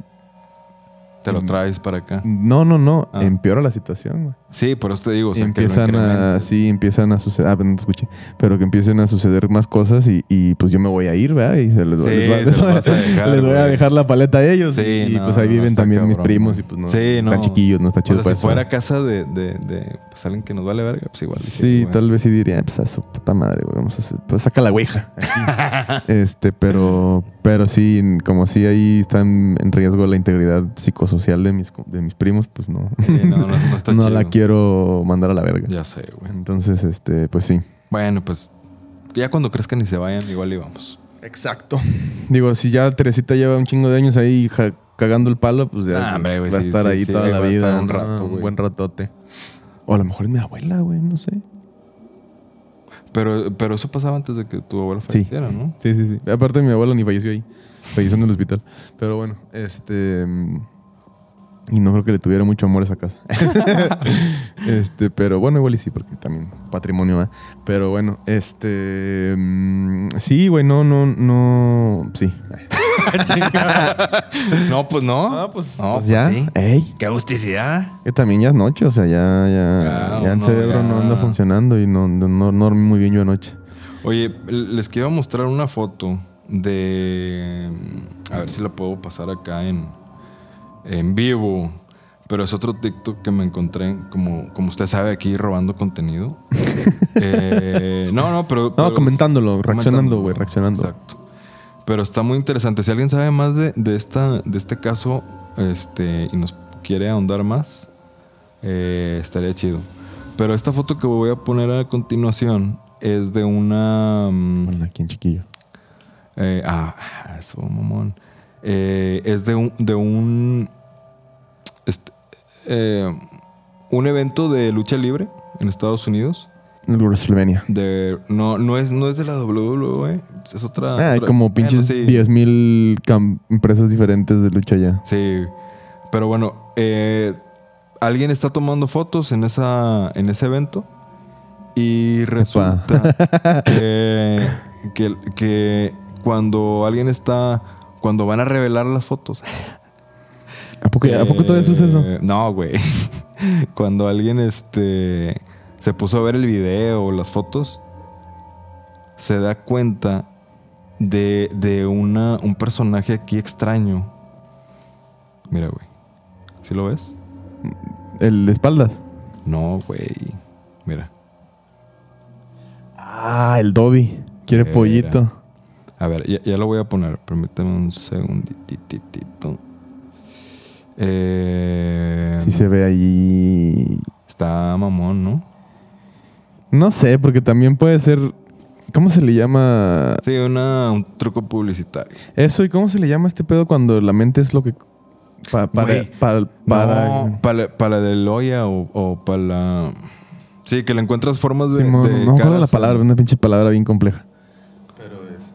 Te lo Mm. traes para acá. No, no, no, Ah. empeora la situación, güey. Sí, por eso te digo. O sea, empiezan que a, sí, empiezan a suceder, ah, no te escuché, pero que empiecen a suceder más cosas y, y, pues yo me voy a ir, ¿verdad? Y se les, Sí, les va- se (laughs) a dejar, les voy a dejar la paleta a ellos Sí, y, no, pues ahí no, viven también mis primos y pues no, Sí, no. están chiquillos, no está O chido sea, para si eso. fuera casa de, de, de pues, alguien que nos vale verga, pues igual. Sí, tal vez sí diría, pues a su puta madre, güey, vamos a hacer, pues saca la ouija. (laughs) este, pero, pero sí, como sí ahí está en, en riesgo la integridad psicosocial de mis, de mis primos, pues no. Sí, no, no, no está (laughs) no chido. la quiero mandar a la verga. Ya sé, güey. Entonces, este, pues sí. Bueno, pues ya cuando crezcan y se vayan, igual íbamos. Exacto. Digo, si ya Teresita lleva un chingo de años ahí ja- cagando el palo, pues ya Ah, hombre, güey, va a sí, estar sí, ahí sí, toda va la a estar vida. un rato, Un buen ratote. O a lo mejor es mi abuela, güey, no sé. Pero, pero eso pasaba antes de que tu abuela falleciera, ¿no? Sí, sí, sí. Aparte, mi abuelo ni falleció ahí. Falleció en el hospital. Pero bueno, este. Y no creo que le tuviera mucho amor a esa casa. (laughs) este, pero bueno, igual y sí, porque también patrimonio va. Pero bueno, este. mm, Sí, güey, no, no, no. Sí. (laughs) No, pues no. Ah, pues, no, pues ya. sí. Ey, ¡Qué justicidad! que también ya es noche, o sea, ya, ya, Ya, ya el cerebro no anda funcionando y no, no, no, no dormí muy bien yo anoche. Oye, les quiero mostrar una foto de... A ver si la puedo pasar acá en, en vivo. Pero es otro TikTok que me encontré, como, como usted sabe, aquí robando contenido. (laughs) Eh, no, no, pero... No, pero- comentándolo, reaccionando, güey, reaccionando. Exacto. Pero está muy interesante. Si alguien sabe más de, de esta, de este caso este, y nos quiere ahondar más, eh, estaría chido. Pero esta foto que voy a poner a continuación es de una... mm, Bueno, aquí en chiquillo. eh, ah, eso, mamón. Eh, es de un... De un este, eh, un evento de lucha libre en Estados Unidos. El WrestleMania. De, no, no, es, no es de la WWE, es otra... Ah, hay otra- como bueno, pinches sí. 10.000 cam- empresas diferentes de lucha ya. Sí, pero bueno, eh, alguien está tomando fotos en, esa, en ese evento y resulta (laughs) que, que, que cuando alguien está, cuando van a revelar las fotos. ¿A poco, ¿a poco todavía eso? eh, No, güey. (laughs) cuando alguien este, se puso a ver el video o las fotos, se da cuenta de, de una, un personaje aquí extraño. Mira, güey. ¿Sí lo ves? El de espaldas. No, güey. Mira. Ah, el Dobby. Quiere pollito. A ver, ya, ya lo voy a poner. Permíteme un segunditito. Eh, Sí se ve ahí. Está mamón, ¿no? No sé, porque también puede ser. ¿Cómo se le llama? Sí, una, un truco publicitario. Eso, ¿y cómo se le llama este pedo cuando la mente es lo que. pa- para. Güey, para. para- No, para, la- para la de Loya o, o para la... Sí, que le encuentras formas de... De no me acuerdo caras la palabra, una pinche palabra bien compleja.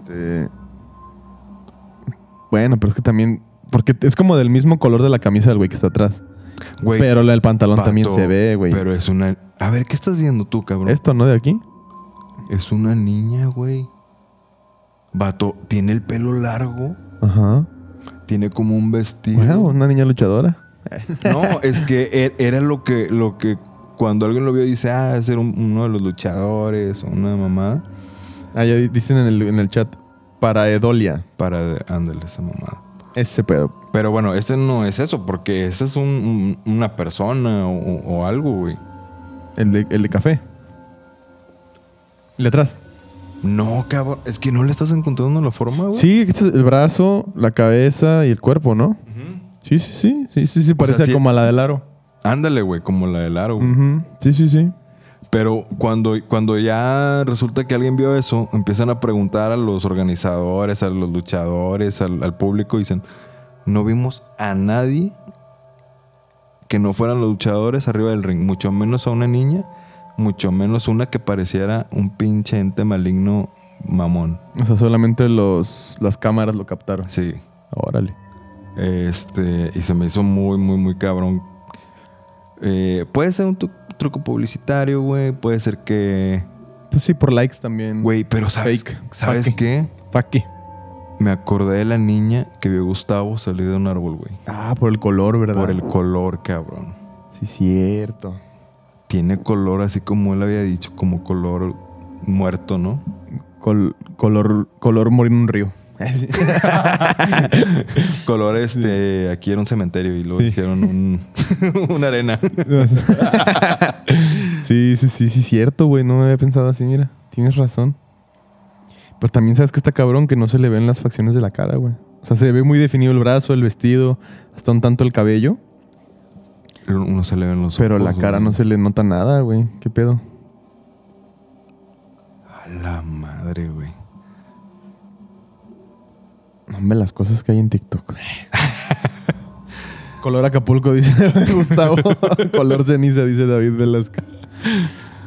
Este. Bueno, pero es que también. Porque es como del mismo color de la camisa del güey que está atrás. Güey, pero la del pantalón pato, también se ve, güey. Pero es una... A ver, ¿qué estás viendo tú, cabrón? Esto, ¿no? De aquí. Es una niña, güey. Vato, tiene el pelo largo. Ajá. Tiene como un vestido. Bueno, una niña luchadora. No, es que er- era lo que, lo que cuando alguien lo vio dice, ah, es un- uno de los luchadores o una mamada. Ah, ya dicen en el, en el chat. Para Edolia. Para, ándale, esa mamada. Ese pedo. Pero bueno, este no es eso, porque ese es un- un- una persona o, o algo, güey. El de, el de café. El de atrás. No, cabrón, es que no le estás encontrando la forma, güey. Sí, este es el brazo, la cabeza y el cuerpo, ¿no? Sí, sí, sí. Sí, sí, sí. Parece sí- como a la del aro. Ándale, güey, como la del aro, güey. Sí, sí, sí. Pero cuando, cuando ya resulta que alguien vio eso, empiezan a preguntar a los organizadores, a los luchadores, al, al público, dicen, no vimos a nadie que no fueran los luchadores arriba del ring, mucho menos a una niña, mucho menos una que pareciera un pinche ente maligno mamón. O sea, solamente los, las cámaras lo captaron. Sí. Órale. Este, y se me hizo muy, muy, muy cabrón. Eh, puede ser un tu- truco publicitario, güey. Puede ser que. Pues sí, por likes también. Güey, pero ¿sabes, Fake. ¿sabes Fake. qué? Faqui. Me acordé de la niña que vio a Gustavo salir de un árbol, güey. Ah, por el color, ¿verdad? Por el color, cabrón. Sí, cierto. Tiene color así como él había dicho, como color muerto, ¿no? Col- color, color morir en un río. (laughs) color este, aquí era un cementerio y luego Sí. hicieron un, (laughs) una arena. (laughs) sí, sí, sí, sí, cierto, güey. No me había pensado así, mira. Tienes razón. Pero también sabes que está cabrón que no se le ven las facciones de la cara, güey. O sea, se ve muy definido el brazo, el vestido, hasta un tanto el cabello. Uno se le ven los Pero la cara güey. no se le nota nada, güey. ¿Qué pedo? A la madre, güey. Hombre, las cosas que hay en TikTok. (laughs) Color Acapulco, dice (laughs) Gustavo. color ceniza, dice David Velázquez.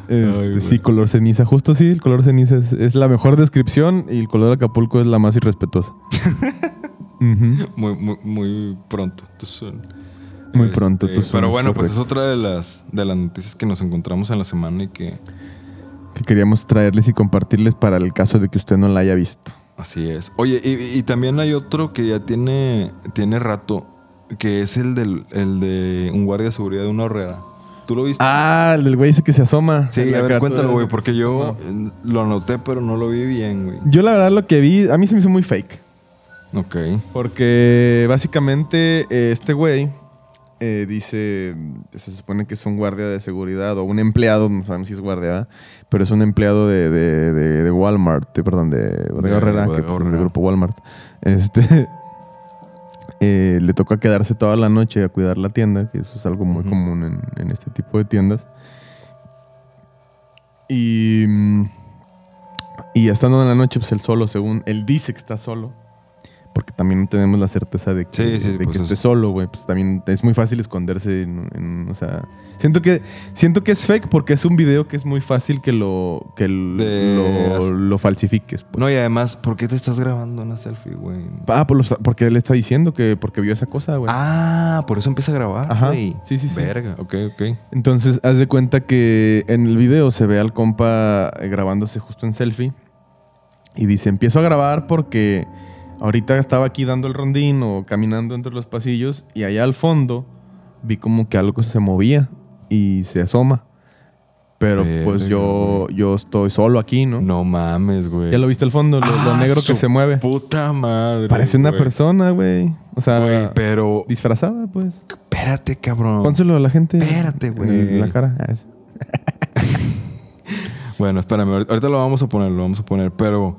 Este, Ay, sí, color ceniza. Justo sí, el color ceniza es, es la mejor descripción y el color Acapulco es la más irrespetuosa. (laughs) Muy, muy, muy pronto. Muy pronto, tu son Pero bueno, pues es otra de las, de las noticias que nos encontramos en la semana y que Que queríamos traerles y compartirles para el caso de que usted no la haya visto. Así es. Oye, y, y también hay otro que ya tiene, tiene rato, que es el, del, el de un guardia de seguridad de una horrera. ¿Tú lo viste? Ah, el del güey ese que se asoma. sí, a ver, cuéntalo, güey, que porque yo eh, lo anoté, pero no lo vi bien, güey. Yo la verdad lo que vi, a mí se me hizo muy fake. Ok. Porque básicamente eh, este güey eh, dice, se supone que es un guardia de seguridad o un empleado, no sabemos si es guardia, pero es un empleado de, de- de- de Walmart, perdón, de Bodega Herrera, que pues, es del grupo Walmart. Este, (laughs) eh, le toca quedarse toda la noche a cuidar la tienda, que eso es algo muy común en, en este tipo de tiendas. Y, y estando en la noche, pues él solo, según él dice que está solo. Porque también no tenemos la certeza de que, Sí, sí, de pues que es- esté solo, güey. Pues también es muy fácil esconderse en, en- o sea... Siento que, siento que es fake porque es un video que es muy fácil que lo, que De- lo, lo falsifiques. pues. No, y además, ¿por qué te estás grabando una selfie, güey? Ah, por los- porque él está diciendo que porque vio esa cosa, güey. Ah, por eso empieza a grabar, Ajá. Sí, sí, sí. Verga, ok, ok. Entonces, haz de cuenta que en el video se ve al compa eh, grabándose justo en selfie. Y dice, empiezo a grabar porque ahorita estaba aquí dando el rondín o caminando entre los pasillos y allá al fondo vi como que algo se movía y se asoma. Pero pues yo, yo estoy solo aquí, ¿no? No mames, güey. ¿Ya lo viste al fondo? Lo, lo Ah, negro que se mueve. Puta madre. Parece una güey. persona, güey. O sea, Güey, pero. disfrazada, pues. Espérate, cabrón. Pónselo a la gente. Espérate, en güey. la cara. Ah, (laughs) Bueno, espérame. ahorita- Ahorita lo vamos a poner, lo vamos a poner. Pero.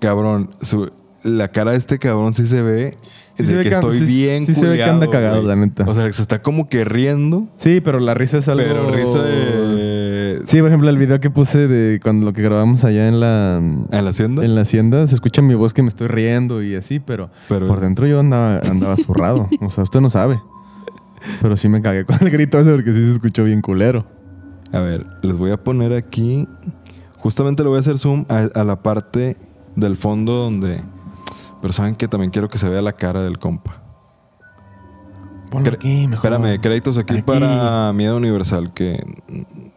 Cabrón. su- la cara de este cabrón sí se ve. Sí de se ve que estoy sí- bien sí se ve que anda culiado, cagado, güey. la neta. O sea, se está como que riendo. Sí, pero la risa es algo... Pero risa de. Sí, por ejemplo, el video que puse de cuando lo que grabamos allá en la... ¿En la hacienda? En la hacienda, se escucha mi voz que me estoy riendo y así, pero, Pero por es- dentro yo andaba, andaba zurrado. (laughs) o sea, usted no sabe. Pero sí me cagué con el grito ese porque sí se escuchó bien culero. A ver, les voy a poner aquí. Justamente le voy a hacer zoom a, a la parte del fondo donde. Pero saben que también quiero que se vea la cara del compa. Ponlo Cre- aquí, mejor. Espérame, créditos aquí, Aquí. para Miedo Universal, que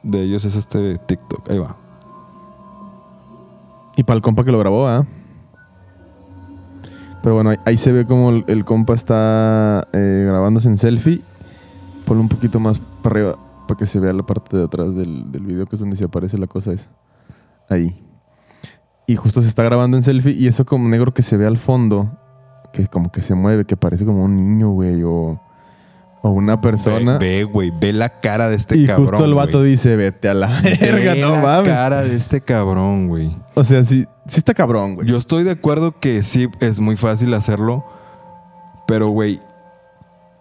de ellos es este TikTok. Ahí va. Y para el compa que lo grabó, ¿ah? Pero bueno, ahí, ahí se ve como el, el compa está eh, grabándose en selfie. Ponlo un poquito más para arriba para que se vea la parte de atrás del, del video, que es donde se aparece la cosa esa. Ahí. Y justo se está grabando en selfie y eso como negro que se ve al fondo, que como que se mueve, que parece como un niño, güey, o, o una persona. Ve, ve, güey, ve la cara de este y cabrón. justo el vato güey. dice, vete a la Ve (laughs) verga, no la mames. cara de este cabrón, güey. O sea, sí, sí está cabrón, güey. Yo estoy de acuerdo que sí es muy fácil hacerlo, pero, güey,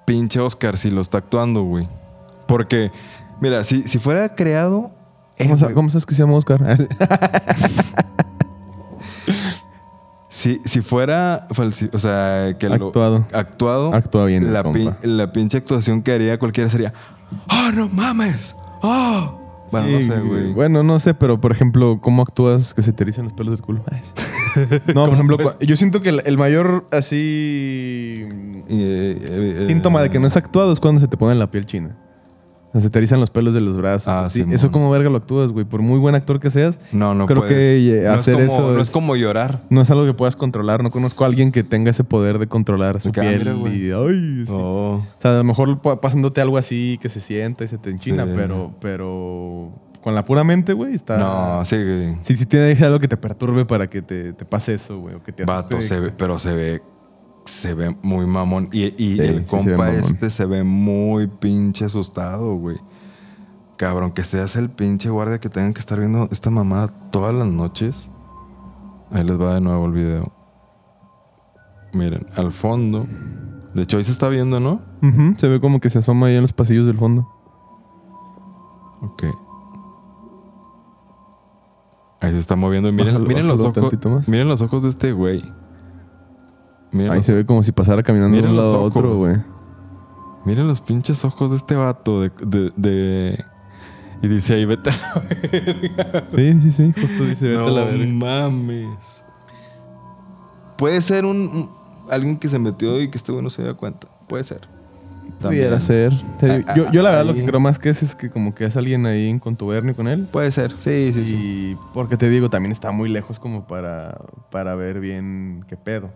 pinche Oscar si lo está actuando, güey. Porque, mira, si, si fuera creado... eh, ¿Cómo, cómo sabes que se llama Oscar? (laughs) (laughs) (laughs) si, si fuera o sea, que lo- Actuado. actuado, Actúa bien la, la pinche actuación que haría cualquiera sería, ¡Oh, no mames! ¡Oh! Bueno, Sí, no sé, güey. Bueno, no sé, pero por ejemplo, ¿cómo actúas que se te erizan los pelos del culo? (laughs) (laughs) no, por ejemplo, yo siento que el, el mayor así eh, eh, síntoma de que no es actuado es cuando se te pone la piel china. Se te erizan los pelos de los brazos. Ah. Simón. Eso como verga lo actúas, güey. Por muy buen actor que seas, No, no creo puedes. que, eh, no hacer es como, eso No es- es como llorar. no es algo que puedas controlar. No conozco a alguien que tenga ese poder de controlar su ah, piel. mira, y, ay, sí. Oh. O sea, a lo mejor pa- pasándote algo así que se sienta y se te enchina, Sí. pero, pero con la pura mente, güey, está. No, sí, güey. Sí, sí tiene algo que te perturbe para que te, te pase eso, güey. O que te Vato, se ve, pero se ve, se ve muy mamón. Y, y Sí, el sí se ve compa este se ve muy pinche asustado, güey. Cabrón, que seas el pinche guardia que tengan que estar viendo esta mamada todas las noches. Ahí les va de nuevo el video. Miren, al fondo. De hecho, ahí se está viendo, ¿no? Se ve como que se asoma ahí en los pasillos del fondo. Ok. Ahí se está moviendo. Y miren, Bájalo, miren los ojos. Miren los ojos de este güey. Mira Ahí los, se ve como si pasara caminando de un lado a otro, güey. mira los pinches ojos de este vato. De, de, de- Y dice ahí, vete a la verga. Sí, sí, sí. Justo dice, vete a la No verga. mames. Puede ser un, un- alguien que se metió y que este güey no se dio cuenta. Puede ser. Pudiera ser. Digo, yo, yo la verdad lo que creo más que es, es que como que es alguien ahí en contubernio con él. Puede ser. Sí, sí, sí. Y porque te digo, también está muy lejos como para, para ver bien qué pedo.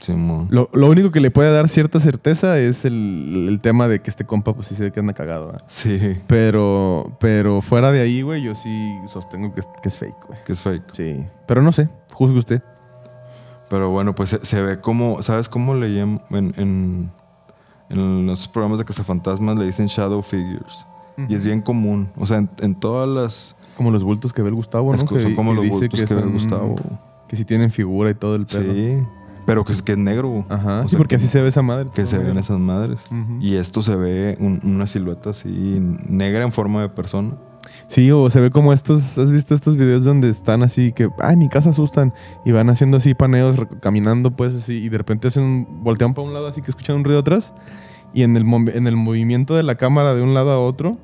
Simón. Lo, lo único que le puede dar cierta certeza es el, el tema de que este compa pues sí se ve que anda cagado. ¿verdad? Sí. Pero, pero fuera de ahí, güey, yo sí sostengo que es, que es fake, güey. Que es fake. Sí. Pero no sé, juzgue usted. Pero bueno, pues se, se ve como, ¿sabes cómo le llaman en, en, en los programas de cazafantasmas le dicen shadow figures? Y es bien común. O sea, en, en todas las... Es como los bultos que ve el Gustavo, ¿no? es que son como los dice bultos que, ve son- Gustavo. Que sí tienen figura y todo el pedo. Sí. Pero que es, que es negro. Ajá. O sí, sea, porque que- así se ve esa madre. Que se ven esas madres. Ujú. Y esto se ve un- una silueta así negra en forma de persona. Sí, o se ve como estos, ¿has visto estos videos donde están así que, ay, mi casa asustan y van haciendo así paneos, caminando pues así y de repente hacen un, voltean para un lado así que escuchan un ruido atrás y en el, en el movimiento de la cámara de un lado a otro,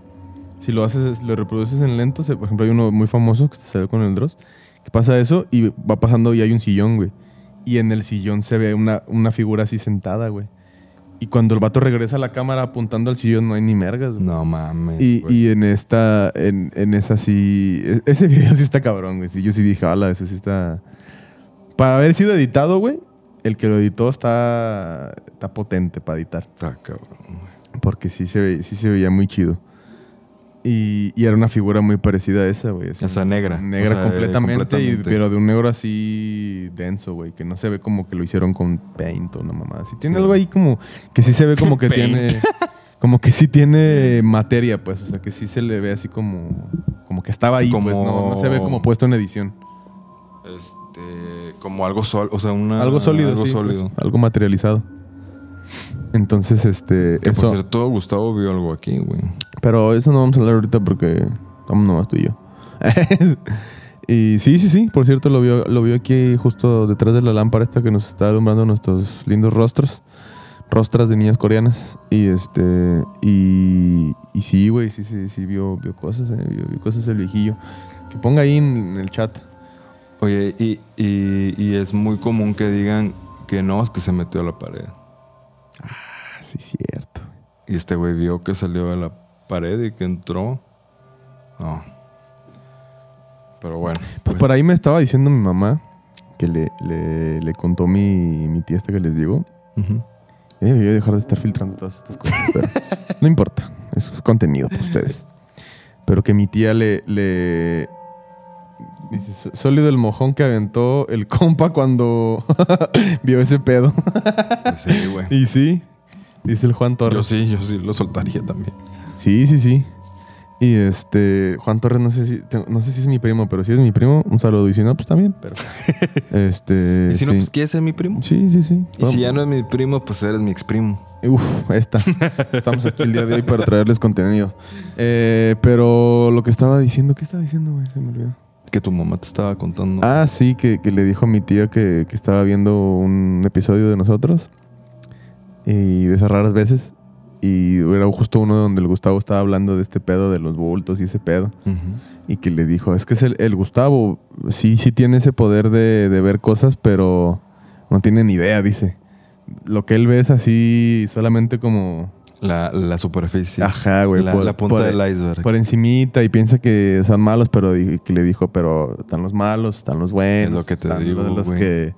si lo haces, lo reproduces en lento, se- por ejemplo hay uno muy famoso que se ve con el Dross, que pasa eso y va pasando y hay un sillón, güey. Y en el sillón se ve una, una figura así sentada, güey. Y cuando el vato regresa a la cámara apuntando al sillón no hay ni mergas, güey. No mames. Y, güey. y en esta, en, en esa sí, e- ese (laughs) video sí está cabrón, güey. Sí, yo sí dije, hola, eso sí está... Para haber sido editado, güey, el que lo editó está, está potente para editar. Está cabrón. güey. Porque sí se, ve- sí se veía muy chido. Y, y era una figura muy parecida a esa, güey. O sea, negra. Negra O sea, completamente, y- pero de un negro así denso, güey. Que no se ve como que lo hicieron con paint o una mamá. Sí tiene Sí. algo ahí como que sí se ve como que (laughs) Paint. tiene... Como que sí tiene materia, pues. O sea, que sí se le ve así como... Como que estaba ahí, pues. No, no se ve Como- como puesto en edición. Este, como algo sólido. O sea, una, algo sólido, Algo sí, pues, sólido. algo materializado. Entonces, este... Que eso... por cierto, Gustavo vio algo aquí, güey. Pero eso no vamos a hablar ahorita porque estamos nomás tú y yo. (laughs) y sí, sí, sí. Por cierto, lo vio, lo vio aquí justo detrás de la lámpara esta que nos está alumbrando nuestros lindos rostros. Rostras de niñas coreanas. Y este. Y, y sí, güey, sí, sí, sí, vio, vio cosas, eh, vio, vio cosas el viejillo. Que ponga ahí en, en el chat. Oye, y, y, y es muy común que digan que no, es que se metió a la pared. Sí, cierto. Y este güey vio que salió de la pared y que entró. No. Pero bueno. Pues por ahí me estaba diciendo mi mamá que le, le, le contó mi, mi tía esta que les digo. Ujú. Eh, debería dejar de estar filtrando todas estas cosas, pero no importa. Es contenido para ustedes. Pero que mi tía le... le dice, "So- sólido el mojón que aventó el compa cuando (laughs) vio ese pedo. Pues sí, güey. y sí, dice el Juan Yo Torres. sí, yo sí lo soltaría también. Sí, sí, sí. Y este, Juan Torres, no sé si, tengo- no sé si es mi primo, pero si es mi primo, un saludo. Y si no, pues también. Pero, (laughs) este, Y si no, pues ¿quieres ser mi primo? Sí, sí, sí. Y si ya no es mi primo, pues eres mi ex primo. Uf, esta. Estamos aquí el día de hoy para traerles contenido. Eh, pero lo que estaba diciendo, ¿qué estaba diciendo, güey? Se me olvidó. Que tu mamá te estaba contando. Ah, sí, que, que le dijo a mi tía que, que estaba viendo un episodio de nosotros. Y de esas raras veces. Y era justo uno donde el Gustavo estaba hablando de este pedo de los bultos y ese pedo. Ujú. Y que le dijo, es que es el, el Gustavo, sí, sí tiene ese poder de, de ver cosas, pero no tiene ni idea, dice. Lo que él ve es así solamente como... La, la superficie. Ajá, güey. La, por- la punta por- del iceberg. Por encimita y piensa que son malos, pero que le dijo, pero están los malos, están los buenos. Es lo que te están digo, los, los que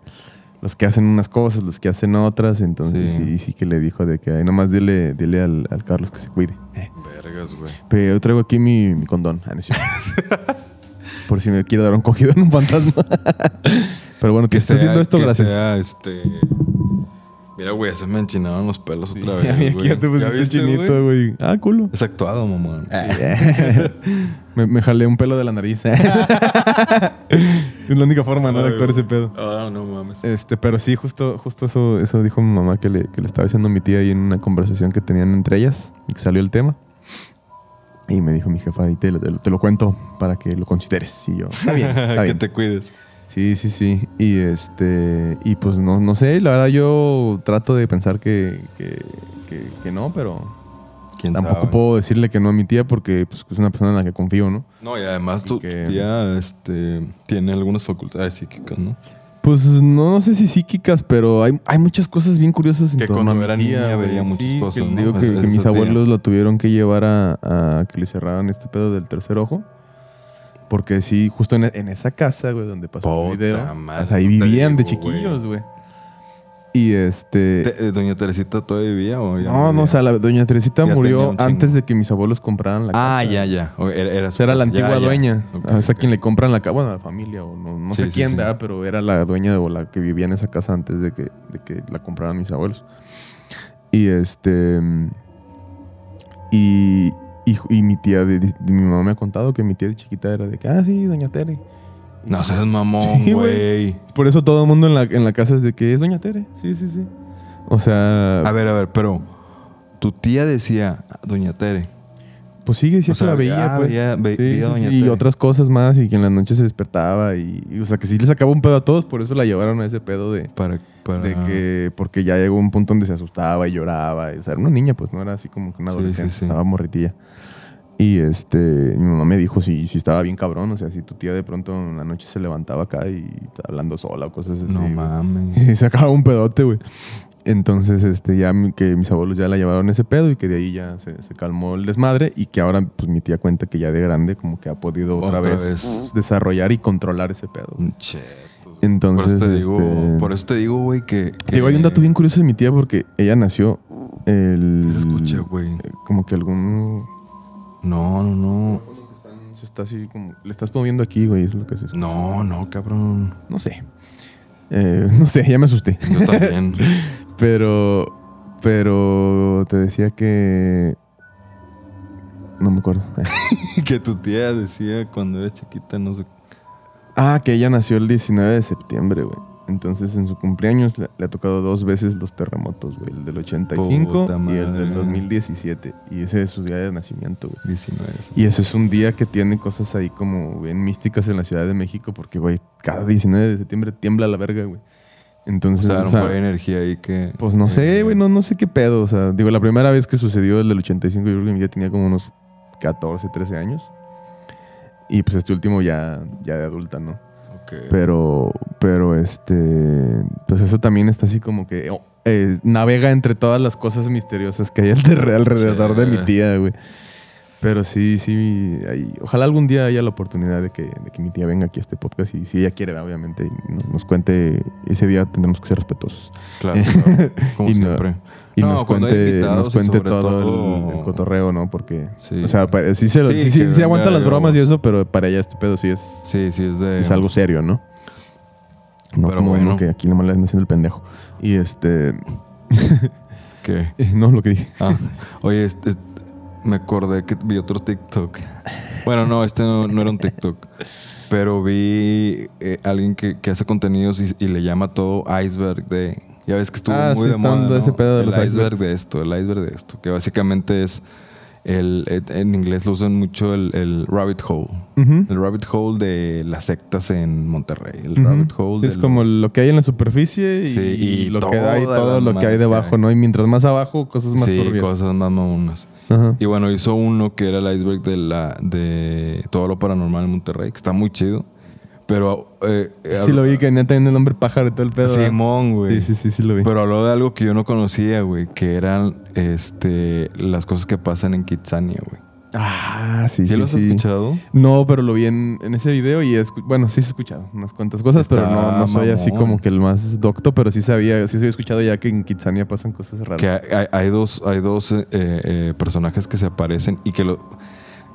los que hacen unas cosas, los que hacen otras. Entonces Sí. sí, sí, que le dijo de que ahí nomás dile, dile al, al Carlos que se cuide. Eh, Vergas, güey. Pero yo traigo aquí mi, mi condón. Ah, no. (laughs) Por si me quiero dar un cogido en un fantasma. (laughs) pero bueno, que estés sea- viendo esto, que gracias. sea, este... Mira, güey, se me enchinaron los pelos Sí, otra (laughs) vez, güey. ya te pusiste chinito, güey. Ah, culo. Es actuado, mamón. (laughs) me, me jalé un pelo de la nariz. (laughs) es la única forma, ¿no? De actuar ese pedo. Ah, no mames. Este, pero sí, justo, justo eso, eso dijo mi mamá que le, que le estaba diciendo a mi tía ahí en una conversación que tenían entre ellas y que salió el tema. Y me dijo mi jefa, y te, lo- te lo- te lo cuento para que lo consideres. Y yo, está bien, está que te cuides. Sí, sí, sí. Y este. Y pues no, no sé, la verdad yo trato de pensar que, que, que- que no, pero ¿Quién tampoco sabe? puedo decirle que no a mi tía porque pues, es una persona en la que confío, ¿no? No, y además Y tu que- tía este, tiene algunas facultades psíquicas, ¿no? Pues no, no sé si psíquicas, pero hay, hay muchas cosas bien curiosas en Que torno cuando a mi tía, veía muchas Sí, cosas, que ¿no? Digo que, mis tía. abuelos la tuvieron que llevar a, a que le cerraran este pedo del tercer ojo. Porque sí, justo en, en esa casa, güey, donde pasó el video, madre, pues ahí no te vivían de digo, chiquillos, güey. Y este... Te- eh, ¿Doña Teresita todavía vivía o ya No, no, vivía? o sea, la doña Teresita Ya murió antes de que mis abuelos compraran la casa. Ah, ya, ya. O Era, era, O sea, era la. Ya, antigua ya. dueña. Ok, o sea, ok. quien le compran la casa, bueno, la familia, o no, no Sí, sé sí, quién, sí. ¿verdad? Pero era la dueña o la que vivía en esa casa antes de que, de que la compraran mis abuelos. Y este. Y, y, y mi tía, de, de- mi mamá me ha contado que mi tía de chiquita era de que, ah, sí, doña Tere. No seas mamón, Sí, güey. Por eso todo el mundo en la, en la casa es de que es doña Tere. Sí, sí, sí. O sea, A ver, a ver, pero tu tía decía, Doña Tere. Pues sí, sí o se sea, la veía, ya pues. veía- ve- Sí, veía y otras cosas más, y que en las noches se despertaba, y, y, o sea, que sí le sacaba un pedo a todos, por eso la llevaron a ese pedo de, Para, para... de que, porque ya llegó un punto donde se asustaba y lloraba, y, o sea, era una niña, pues no era así como que una adolescente, sí, estaba morritilla. Y este, mi mamá me dijo si, si estaba bien cabrón, o sea, si tu tía de pronto en la noche se levantaba acá y estaba hablando sola o cosas así. No mames. (laughs) Y sacaba un pedote, güey. Entonces, este, ya que mis abuelos ya la llevaron ese pedo y que de ahí ya se, se calmó el desmadre y que ahora, pues, mi tía cuenta que ya de grande como que ha podido otra, Otra vez, vez. desarrollar y controlar ese pedo. Chetos. Entonces, por eso te digo, este, por eso te digo, güey, que, que- Digo, hay un dato bien curioso de mi tía porque ella nació el... ¿Qué se escucha, güey? eh, Como que algún... No, no, no. Se está así como... Le estás moviendo aquí, güey, es lo que se escucha. No, no, cabrón. No sé. Eh, (laughs) no sé, ya me asusté. Yo también. (laughs) Pero, pero te decía que... No me acuerdo. (laughs) que tu tía decía cuando era chiquita, no sé. ah, que ella nació el 19 de septiembre, güey. Entonces en su cumpleaños le, le ha tocado dos veces los terremotos, güey. El del 85 Puta y el del 2017. Y ese es su día de nacimiento, güey. 19. sí. Y ese es un día que tiene cosas ahí como bien místicas en la Ciudad de México porque, güey, cada 19 de septiembre tiembla la verga, güey. O Entonces, sea, o sea, mejor hay energía ahí que. Pues no sé, eh, güey, no, no sé qué pedo. O sea, digo, la primera vez que sucedió el del 85, yo creo que tía tenía como unos 14, 13 años. Y pues este último ya, ya de adulta, ¿no? ok. Pero, pero este, pues eso también está así como que oh, eh, navega entre todas las cosas misteriosas que hay (laughs) alre- alrededor de mi tía, güey. Pero sí, sí, ahí- ojalá algún día haya la oportunidad de que, de que mi tía venga aquí a este podcast y si ella quiere, obviamente, y nos, nos cuente, ese día tendremos que ser respetuosos. Claro, (laughs) claro, como Y no- siempre. Y No, nos hay cuente, nos cuente todo, el- cotorreo, ¿no? Porque, Sí. o sea, pa- sí, se, lo- Sí, sí, sí, que sí aguanta las bromas y eso, pero para ella este pedo sí es, Sí, sí, es de. es algo serio, ¿no? No Pero como bueno. uno que aquí nomás le andan haciendo el pendejo. Y este... ¿Qué? (laughs) no, lo que dije. Ah, oye, este, me acordé que vi otro TikTok. Bueno, no, este no, no era un TikTok. Pero vi eh, alguien que, que hace contenidos y, y le llama todo iceberg de... Ya ves que estuvo Ah, muy sí, de moda, ¿no? ese pedo de el los iceberg de esto, el iceberg de esto. Que básicamente es... El, en inglés lo usan mucho el, el rabbit hole. El rabbit hole de las sectas en Monterrey. El rabbit hole Sí, de es como lo que hay en la superficie y, Sí, y y lo que hay, todo lo que hay que debajo, hay. ¿no? Y mientras más abajo, cosas más Sí, turbias. cosas más mamonas. Ajá. Y bueno, hizo uno que era el iceberg de la de todo lo paranormal en Monterrey, que está muy chido. Pero eh, eh, Sí lo vi, que venía teniendo el nombre pájaro y todo el pedo. Simón, güey. Sí, sí, sí, sí lo vi. Pero habló de algo que yo no conocía, güey, que eran este las cosas que pasan en Kitsania, güey. Ah, sí, ¿Sí, sí, lo has escuchado? No, pero lo vi en, en ese video y, escu- bueno, sí he escuchado unas cuantas cosas, pero no, soy así como que el más docto, pero sí sabía, sí había escuchado ya que en Kitsania pasan cosas raras. Que hay dos, hay dos eh, eh, personajes que se aparecen y que lo...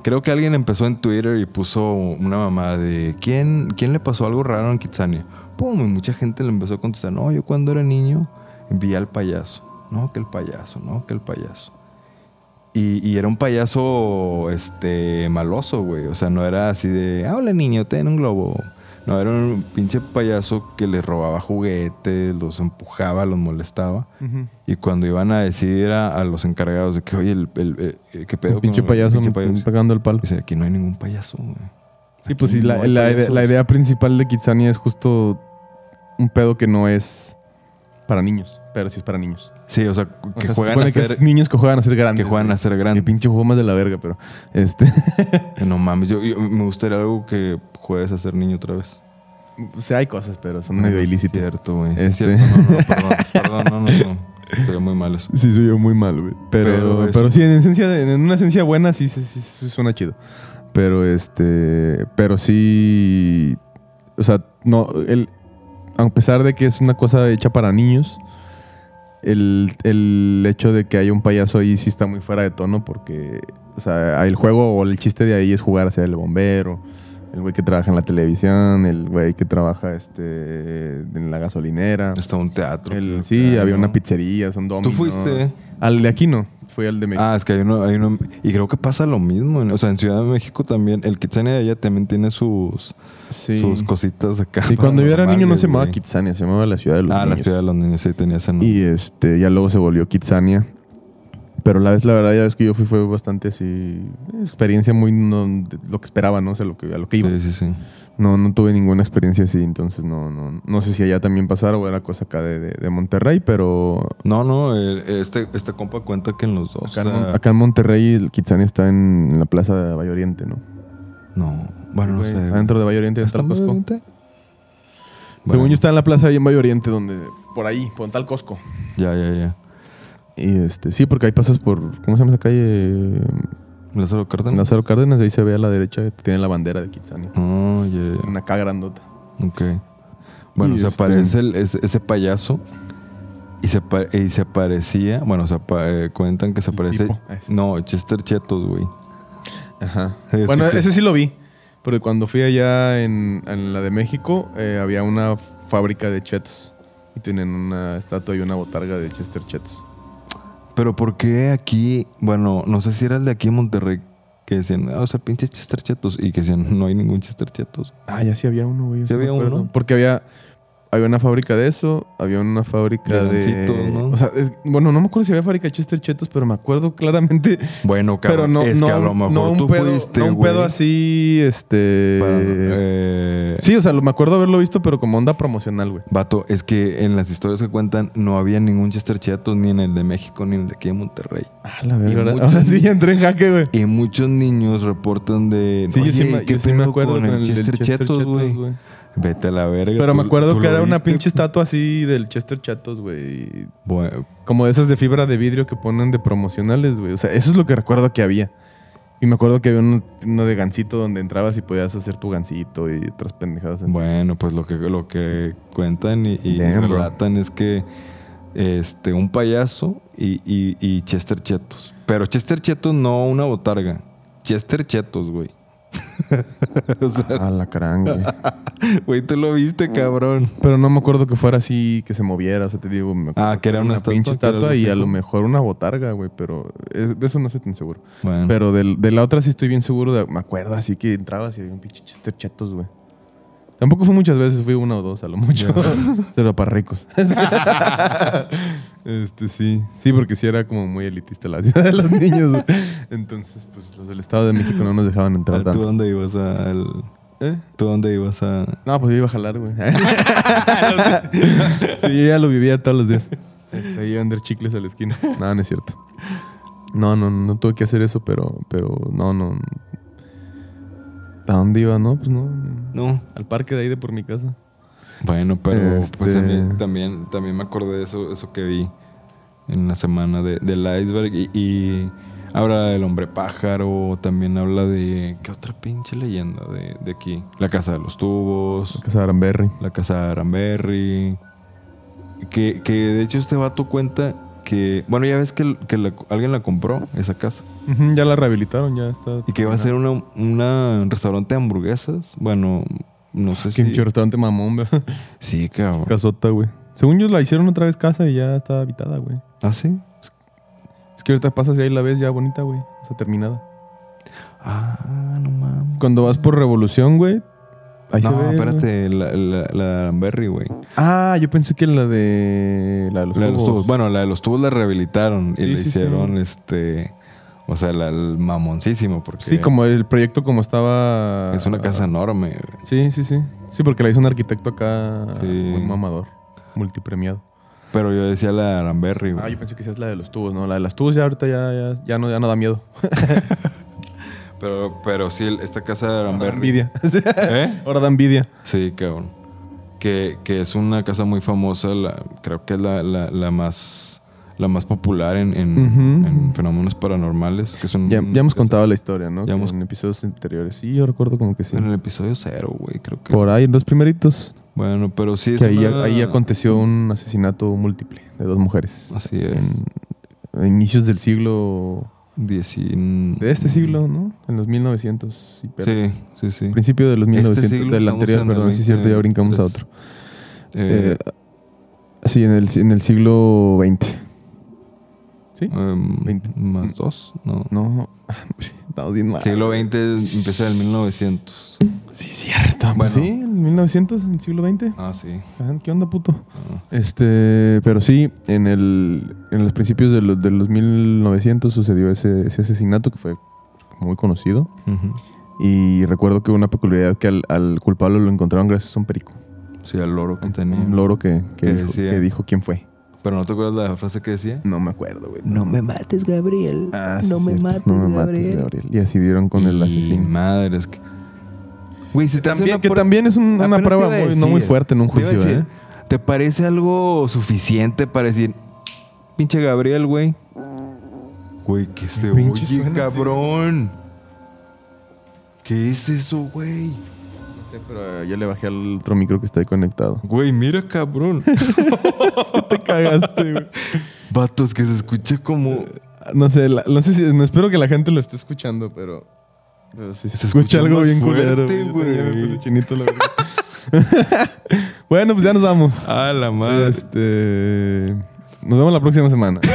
Creo que alguien empezó en Twitter y puso una mamá de ¿quién, ¿quién le pasó algo raro en Kitsania? Pum, y mucha gente le empezó a contestar, no, yo cuando era niño vi al payaso. No, que el payaso, no, que el payaso. Y, y era un payaso este maloso, güey. O sea, no era así de, ah, hola niño, ten un globo. No, era un pinche payaso que le robaba juguetes, los empujaba, los molestaba. Y cuando iban a decir a, a los encargados de que, oye, el, el- el- ¿qué pedo? Un pinche con payaso pinche payaso? pegando el palo. Dice, aquí no hay ningún payaso, güey. Sí, pues sí, No la, hay la ide- payasos. la idea principal de Kitsania es justo un pedo que no es para niños, pero sí es para niños. Sí, o sea, O que sea, juegan a que ser... es niños que juegan a ser grandes. que juegan a ser grandes. pinche juego más de la verga, pero este, (laughs) No mames, yo, yo- me gustaría algo que juegues a ser niño otra vez. o sea, hay cosas, pero son medio No, es ilícitas. cierto, güey. Sí, Este. es cierto. No, no, perdón, (laughs) perdón, no, no, no. Ve muy mal eso. Sí, soy yo muy mal, güey. Pero, Pero sí, en esencia, en una esencia buena, sí, sí, sí, sí suena chido. Pero este, pero sí, o sea, no, el, a pesar de que es una cosa hecha para niños, el, el hecho de que haya un payaso ahí sí está muy fuera de tono porque, o sea, el juego o el chiste de ahí es jugar a ser el bombero, el güey que trabaja en la televisión, el güey que trabaja este, en la gasolinera. Está un teatro. El- sí, había una pizzería, son dominos. fuiste? Al de aquí no, fui al de México. Ah, es que hay uno, hay uno. Y creo que pasa lo mismo. O sea, en Ciudad de México también. El Kitsania de allá también tiene sus, sí. sus cositas acá. Sí, cuando yo era niño no se llamaba güey. Kitsania, se llamaba la ciudad de los Ah, la niños. ciudad de los niños, sí, tenía ese nombre. Y este, ya luego se volvió Kitsania. Pero la vez, la verdad, ya ves que yo fui, fue bastante así. Experiencia muy. No, lo que esperaba, ¿no? O sea, lo que, a lo que iba. Sí, sí, sí. No, no tuve ninguna experiencia así, entonces no, no, no sé si allá también pasara o era cosa acá de, de- de Monterrey, pero No, no, este, este compa cuenta que en los dos. acá, en, o sea, Mon- acá en Monterrey el Kitsania está en, la plaza de Valle Oriente, ¿no? No, bueno, no sé. Adentro de Valle Oriente ¿Está el Costco. oriente? Según Bueno, yo está en la plaza ahí en Valle Oriente, donde, por ahí, por tal Costco. Ya, ya, ya. Y este, sí, porque ahí pasas por, ¿cómo se llama esa calle? Lázaro Cárdenas. Lázaro Cárdenas, ahí se ve a la derecha, tiene la bandera de Kitsania. Oh, ya. Una K grandota. Ok. Bueno, Y se este- aparece el- ese, ese payaso y se, y se parecía, bueno, se eh, cuentan que se parece... No, Chester Chetos, güey. Ajá. Es bueno, ese sí lo vi. Porque cuando fui allá en, en la de México, eh, había una fábrica de chetos. Y tienen una estatua y una botarga de Chester Chetos. Pero ¿por qué aquí, bueno, no sé si era el de aquí en Monterrey, que decían, ah, o sea, pinches Chester Chetos, y que decían, no hay ningún Chester Chetos. Ah, ya sí había uno, güey. ¿Sí había acuerdo. uno? Porque había, había una fábrica de eso, había una fábrica De de... ¿no? O sea, es- bueno, no me acuerdo si había fábrica de Chester Chetos, pero me acuerdo claramente Bueno, (laughs) Pero cabrón, no, es no, que a lo mejor no un tú pedo, fuiste, no un pedo así, este... para- eh, Sí, o sea, lo- me acuerdo haberlo visto, pero como onda promocional, güey. Vato, es que en las historias que cuentan no había ningún Chester Chetos ni en el de México ni en el de aquí en Monterrey. Ah, la ahora- muchos- Ahora sí entré en jaque, güey. Y muchos niños reportan de. Sí, yo sí, "Oye, me, ¿qué yo sí me acuerdo con con el Chester Chetos, güey? Vete a la verga. Pero me ¿tú- acuerdo que era una pinche estatua así del Chester Chetos, güey. Bueno, Como de esas de fibra de vidrio que ponen de promocionales, güey. O sea, eso es lo que recuerdo que había. Y me acuerdo que había uno, uno de gancito donde entrabas y podías hacer tu gancito y otras pendejadas. así. bueno, pues lo que, lo que cuentan y, y Damn, bro. relatan es que este, un payaso y, y- y Chester Chetos. Pero Chester Chetos no una botarga. Chester Chetos, güey. (laughs) o sea, Ah, la caranga, güey. (laughs) güey, tú lo viste, cabrón. Pero no me acuerdo que fuera así, que se moviera. O sea, te digo, me acuerdo Ah, que era una pinche estatua y a lo mejor una botarga, güey. Pero es- de eso no estoy tan seguro. Bueno, Pero del- de, la otra sí estoy bien seguro. De, me acuerdo así que entrabas y había un pinche Chester Chetos, güey. Tampoco fue muchas veces, fui una o dos a lo mucho. Pero (laughs) para ricos. (laughs) este, sí. Sí, porque sí era como muy elitista la ciudad de los niños. Entonces, pues los del Estado de México no nos dejaban entrar ¿tú tanto. dónde ibas al- ¿Eh? ¿Tú dónde ibas a...? No, pues yo iba a jalar, güey. (laughs) sí, yo ya lo vivía todos los días. Este, iba a vender chicles a la esquina. No, no es cierto. No, no, no tuve que hacer eso, pero, pero no, no. ¿A dónde iba? No, pues no. No. Al parque de ahí de por mi casa. Bueno, pero Este- pues también, también, también me acordé de eso, eso que vi en la semana de- del iceberg y, y habla del hombre pájaro, también habla de... ¿Qué otra pinche leyenda de, de aquí? La casa de los tubos, La casa de Aramberry. la casa de Aramberry. Que, que de hecho este vato cuenta que... Bueno, ya ves que, que la- alguien la compró, esa casa. Ya la rehabilitaron, ya está. Y que iba a ser una, una- un restaurante de hamburguesas. Bueno, no sé Qué si... pinche restaurante mamón, ¿verdad? (laughs) Sí, cabrón. Casota, güey. Según yo la hicieron otra vez casa y ya está habitada, güey. ¿Ah, sí? Es que ahorita pasas y ahí la ves ya bonita, güey. O sea, terminada. Ah, no mames. Cuando vas por Revolución, güey. Ahí no, se ve. güey. espérate, la, la, la Berry, güey. Ah, yo pensé que la de. La de los, La de los tubos. tubos. Bueno, la de los tubos la rehabilitaron y le sí, hicieron sí. este O sea, la- el mamoncísimo, porque Sí, como el proyecto como estaba... es una casa enorme. Sí, sí, sí. Sí, porque la hizo un arquitecto acá muy mamador, multipremiado. Pero yo decía la de Aramberry, güey. Ah, yo pensé que sí es la de los tubos, ¿no? La de los tubos ya ahorita ya, ya, ya no, ya no da miedo. (laughs) Pero, pero sí, esta casa de Aramberry. envidia. (laughs) ¿Eh? (laughs) Ahora da envidia. Sí, cabrón. Que, que es una casa muy famosa, la- creo que es la, la- la más la más popular en, en- Ujú. en fenómenos paranormales. Que son Ya, ya hemos contado la historia, ¿no? Ya hemos- En episodios anteriores. Sí, yo recuerdo como que sí. En el episodio cero, güey, creo que. Por ahí, en los primeritos. Bueno, pero sí es Que ahí, una- ahí aconteció un asesinato múltiple de dos mujeres. Así es. En, a inicios del siglo... Diecin- De este siglo, ¿no? En los 1900. y Sí, sí, sí. Principio de los Este 1900, siglo, del anterior, perdón, sí es cierto, ya 23. brincamos a otro. Eh, Eh, sí, en el, en el siglo XX. ¿Sí? em, 20. más dos, no. No, (laughs) estamos bien mal. Siglo XX empieza en el 1900. Sí, cierto. Pues Bueno. sí, 1900, en el siglo XX. Ah, sí. ¿Qué onda, puto? Ah. Este, pero sí, en, el, en los principios de los, de los 1900 sucedió ese, ese asesinato que fue muy conocido. Y recuerdo que una peculiaridad que al, al culpable lo encontraron gracias a un perico. Sí, al loro que tenía. Un loro que, que dijo, decía. que dijo quién fue. Pero no te acuerdas la frase que decía? No me acuerdo, güey. No me mates, Gabriel. Ah, sí, no me mates, No me mates, Gabriel. Gabriel. Y así dieron con el asesino. Madre, es que. Güey, si te hace También, una que también es un- una Apenas te prueba iba a muy- no muy fuerte en un te iba a juicio, decir, ¿eh? ¿Te parece algo suficiente para decir, pinche Gabriel, güey? Güey, ¿qué se Pinche oye, suena cabrón? ¿Qué es eso, güey? No sé, pero eh, ya le bajé al otro micro que está ahí conectado. Güey, mira, cabrón. (laughs) Te cagaste, güey. Vatos, que se escucha como... No sé, la- no sé si... No espero que la gente lo esté escuchando, pero... pero si se, escucha algo bien culero. güey. (laughs) Chinito la verdad. (laughs) bueno, pues ya nos vamos. Ah, la madre. Este... Nos vemos la próxima semana. (laughs)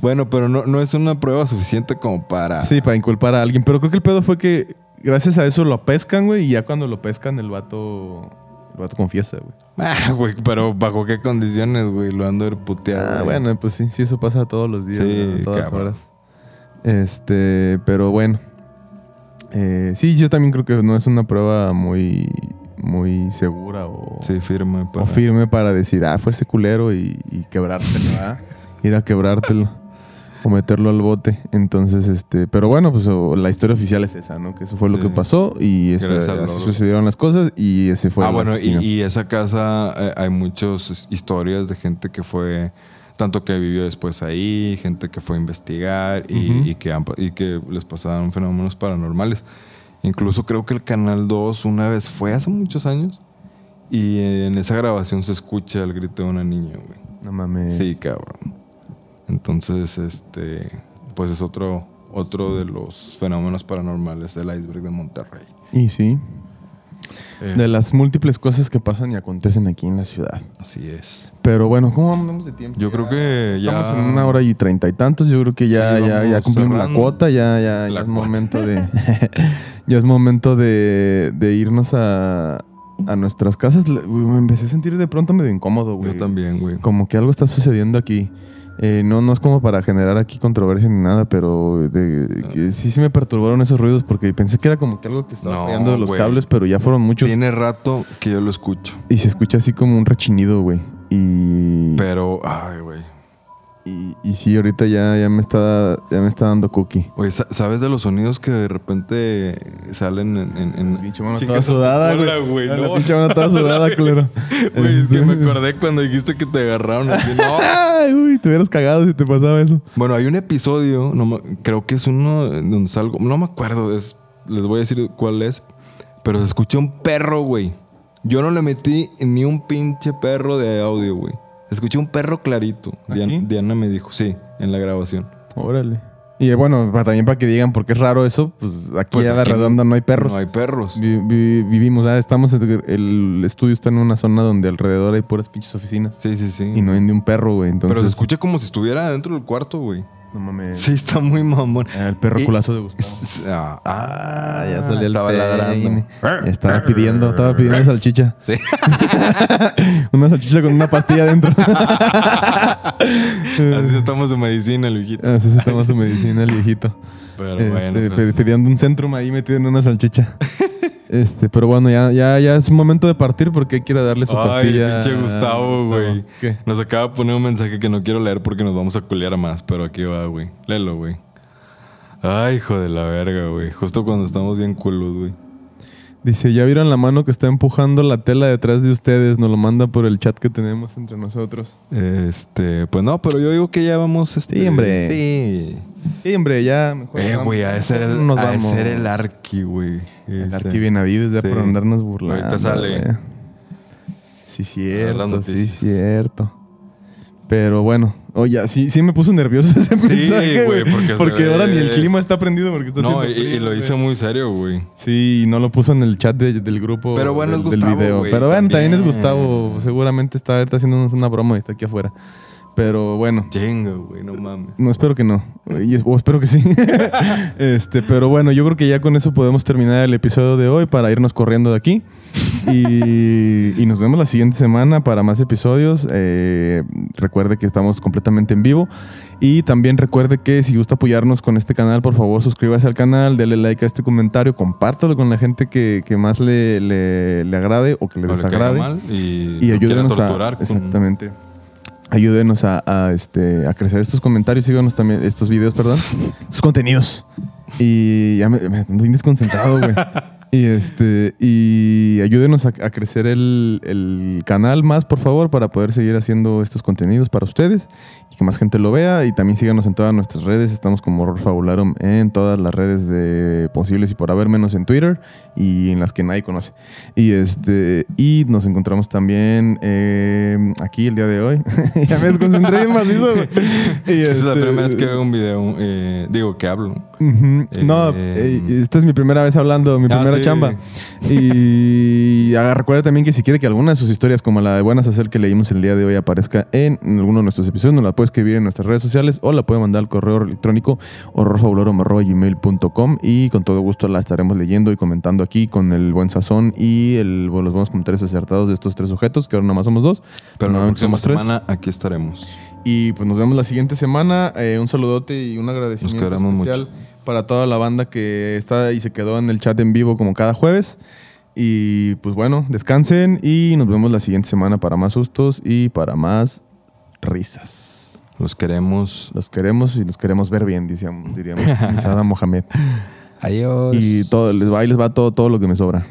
Bueno, pero no, no es una prueba suficiente como para... sí, para inculpar a alguien. Pero creo que el pedo fue que gracias a eso lo pescan, güey. Y ya cuando lo pescan, el vato... El vato confiesa, güey. Ah, güey, pero ¿bajo qué condiciones, güey? Lo ando a puteado. Ah, bueno, pues sí, sí, eso pasa todos los días, Sí, ¿no? todas cabrón. horas. Este, pero bueno. Eh, sí, yo también creo que no es una prueba muy, muy segura o, Sí, firme. o Para... firme para decir, ah, fue ese culero y, y quebrártelo, ¿verdad? (laughs) Ir a quebrártelo o meterlo al bote. Entonces, este, pero bueno, pues o- la historia oficial es esa, ¿no? Que eso fue lo que pasó y eso, así sucedieron las cosas y ese fue ah, el bueno, y esa casa eh, hay muchas historias de gente que fue, tanto que vivió después ahí, gente que fue a investigar y, que, han pa- y que les pasaron fenómenos paranormales. Incluso creo que el Canal 2 una vez fue hace muchos años y en esa grabación se escucha el grito de una niña, güey. No mames. Sí, cabrón. Entonces, este, pues es otro, otro de los fenómenos paranormales del iceberg de Monterrey. Y sí. Eh, De las múltiples cosas que pasan y acontecen aquí en la ciudad. Así es. Pero bueno, ¿cómo andamos de tiempo? Yo creo que ya- Estamos en una hora y treinta y tantos. Yo creo que ya, Sí, ya, ya vamos cumplimos la cuota. Ya, ya, ya es cuota. momento de. (laughs) (laughs) ya es momento de, de irnos a, a nuestras casas. Me empecé a sentir de pronto medio incómodo, güey. Yo también, güey. Como que algo está sucediendo aquí. Eh, no, no es como para generar aquí controversia ni nada, pero de- que sí, sí me perturbaron esos ruidos porque pensé que era como que algo que estaba fallando de los güey. cables, pero ya fueron muchos. Tiene rato que yo lo escucho. Y se escucha así como un rechinido, güey. Y, Pero, ay, güey. Y, y sí, ahorita ya, ya, me está, ya me está dando cookie. Oye, sa- ¿sabes de los sonidos que de repente salen en... en, en- pinche mano toda sudada, güey. La pinche mano toda sudada, culero. Güey, es que me (laughs) acordé cuando dijiste que te agarraron. así, no. (laughs) Ay, uy, te hubieras cagado si te pasaba eso. Bueno, hay un episodio, no me- creo que es uno donde salgo, no me acuerdo, es, les voy a decir cuál es, pero se escucha un perro, güey. Yo no le metí ni un pinche perro de audio, güey. Escuché un perro clarito. Diana, Diana me dijo, sí, en la grabación. Órale. Y eh, bueno, también para que digan por qué es raro eso, pues aquí Pues a la aquí redonda no hay perros. No hay perros. Vi- vi- vivimos, ah, estamos, en- el estudio está en una zona donde alrededor hay puras pinches oficinas. Sí, sí, sí. Y no hay ni un perro, güey. Entonces, Pero se escucha como si estuviera dentro del cuarto, güey. No mames. Sí, está muy mamón. Ah, el perro Y- culazo de Gustavo. Ah, Ah, ya salió el estaba ladrando. Estaba pidiendo, estaba pidiendo (laughs) salchicha. Sí. (laughs) Una salchicha con una pastilla dentro. (laughs) Así estamos en medicina, el viejito. Así se toma su medicina el viejito. Pero Este, bueno. pe- pues. pidiendo un centrum ahí metido en una salchicha. Este, pero bueno, ya, ya, ya es momento de partir porque a darle su Ay, pastilla. pinche Gustavo, güey. Nos acaba de poner un mensaje que no quiero leer porque nos vamos a culear más, pero aquí va, güey. Léelo, güey. Ay, hijo de la verga, güey. Justo cuando estamos bien culos, güey. Dice, ¿ya vieron la mano que está empujando la tela detrás de ustedes? Nos lo manda por el chat que tenemos entre nosotros. Este, pues no, pero yo digo que ya vamos, este... Sí, hombre. Sí. Sí, hombre, ya mejor. Eh, güey, a ese era el, Nos a ese era el Arqui, güey. El. Arqui Benavides, ya Sí. por andarnos burlando. Ahorita sale. güey. Sí, cierto, sí, cierto. Pero bueno, oye, sí, sí me puso nervioso (laughs) ese mensaje, güey, porque Porque, se ve- ahora ni el clima está prendido porque está No, y, lo hice muy serio, güey. Sí, y no lo puso en el chat de- del grupo Pero bueno, del, es del Gustavo, video. Pero bueno, también es. Gustavo. Seguramente está ahorita haciéndonos una broma y está aquí afuera. Pero bueno. Chinga, güey, no mames. No, espero que no. O espero que sí. (laughs) este, pero bueno, yo creo que ya con eso podemos terminar el episodio de hoy para irnos corriendo de aquí. Y, y nos vemos la siguiente semana para más episodios. Eh, recuerde que estamos completamente en vivo. Y también recuerde que si gusta apoyarnos con este canal, por favor suscríbase al canal, dele like a este comentario, compártalo con la gente que, que más le, le- le agrade o que le O desagrade. y, ayúdenos a. torturar con- Exactamente. Ayúdenos a, a, este, a crecer estos comentarios, síganos también, estos videos, perdón, (laughs) estos contenidos. Y ya me, me bien desconcentrado, güey. (laughs) Y este, y ayúdenos a, a crecer el, el canal más, por favor, para poder seguir haciendo estos contenidos para ustedes y que más gente lo vea. Y también síganos en todas nuestras redes. Estamos como Horror Fabularum en todas las redes de posibles y por haber menos en Twitter y en las que nadie conoce. Y este, y nos encontramos también eh, aquí el día de hoy. (laughs) ya me desconcentré bien macizo. (laughs) Y Es la este- primera vez que veo un video, eh, digo, que hablo. No, Eh, eh, esta es mi primera vez hablando, mi Ah, primera chamba. Y (laughs) recuerda también que si quiere que alguna de sus historias, como la de Buenas Hacer que leímos el día de hoy, aparezca en alguno de nuestros episodios, nos la puede escribir en nuestras redes sociales o la puede mandar al correo electrónico horrorfabulorum.gmail.com y con todo gusto la estaremos leyendo y comentando aquí con el buen sazón y el, los buenos comentarios acertados de estos tres sujetos, que ahora nada más somos dos. Pero la próxima somos tres. semana aquí estaremos. Y pues nos vemos la siguiente semana. Eh, un saludote y un agradecimiento Nos queremos especial mucho. Para toda la banda que está y se quedó en el chat en vivo como cada jueves. Y pues bueno, descansen y nos vemos la siguiente semana para más sustos y para más risas. Los queremos. Los queremos y los queremos ver bien, diríamos, (laughs) diríamos Sada Mohamed. Adiós. Y todo, les va y les va todo, todo lo que me sobra.